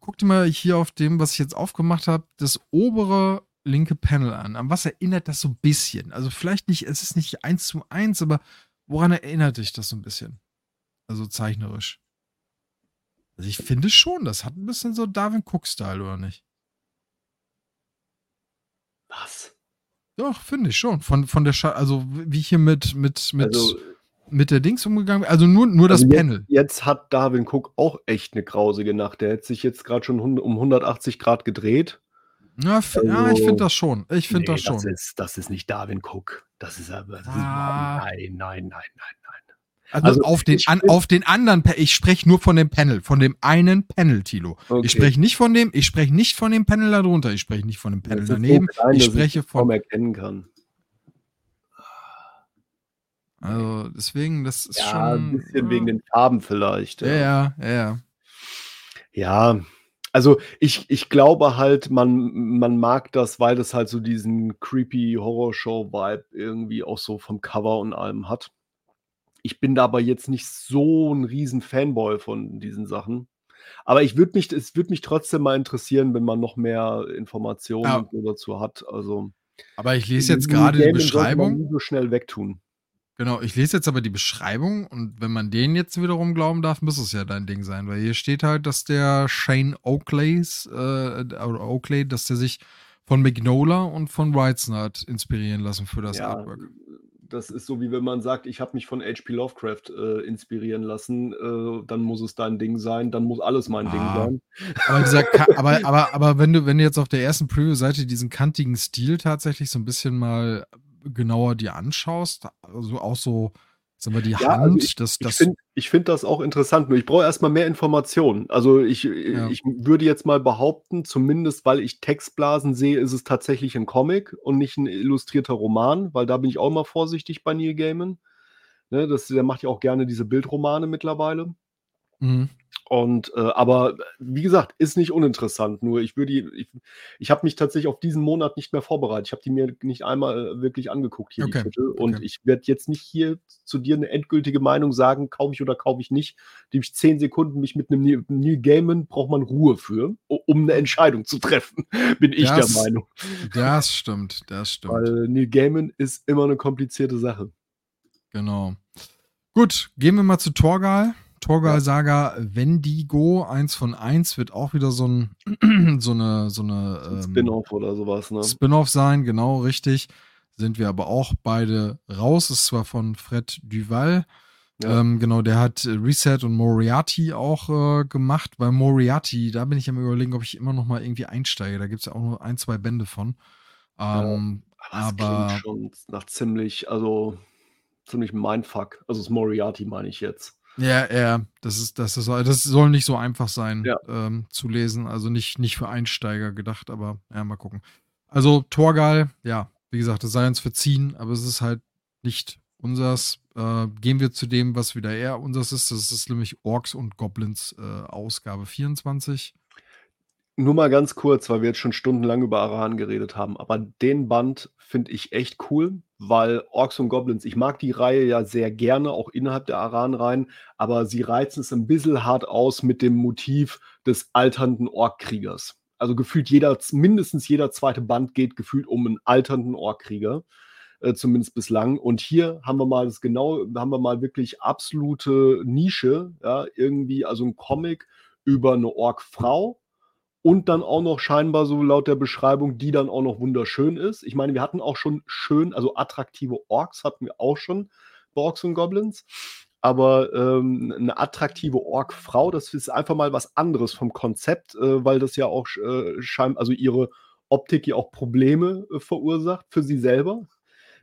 guck dir mal hier auf dem, was ich jetzt aufgemacht habe, das obere linke Panel an. An was erinnert das so ein bisschen? Also vielleicht nicht, es ist nicht eins zu eins, aber woran erinnert dich das so ein bisschen? Also zeichnerisch. Also ich finde schon, das hat ein bisschen so Darwin Cook-Style, oder nicht? Was? Doch, finde ich schon. Von, von der Scha also wie hier mit, mit, mit, Also mit der Dings umgegangen wird. Also nur, nur das also Panel. jetzt hat Darwin Cook auch echt 'ne grausige Nacht. Der hätte sich jetzt grad schon um 180 Grad gedreht. Ja, f ja, ich finde Also, das schon. Ich finde ne, das schon. das ist das ist nicht Darwin Cook. Das ist aber das ist Ah. nein, nein, nein, nein, nein. Also, Also, auf den ich an auf den anderen ich spreche nur von dem Panel, von dem einen Panel, Tilo. Okay. Ich spreche nicht von dem ich spreche nicht von dem Panel da drunter. Ich spreche nicht von dem Panel ist so daneben. klein, Ich spreche kaum von erkennen kann. also, deswegen, das ist Ja, schon bisschen wegen den Farben vielleicht, Ja, ja. ja, ja, ja. Ja, also ich ich glaube halt, man man mag das, weil das halt so diesen creepy Horrorshow-Vibe irgendwie auch so vom Cover und allem hat. Ich bin da aber jetzt nicht so 'n riesen Fanboy von diesen Sachen. Aber ich würde mich es würde mich trotzdem mal interessieren, wenn man noch mehr Informationen Ja. dazu hat. Also Aber ich lese jetzt gerade die Beschreibung. so schnell wegtun. Genau, ich lese jetzt aber die Beschreibung und wenn man denen jetzt wiederum glauben darf, muss es ja dein Ding sein, weil hier steht halt, dass der Shane Oakleys, äh, oder Oakley, dass der sich von Mignola und von Weizen hat inspirieren lassen für das Ja, Artwork. Das ist so, wie wenn man sagt: „Ich habe mich von H.P. Lovecraft, äh, inspirieren lassen“, äh, dann muss es dein Ding sein, dann muss alles mein Ding Ah. sein. Aber dieser aber aber aber wenn du wenn du jetzt auf der ersten Preview-Seite diesen kantigen Stil tatsächlich so ein bisschen mal genauer dir anschaust, also auch so, sagen wir, die Ja, also Hand, ich das ich das finde ich finde das auch interessant, nur ich brauche erst mal mehr Informationen. Also, ich Ja. ich würde jetzt mal behaupten, zumindest weil ich Textblasen sehe, ist es tatsächlich 'n Comic und nicht 'n illustrierter Roman, weil da bin ich auch immer vorsichtig bei Neil Gaiman. Ne, das der macht ja auch gerne diese Bildromane mittlerweile. Mhm. Und, äh, aber wie gesagt, ist nicht uninteressant, nur ich würde ich ich habe mich tatsächlich auf diesen Monat nicht mehr vorbereitet. Ich habe die mir nicht einmal, äh, wirklich angeguckt hier, Okay, die Titel. Und okay. ich werde jetzt nicht hier zu dir 'ne endgültige Meinung sagen, kaufe ich oder kaufe ich nicht. Gebe ich 10 Sekunden mich mit 'nem Neil Neil Gaiman braucht man Ruhe für, um 'ne Entscheidung zu treffen, bin ich der Das Meinung. das stimmt, das stimmt. Weil Neil Gaiman ist immer 'ne komplizierte Sache. Genau. Gut, gehen wir mal zu Torgal. Ja. Torgal Saga Wendigo, 1 von 1 wird auch wieder so 'n so 'ne so 'ne, So ähm, Spin-off oder so was, ne? Spin-off sein, genau richtig. Sind wir aber auch beide raus. Ist zwar von Fred Duval. Ja. Ähm, genau, der hat Reset und Moriarty auch, äh, gemacht. Bei Moriarty, da bin ich am Überlegen, ob ich immer noch mal irgendwie einsteige. Da gibt's ja auch nur 1, 2 Bände von. Ja, Ähm, aber es klingt aber schon nach ziemlich also, ziemlich Mindfuck. Also, das Moriarty meine ich jetzt. Ja, ja, das ist das ist das soll nicht so einfach sein, Ja. ähm, zu lesen. Also, nicht nicht für Einsteiger gedacht, aber ja, mal gucken. Also, Torgal, ja, wie gesagt, das sei uns verziehen, aber es ist halt nicht unsers. Äh, gehen wir zu dem, was wieder eher unseres ist. Das ist nämlich Orks und Goblins, äh, Ausgabe 24. Nur mal ganz kurz, weil wir jetzt schon stundenlang über Aran geredet haben, aber den Band finde ich echt cool. Weil Orks und Goblins, ich mag die Reihe ja sehr gerne, auch innerhalb der Aran-Reihen, aber sie reizen es ein bisschen hart aus mit dem Motiv des alternden Orkkriegers. Also gefühlt jeder, mindestens jeder zweite Band geht gefühlt um einen alternden Orkkrieger, äh, zumindest bislang. Und hier haben wir mal das genau, haben wir mal wirklich absolute Nische, ja, irgendwie, also ein Comic über eine Orkfrau, und dann auch noch scheinbar so laut der Beschreibung, die dann auch noch wunderschön ist. Ich meine, wir hatten auch schon schön, also attraktive Orks hatten wir auch schon bei Orks und Goblins. Aber ähm, eine attraktive Ork-Frau, das ist einfach mal was anderes vom Konzept, äh, weil das ja auch äh, scheinbar, also ihre Optik ja auch Probleme äh, verursacht für sie selber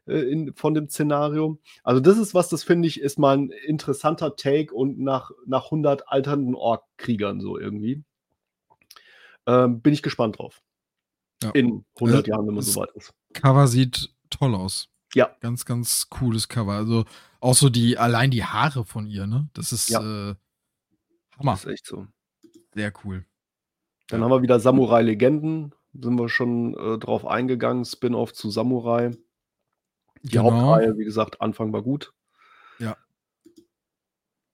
äh, in, von dem Szenario. Also das ist was, das finde ich, ist mal ein interessanter Take und nach, nach 100 alternden Ork-Kriegern so irgendwie. Ähm, bin ich gespannt drauf. Ja. In 100 äh, Jahren, wenn man so weit ist. Cover sieht toll aus. Ja. Ganz, ganz cooles Cover. Also auch so die, allein die Haare von ihr, ne? Das ist ja. äh, Hammer. Das ist echt so. Sehr cool. Dann ja. haben wir wieder Samurai-Legenden. Sind wir schon äh, drauf eingegangen. Spin-off zu Samurai. Die genau. Hauptreihe, wie gesagt, Anfang war gut. Ja.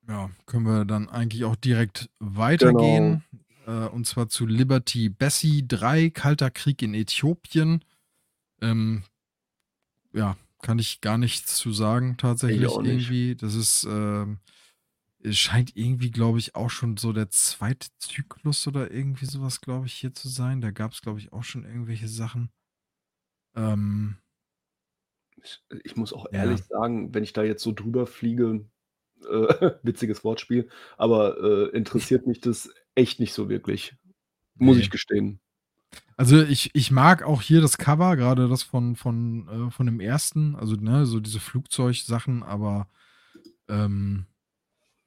Ja, können wir dann eigentlich auch direkt weitergehen. Genau und zwar zu Liberty Bessie 3, Kalter Krieg in Äthiopien. Ähm, ja, kann ich gar nichts zu sagen, tatsächlich irgendwie. Das ist, ähm, es scheint irgendwie, glaube ich, auch schon so der zweite Zyklus oder irgendwie sowas, glaube ich, hier zu sein. Da gab es, glaube ich, auch schon irgendwelche Sachen. Ähm, ich, ich muss auch ehrlich ja. sagen, wenn ich da jetzt so drüber fliege, äh, witziges Wortspiel, aber äh, interessiert mich das echt nicht so wirklich. Muss nee. ich gestehen. Also ich, ich mag auch hier das Cover, gerade das von, von, äh, von dem ersten, also ne, so diese Flugzeugsachen, aber ähm,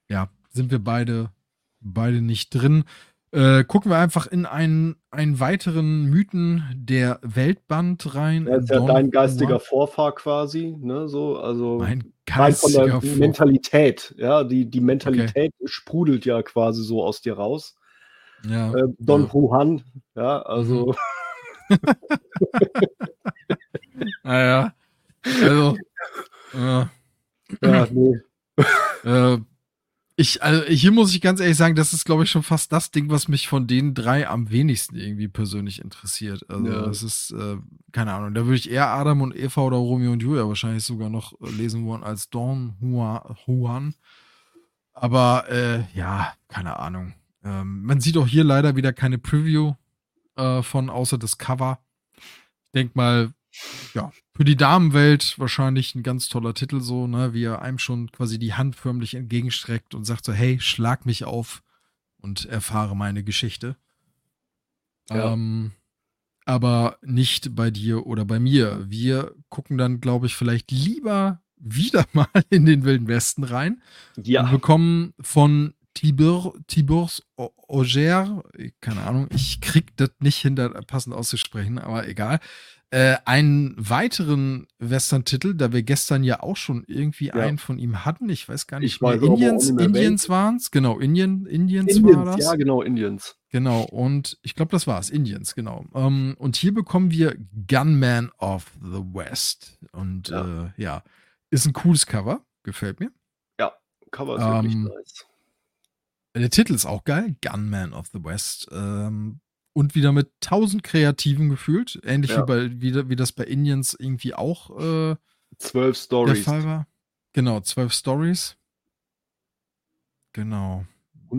ja, sind wir beide, beide nicht drin. Äh, gucken wir einfach in einen, einen weiteren Mythen der Weltband rein. Das ist ja dein geistiger Vorfahr quasi, ne? So, also mein geistiger von der Mentalität, ja, die, die Mentalität okay. sprudelt ja quasi so aus dir raus. Ja, äh, Don ja. Juan, ja, also. naja, also. Äh, ja, nee. Äh, ich, also hier muss ich ganz ehrlich sagen, das ist, glaube ich, schon fast das Ding, was mich von den drei am wenigsten irgendwie persönlich interessiert. Also, ja. das ist, äh, keine Ahnung, da würde ich eher Adam und Eva oder Romeo und Julia wahrscheinlich sogar noch lesen wollen als Don Juan. Aber, äh, ja, keine Ahnung. Ähm, man sieht auch hier leider wieder keine Preview äh, von, außer das Cover. Ich denke mal, ja, für die Damenwelt wahrscheinlich ein ganz toller Titel, so, ne, wie er einem schon quasi die Hand förmlich entgegenstreckt und sagt so, hey, schlag mich auf und erfahre meine Geschichte. Ja. Ähm, aber nicht bei dir oder bei mir. Wir gucken dann, glaube ich, vielleicht lieber wieder mal in den Wilden Westen rein ja. und bekommen von Tibur, Tibours Auger, keine Ahnung, ich krieg das nicht hinter passend auszusprechen, aber egal. Äh, einen weiteren Western-Titel, da wir gestern ja auch schon irgendwie ja. einen von ihm hatten, ich weiß gar nicht ich mehr. Indians, Indians waren es, genau, Indien, Indians, Indians war das. Ja, genau, Indians. Genau, und ich glaube, das war es, Indians, genau. Ähm, und hier bekommen wir Gunman of the West. Und ja, äh, ja ist ein cooles Cover, gefällt mir. Ja, Cover ist wirklich ähm, nice. Der Titel ist auch geil, Gunman of the West. Ähm, und wieder mit tausend Kreativen gefühlt. Ähnlich ja. wie, bei, wie, wie, das bei Indians irgendwie auch äh, zwölf Stories. Der Fall war. Genau, zwölf Stories. Genau.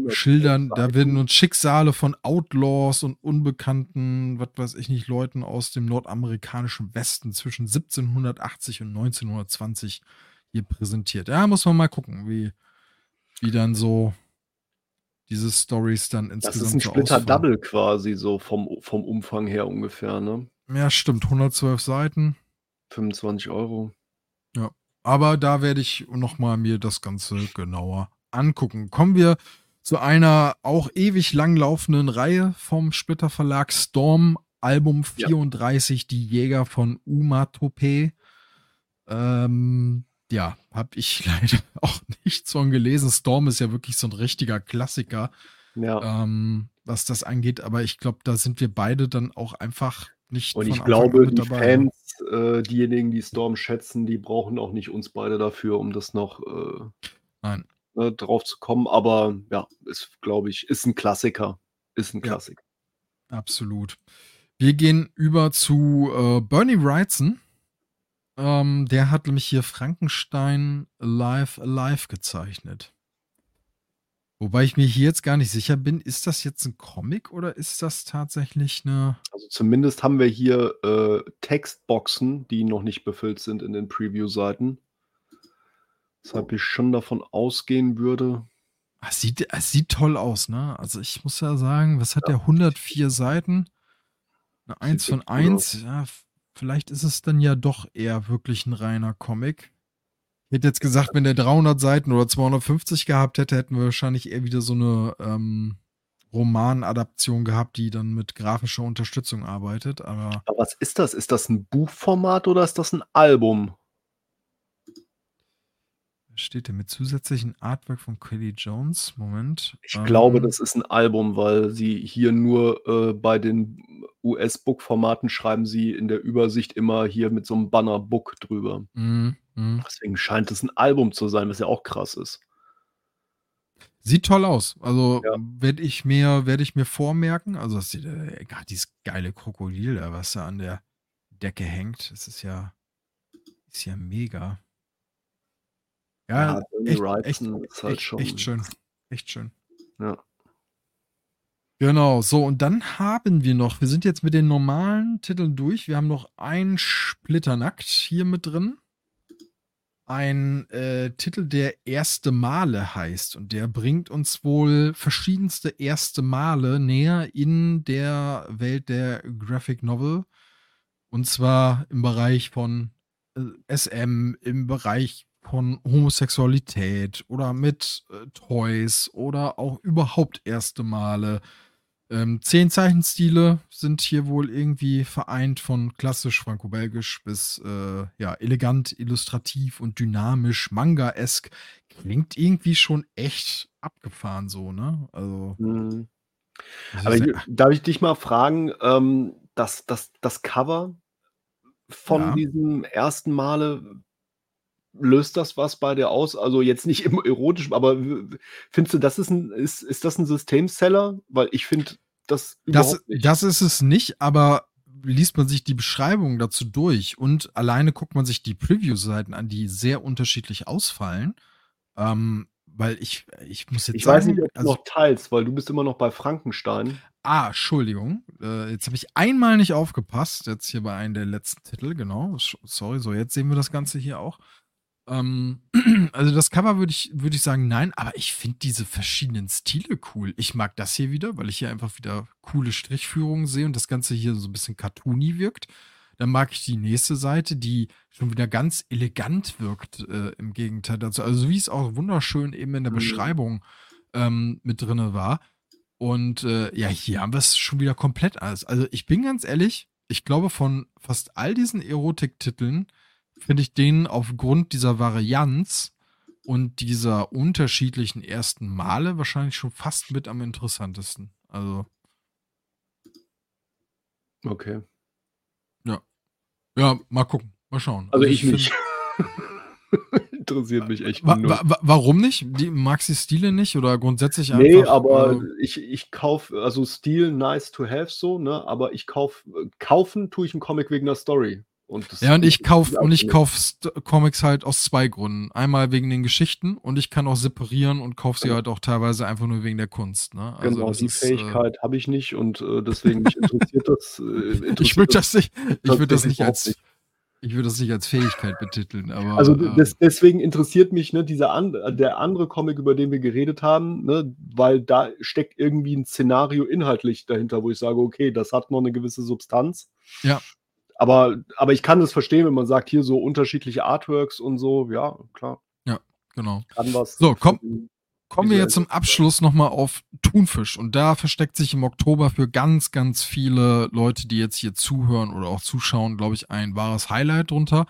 Schildern, da werden uns Schicksale von Outlaws und Unbekannten, was weiß ich nicht, Leuten aus dem nordamerikanischen Westen zwischen 1780 und 1920 hier präsentiert. Ja, muss man mal gucken, wie, wie dann so diese Stories dann insgesamt. Das ist ein Splitter-Double quasi, so vom, vom Umfang her ungefähr, ne? Ja, stimmt. 112 Seiten. 25 Euro. Ja, aber da werde ich nochmal mir das Ganze genauer angucken. Kommen wir zu einer auch ewig langlaufenden Reihe vom Splitter Verlag Storm, Album 34, ja. Die Jäger von Uma Tope. Ähm, ja, habe ich leider auch nichts von gelesen. Storm ist ja wirklich so ein richtiger Klassiker, ja. ähm, was das angeht. Aber ich glaube, da sind wir beide dann auch einfach nicht Und ich glaube, die dabei. ne? Fans, äh, diejenigen, die Storm schätzen, die brauchen auch nicht uns beide dafür, um das noch äh, ne, drauf zu kommen. Aber ja, ist, glaube ich, ist ein Klassiker. Ist ein Ja. Klassiker. Absolut. Wir gehen über zu äh, Bernie Wrightson. Ähm, der hat nämlich hier Frankenstein Alive Alive gezeichnet. Wobei ich mir hier jetzt gar nicht sicher bin, ist das jetzt ein Comic oder ist das tatsächlich eine. Also zumindest haben wir hier äh, Textboxen, die noch nicht befüllt sind in den Preview-Seiten. Weshalb ich schon davon ausgehen würde. Ah, sieht, es sieht toll aus, ne? Also ich muss ja sagen, was hat der? 104 Seiten? Eine 1 Sieht von echt gut 1. Ja, vielleicht ist es dann ja doch eher wirklich ein reiner Comic. Ich hätte jetzt gesagt, wenn der 300 Seiten oder 250 gehabt hätte, hätten wir wahrscheinlich eher wieder so eine ähm, Romanadaption gehabt, die dann mit grafischer Unterstützung arbeitet. Aber Aber was ist das? Ist das ein Buchformat oder ist das ein Album? Steht denn mit zusätzlichen Artwork von Kelly Jones? Moment. Ich glaube, das Ähm, ist ein Album, weil sie hier nur äh, bei den US-Book-Formaten schreiben sie in der Übersicht immer hier mit so einem Banner Book drüber. mm, mm. Deswegen scheint es ein Album zu sein, was ja auch krass ist. Sieht toll aus. Also Ja. werde ich mir, werde ich mir vormerken. Also das sieht, äh, dieses geile Krokodil, da, was da an der Decke hängt. Das ist ja, ist ja mega. Ja, Bernie echt, echt, halt echt, echt schön. Echt schön. Ja. Genau, so und dann haben wir noch, wir sind jetzt mit den normalen Titeln durch. Wir haben noch ein Splitternackt hier mit drin. Ein äh, Titel, der erste Male heißt und der bringt uns wohl verschiedenste erste Male näher in der Welt der Graphic Novel. Und zwar im Bereich von äh, SM, im Bereich von Homosexualität oder mit äh, Toys oder auch überhaupt erste Male. Ähm, zehn Zeichenstile sind hier wohl irgendwie vereint von klassisch franco-belgisch bis äh, ja, elegant, illustrativ und dynamisch, manga-esk. Klingt irgendwie schon echt abgefahren so, ne? Also. Mhm. Aber hier, darf ich dich mal fragen, ähm, das, das, das Cover von Ja. diesem ersten Male, löst das was bei dir aus? Also jetzt nicht im erotischen, aber findest du, das ist ein, ist, ist das ein Systemseller? Weil ich finde das Das, nicht. das ist es nicht, aber liest man sich die Beschreibung dazu durch und alleine guckt man sich die Preview-Seiten an, die sehr unterschiedlich ausfallen. Ähm, weil ich, ich muss jetzt ich sagen, weiß nicht, ob du also, noch teilst, weil du bist immer noch bei Frankenstein. ah, Entschuldigung, äh, jetzt habe ich einmal nicht aufgepasst, jetzt hier bei einem der letzten Titel, genau, sorry, so, jetzt sehen wir das Ganze hier auch. Ähm, also das Cover würde ich, würde ich sagen, nein, aber ich finde diese verschiedenen Stile cool. Ich mag das hier wieder, weil ich hier einfach wieder coole Strichführungen sehe und das Ganze hier so ein bisschen cartoony wirkt. Dann mag ich die nächste Seite, die schon wieder ganz elegant wirkt, äh, im Gegenteil dazu. Also wie es auch wunderschön eben in der Mhm. Beschreibung ähm, mit drinne war. Und äh, ja, hier haben wir es schon wieder komplett alles. Also ich bin ganz ehrlich, ich glaube von fast all diesen Erotiktiteln finde ich den aufgrund dieser Varianz und dieser unterschiedlichen ersten Male wahrscheinlich schon fast mit am interessantesten. Also, Okay. ja, mal gucken, mal schauen. Also ich find- nicht. Interessiert mich echt Wa wa wa warum nicht? Die, magst du Stile nicht oder grundsätzlich einfach? Nee, aber äh, ich, ich kaufe, also Stil nice to have so, ne? Aber ich kauf, äh, kaufen tue ich einen Comic wegen der Story. Und Ja, und ich kauf ist und ich kauf Comics halt aus zwei Gründen. Einmal wegen den Geschichten und ich kann auch separieren und kauf sie Genau. halt auch teilweise einfach nur wegen der Kunst. Ne? Also Genau, die ist, äh, Fähigkeit habe ich nicht und äh, deswegen mich interessiert das. Äh, interessiert ich würde das nicht, ich würde das nicht als, nicht. ich würde das nicht als Fähigkeit betiteln. Aber Also äh, des, deswegen interessiert mich ne, dieser an, der andere Comic, über den wir geredet haben, ne, weil da steckt irgendwie ein Szenario inhaltlich dahinter, wo ich sage, okay, das hat noch eine gewisse Substanz. Ja. Aber, aber ich kann das verstehen, wenn man sagt, hier so unterschiedliche Artworks und so, ja, klar, genau. kann was. So, komm. Kommen wir jetzt zum Abschluss nochmal auf Thunfisch. Und da versteckt sich im Oktober für ganz, ganz viele Leute, die jetzt hier zuhören oder auch zuschauen, glaube ich, ein wahres Highlight drunter.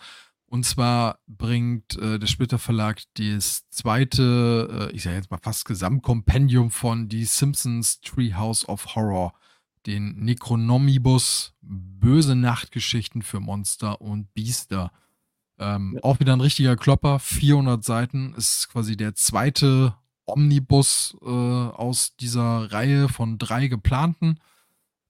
Und zwar bringt äh, der Splitter Verlag das zweite, äh, ich sage jetzt mal fast Gesamtkompendium von Die Simpsons Treehouse of Horror den Necronomibus Böse Nachtgeschichten für Monster und Biester. Ähm, ja. Auch wieder ein richtiger Klopper, 400 Seiten, ist quasi der zweite Omnibus äh, aus dieser Reihe von drei geplanten.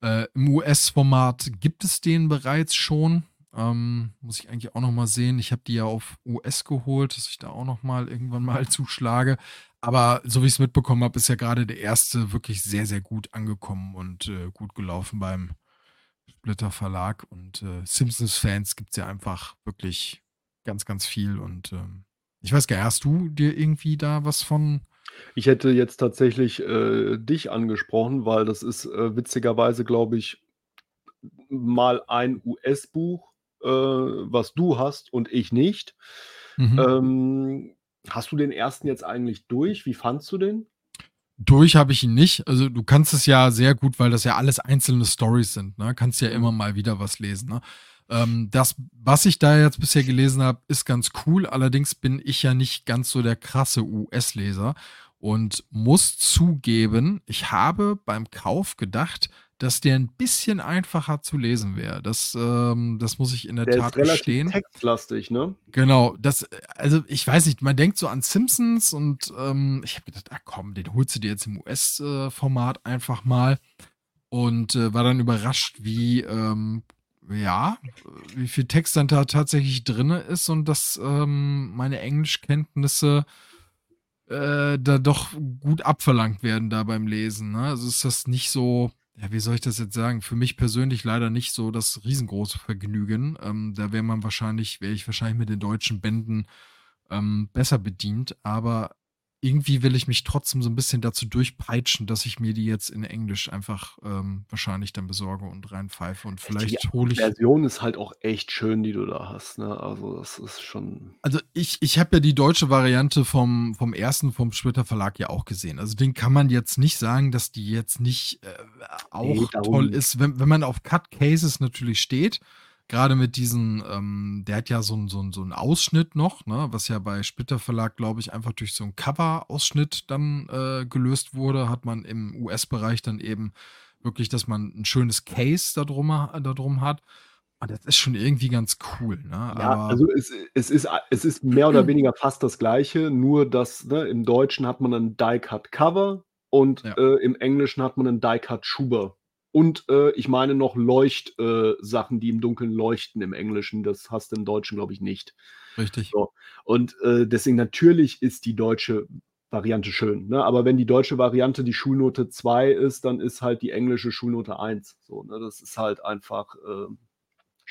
Äh, Im US-Format gibt es den bereits schon. Ähm, muss ich eigentlich auch noch mal sehen. Ich habe die ja auf US geholt, dass ich da auch noch mal irgendwann mal zuschlage. Aber so wie ich es mitbekommen habe, ist ja gerade der erste wirklich sehr, sehr gut angekommen und äh, gut gelaufen beim Splitter Verlag. Und äh, Simpsons-Fans gibt es ja einfach wirklich ganz, ganz viel. Und ähm, ich weiß gar nicht, hast du dir irgendwie da was von ich hätte jetzt tatsächlich, äh, dich angesprochen, weil das ist, äh, witzigerweise, glaube ich, mal ein US-Buch, äh, was du hast und ich nicht. Mhm. Ähm, hast du den ersten jetzt eigentlich durch? Wie fandst du den? Durch habe ich ihn nicht. Also du kannst es ja sehr gut, weil das ja alles einzelne Stories sind. Ne? Kannst ja immer mal wieder was lesen. Ne? Ähm, das, was ich da jetzt bisher gelesen habe, ist ganz cool. Allerdings bin ich ja nicht ganz so der krasse US-Leser und muss zugeben, ich habe beim Kauf gedacht, dass der ein bisschen einfacher zu lesen wäre. Das, ähm, das muss ich in der, der Tat ist relativ gestehen. textlastig, ne? Genau, das, also ich weiß nicht, man denkt so an Simpsons und ähm, ich habe gedacht, ah komm, den holst du dir jetzt im US-Format einfach mal und äh, war dann überrascht, wie ähm, ja, wie viel Text dann da tatsächlich drin ist und dass ähm, meine Englischkenntnisse äh, da doch gut abverlangt werden da beim Lesen. Ne? Also ist das nicht so, ja, wie soll ich das jetzt sagen? Für mich persönlich leider nicht so das riesengroße Vergnügen. Ähm, da wäre man wahrscheinlich, wäre ich wahrscheinlich mit den deutschen Bänden ähm, besser bedient. Aber irgendwie will ich mich trotzdem so ein bisschen dazu durchpeitschen, dass ich mir die jetzt in Englisch einfach ähm, wahrscheinlich dann besorge und reinpfeife und vielleicht hole ich. Die Version ist halt auch echt schön, die du da hast. Ne? Also das ist schon. Also ich, ich habe ja die deutsche Variante vom, vom ersten vom Splitter Verlag ja auch gesehen. Also den kann man jetzt nicht sagen, dass die jetzt nicht äh, auch nee, toll ist, wenn, wenn man auf Cut Cases natürlich steht gerade mit diesen, ähm, der hat ja so, so, so einen Ausschnitt noch, ne, was ja bei Splitter Verlag, glaube ich, einfach durch so einen Cover-Ausschnitt dann äh, gelöst wurde, hat man im US-Bereich dann eben wirklich, dass man ein schönes Case da drum, da drum hat. Und das ist schon irgendwie ganz cool. Ne? Ja, Aber also es, es, ist, es ist mehr oder weniger fast das Gleiche, nur dass ne, im Deutschen hat man ein Die-Cut-Cover und ja. äh, im Englischen hat man ein Die-Cut-Schuber. Und äh, ich meine noch Leuchtsachen, äh, die im Dunkeln leuchten im Englischen. Das hast du im Deutschen, glaube ich, nicht. Richtig. So. Und äh, deswegen natürlich ist die deutsche Variante schön. Ne? Aber wenn die deutsche Variante die Schulnote 2 ist, dann ist halt die englische Schulnote 1. So, ne? Das ist halt einfach äh,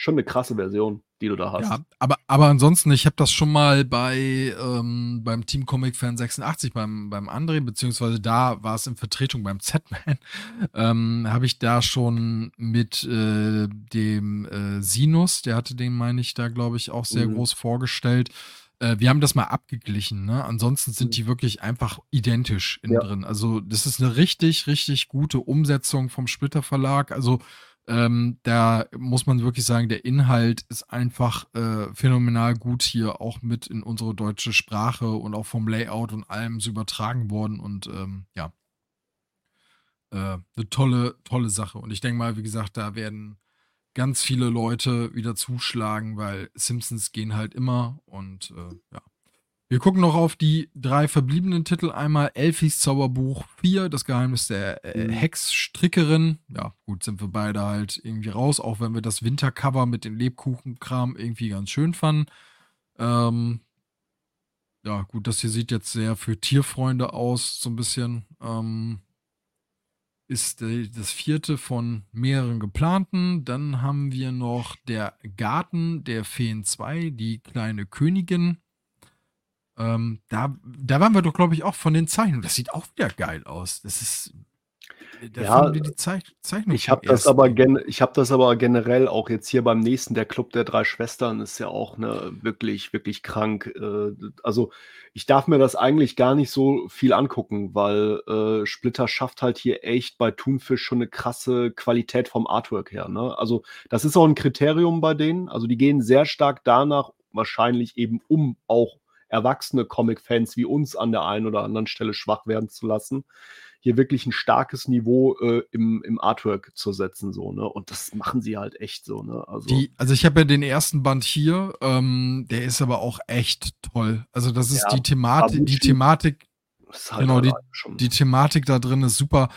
schon eine krasse Version die du da hast. Ja, aber, aber ansonsten, ich habe das schon mal bei ähm, beim Team Comic Fan 86 beim, beim André, beziehungsweise da war es in Vertretung beim Z-Man, ähm, habe ich da schon mit äh, dem äh, Sinus, der hatte den, meine ich, da glaube ich auch sehr mhm. groß vorgestellt. Äh, wir haben das mal abgeglichen, ne? Ansonsten sind mhm. die wirklich einfach identisch innen ja. drin. Also, das ist eine richtig, richtig gute Umsetzung vom Splitter Verlag. Also, ähm, da muss man wirklich sagen, der Inhalt ist einfach äh, phänomenal gut hier auch mit in unsere deutsche Sprache und auch vom Layout und allem so übertragen worden und ähm, ja, äh, eine tolle, tolle Sache. Und ich denke mal, wie gesagt, da werden ganz viele Leute wieder zuschlagen, weil Simpsons gehen halt immer und äh, ja. Wir gucken noch auf die drei verbliebenen Titel. Einmal Elfis Zauberbuch 4, das Geheimnis der äh, mhm. Hexstrickerin. Ja, gut, sind wir beide halt irgendwie raus, auch wenn wir das Wintercover mit dem Lebkuchenkram irgendwie ganz schön fanden. Ähm, ja, gut, das hier sieht jetzt sehr für Tierfreunde aus, so ein bisschen. Ähm, ist das vierte von mehreren geplanten. Dann haben wir noch der Garten der Feen 2, die kleine Königin. Ähm, da, da waren wir doch, glaube ich, auch von den Zeichnungen. Das sieht auch wieder geil aus. Das ist. Da ja, die Zeich Zeichnung ich habe das aber ich habe das aber generell auch jetzt hier beim nächsten der Club der drei Schwestern ist ja auch ne wirklich wirklich krank. Äh, also ich darf mir das eigentlich gar nicht so viel angucken, weil äh, Splitter schafft halt hier echt bei Thunfisch schon eine krasse Qualität vom Artwork her. Ne? Also das ist auch ein Kriterium bei denen. Also die gehen sehr stark danach, wahrscheinlich eben um auch erwachsene Comic-Fans wie uns an der einen oder anderen Stelle schwach werden zu lassen. hier wirklich ein starkes Niveau äh, im, im Artwork zu setzen, so, ne? Und das machen sie halt echt so, ne? Also, die, also ich habe ja den ersten Band hier, ähm, der ist aber auch echt toll. Also das ist ja, die Thematik, die Thematik, halt genau, die, die Thematik da drin ist super.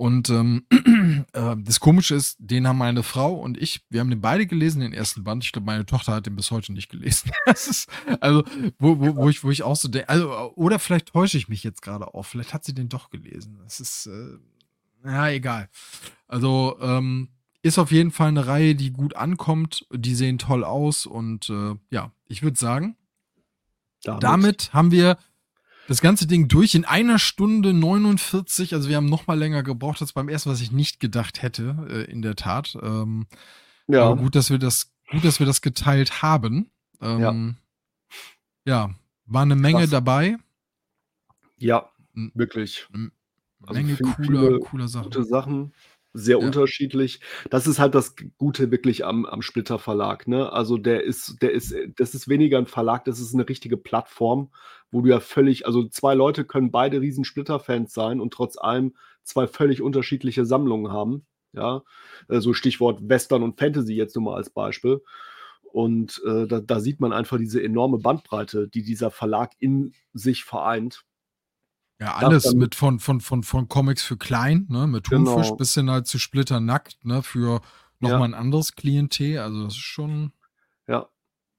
Und ähm, äh, das Komische ist, den haben meine Frau und ich, wir haben den beide gelesen, den ersten Band. Ich glaube, meine Tochter hat den bis heute nicht gelesen. ist, also, wo, wo, wo, ich, wo ich auch so denke, also, oder vielleicht täusche ich mich jetzt gerade auf, vielleicht hat sie den doch gelesen. Das ist, äh, ja, egal. Also, ähm, ist auf jeden Fall eine Reihe, die gut ankommt. Die sehen toll aus und äh, ja, ich würde sagen, damit. damit haben wir das ganze Ding durch in einer Stunde 49. Also wir haben noch mal länger gebraucht als beim ersten, was ich nicht gedacht hätte, äh, in der Tat. Ähm, ja. Aber gut, dass wir das, gut, dass wir das geteilt haben. Ähm, ja. ja, war eine Menge Krass. dabei. Ja, wirklich. Eine also Menge also cooler, cooler Sachen. Gute Sachen sehr ja. unterschiedlich. Das ist halt das Gute wirklich am, am Splitter Verlag. Ne? Also der ist, der ist, das ist weniger ein Verlag, das ist eine richtige Plattform, wo du ja völlig, also zwei Leute können beide riesen Splitter-Fans sein und trotz allem zwei völlig unterschiedliche Sammlungen haben. Ja, so also Stichwort Western und Fantasy jetzt nur mal als Beispiel. Und äh, da, da sieht man einfach diese enorme Bandbreite, die dieser Verlag in sich vereint. Ja, alles mit von, von, von, von Comics für klein, ne, mit genau. Thunfisch bis hin halt zu Splitter nackt, ne, für nochmal ja. ein anderes Klientel. Also das ist schon. Ja.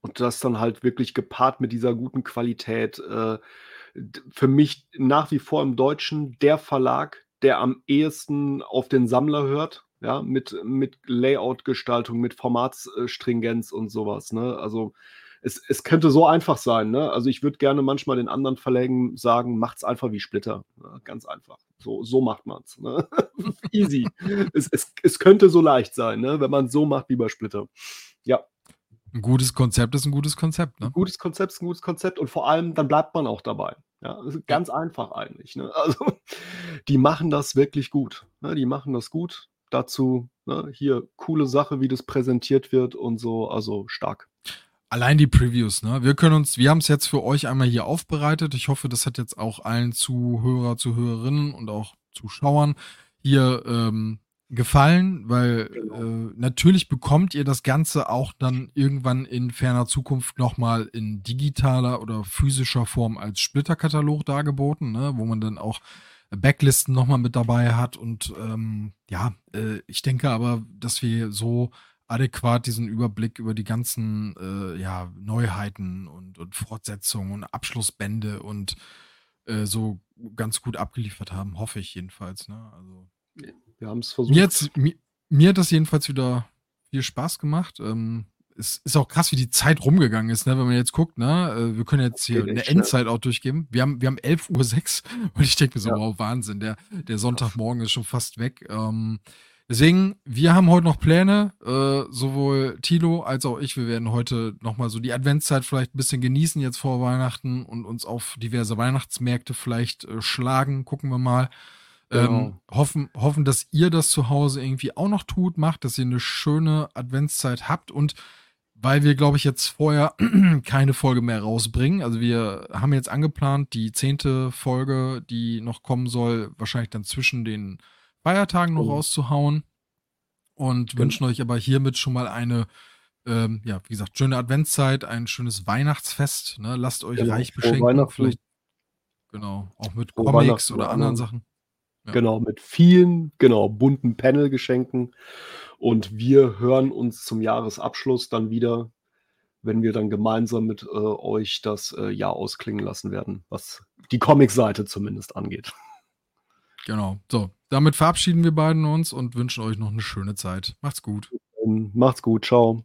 Und das dann halt wirklich gepaart mit dieser guten Qualität. Äh, für mich nach wie vor im Deutschen der Verlag, der am ehesten auf den Sammler hört, ja, mit, mit Layout-Gestaltung, mit Formatsstringenz und sowas. Ne? Also es, es könnte so einfach sein. Ne? Also ich würde gerne manchmal den anderen Verlägen sagen, macht's einfach wie Splitter. Ja, ganz einfach. So, so macht man's. Ne? Easy. es, es, es könnte so leicht sein, ne? wenn man so macht wie bei Splitter. Ja. Ein gutes Konzept ist ein gutes Konzept. Ne? Ein gutes Konzept ist ein gutes Konzept und vor allem, dann bleibt man auch dabei. Ja, ganz einfach eigentlich. Ne? Also, die machen das wirklich gut. Ne? Die machen das gut. Dazu ne? hier coole Sache, wie das präsentiert wird und so. Also stark. Allein die Previews, ne? Wir können uns, wir haben es jetzt für euch einmal hier aufbereitet. Ich hoffe, das hat jetzt auch allen Zuhörer, Zuhörerinnen und auch Zuschauern hier ähm, gefallen, weil genau. äh, natürlich bekommt ihr das Ganze auch dann irgendwann in ferner Zukunft nochmal in digitaler oder physischer Form als Splitterkatalog dargeboten, ne? wo man dann auch Backlisten nochmal mit dabei hat. Und ähm, ja, äh, ich denke aber, dass wir so adäquat diesen Überblick über die ganzen äh, ja, Neuheiten und, und Fortsetzungen und Abschlussbände und äh, so ganz gut abgeliefert haben, hoffe ich jedenfalls. Ne? Also, wir haben es versucht. Mir, mir, mir, hat das jedenfalls wieder viel Spaß gemacht. Ähm, es ist auch krass, wie die Zeit rumgegangen ist, ne? wenn man jetzt guckt, ne? Äh, wir können jetzt hier eine Endzeit auch durchgeben. Wir haben, wir haben 11.06 Uhr und ich denke mir so, ja. wow, Wahnsinn, der, der Sonntagmorgen ist schon fast weg. Ähm, Deswegen, wir haben heute noch Pläne, äh, sowohl Tilo als auch ich. Wir werden heute nochmal so die Adventszeit vielleicht ein bisschen genießen jetzt vor Weihnachten und uns auf diverse Weihnachtsmärkte vielleicht äh, schlagen. Gucken wir mal. Ähm, genau. hoffen, hoffen, dass ihr das zu Hause irgendwie auch noch tut, macht, dass ihr eine schöne Adventszeit habt und weil wir, glaube ich, jetzt vorher keine Folge mehr rausbringen. Also wir haben jetzt angeplant, die zehnte Folge, die noch kommen soll, wahrscheinlich dann zwischen den Feiertagen noch oh. rauszuhauen. Und genau. wünschen euch aber hiermit schon mal eine, ähm, ja, wie gesagt, schöne Adventszeit, ein schönes Weihnachtsfest. Ne? Lasst euch genau. reich beschenken. Vielleicht, genau, auch mit Frohe Comics oder anderen Sachen. Ja. Genau, mit vielen, genau, bunten Panel-Geschenken. Und wir hören uns zum Jahresabschluss dann wieder, wenn wir dann gemeinsam mit äh, euch das äh, Jahr ausklingen lassen werden, was die Comic-Seite zumindest angeht. Genau. So, damit verabschieden wir beiden uns und wünschen euch noch eine schöne Zeit. Macht's gut. Macht's gut. Ciao.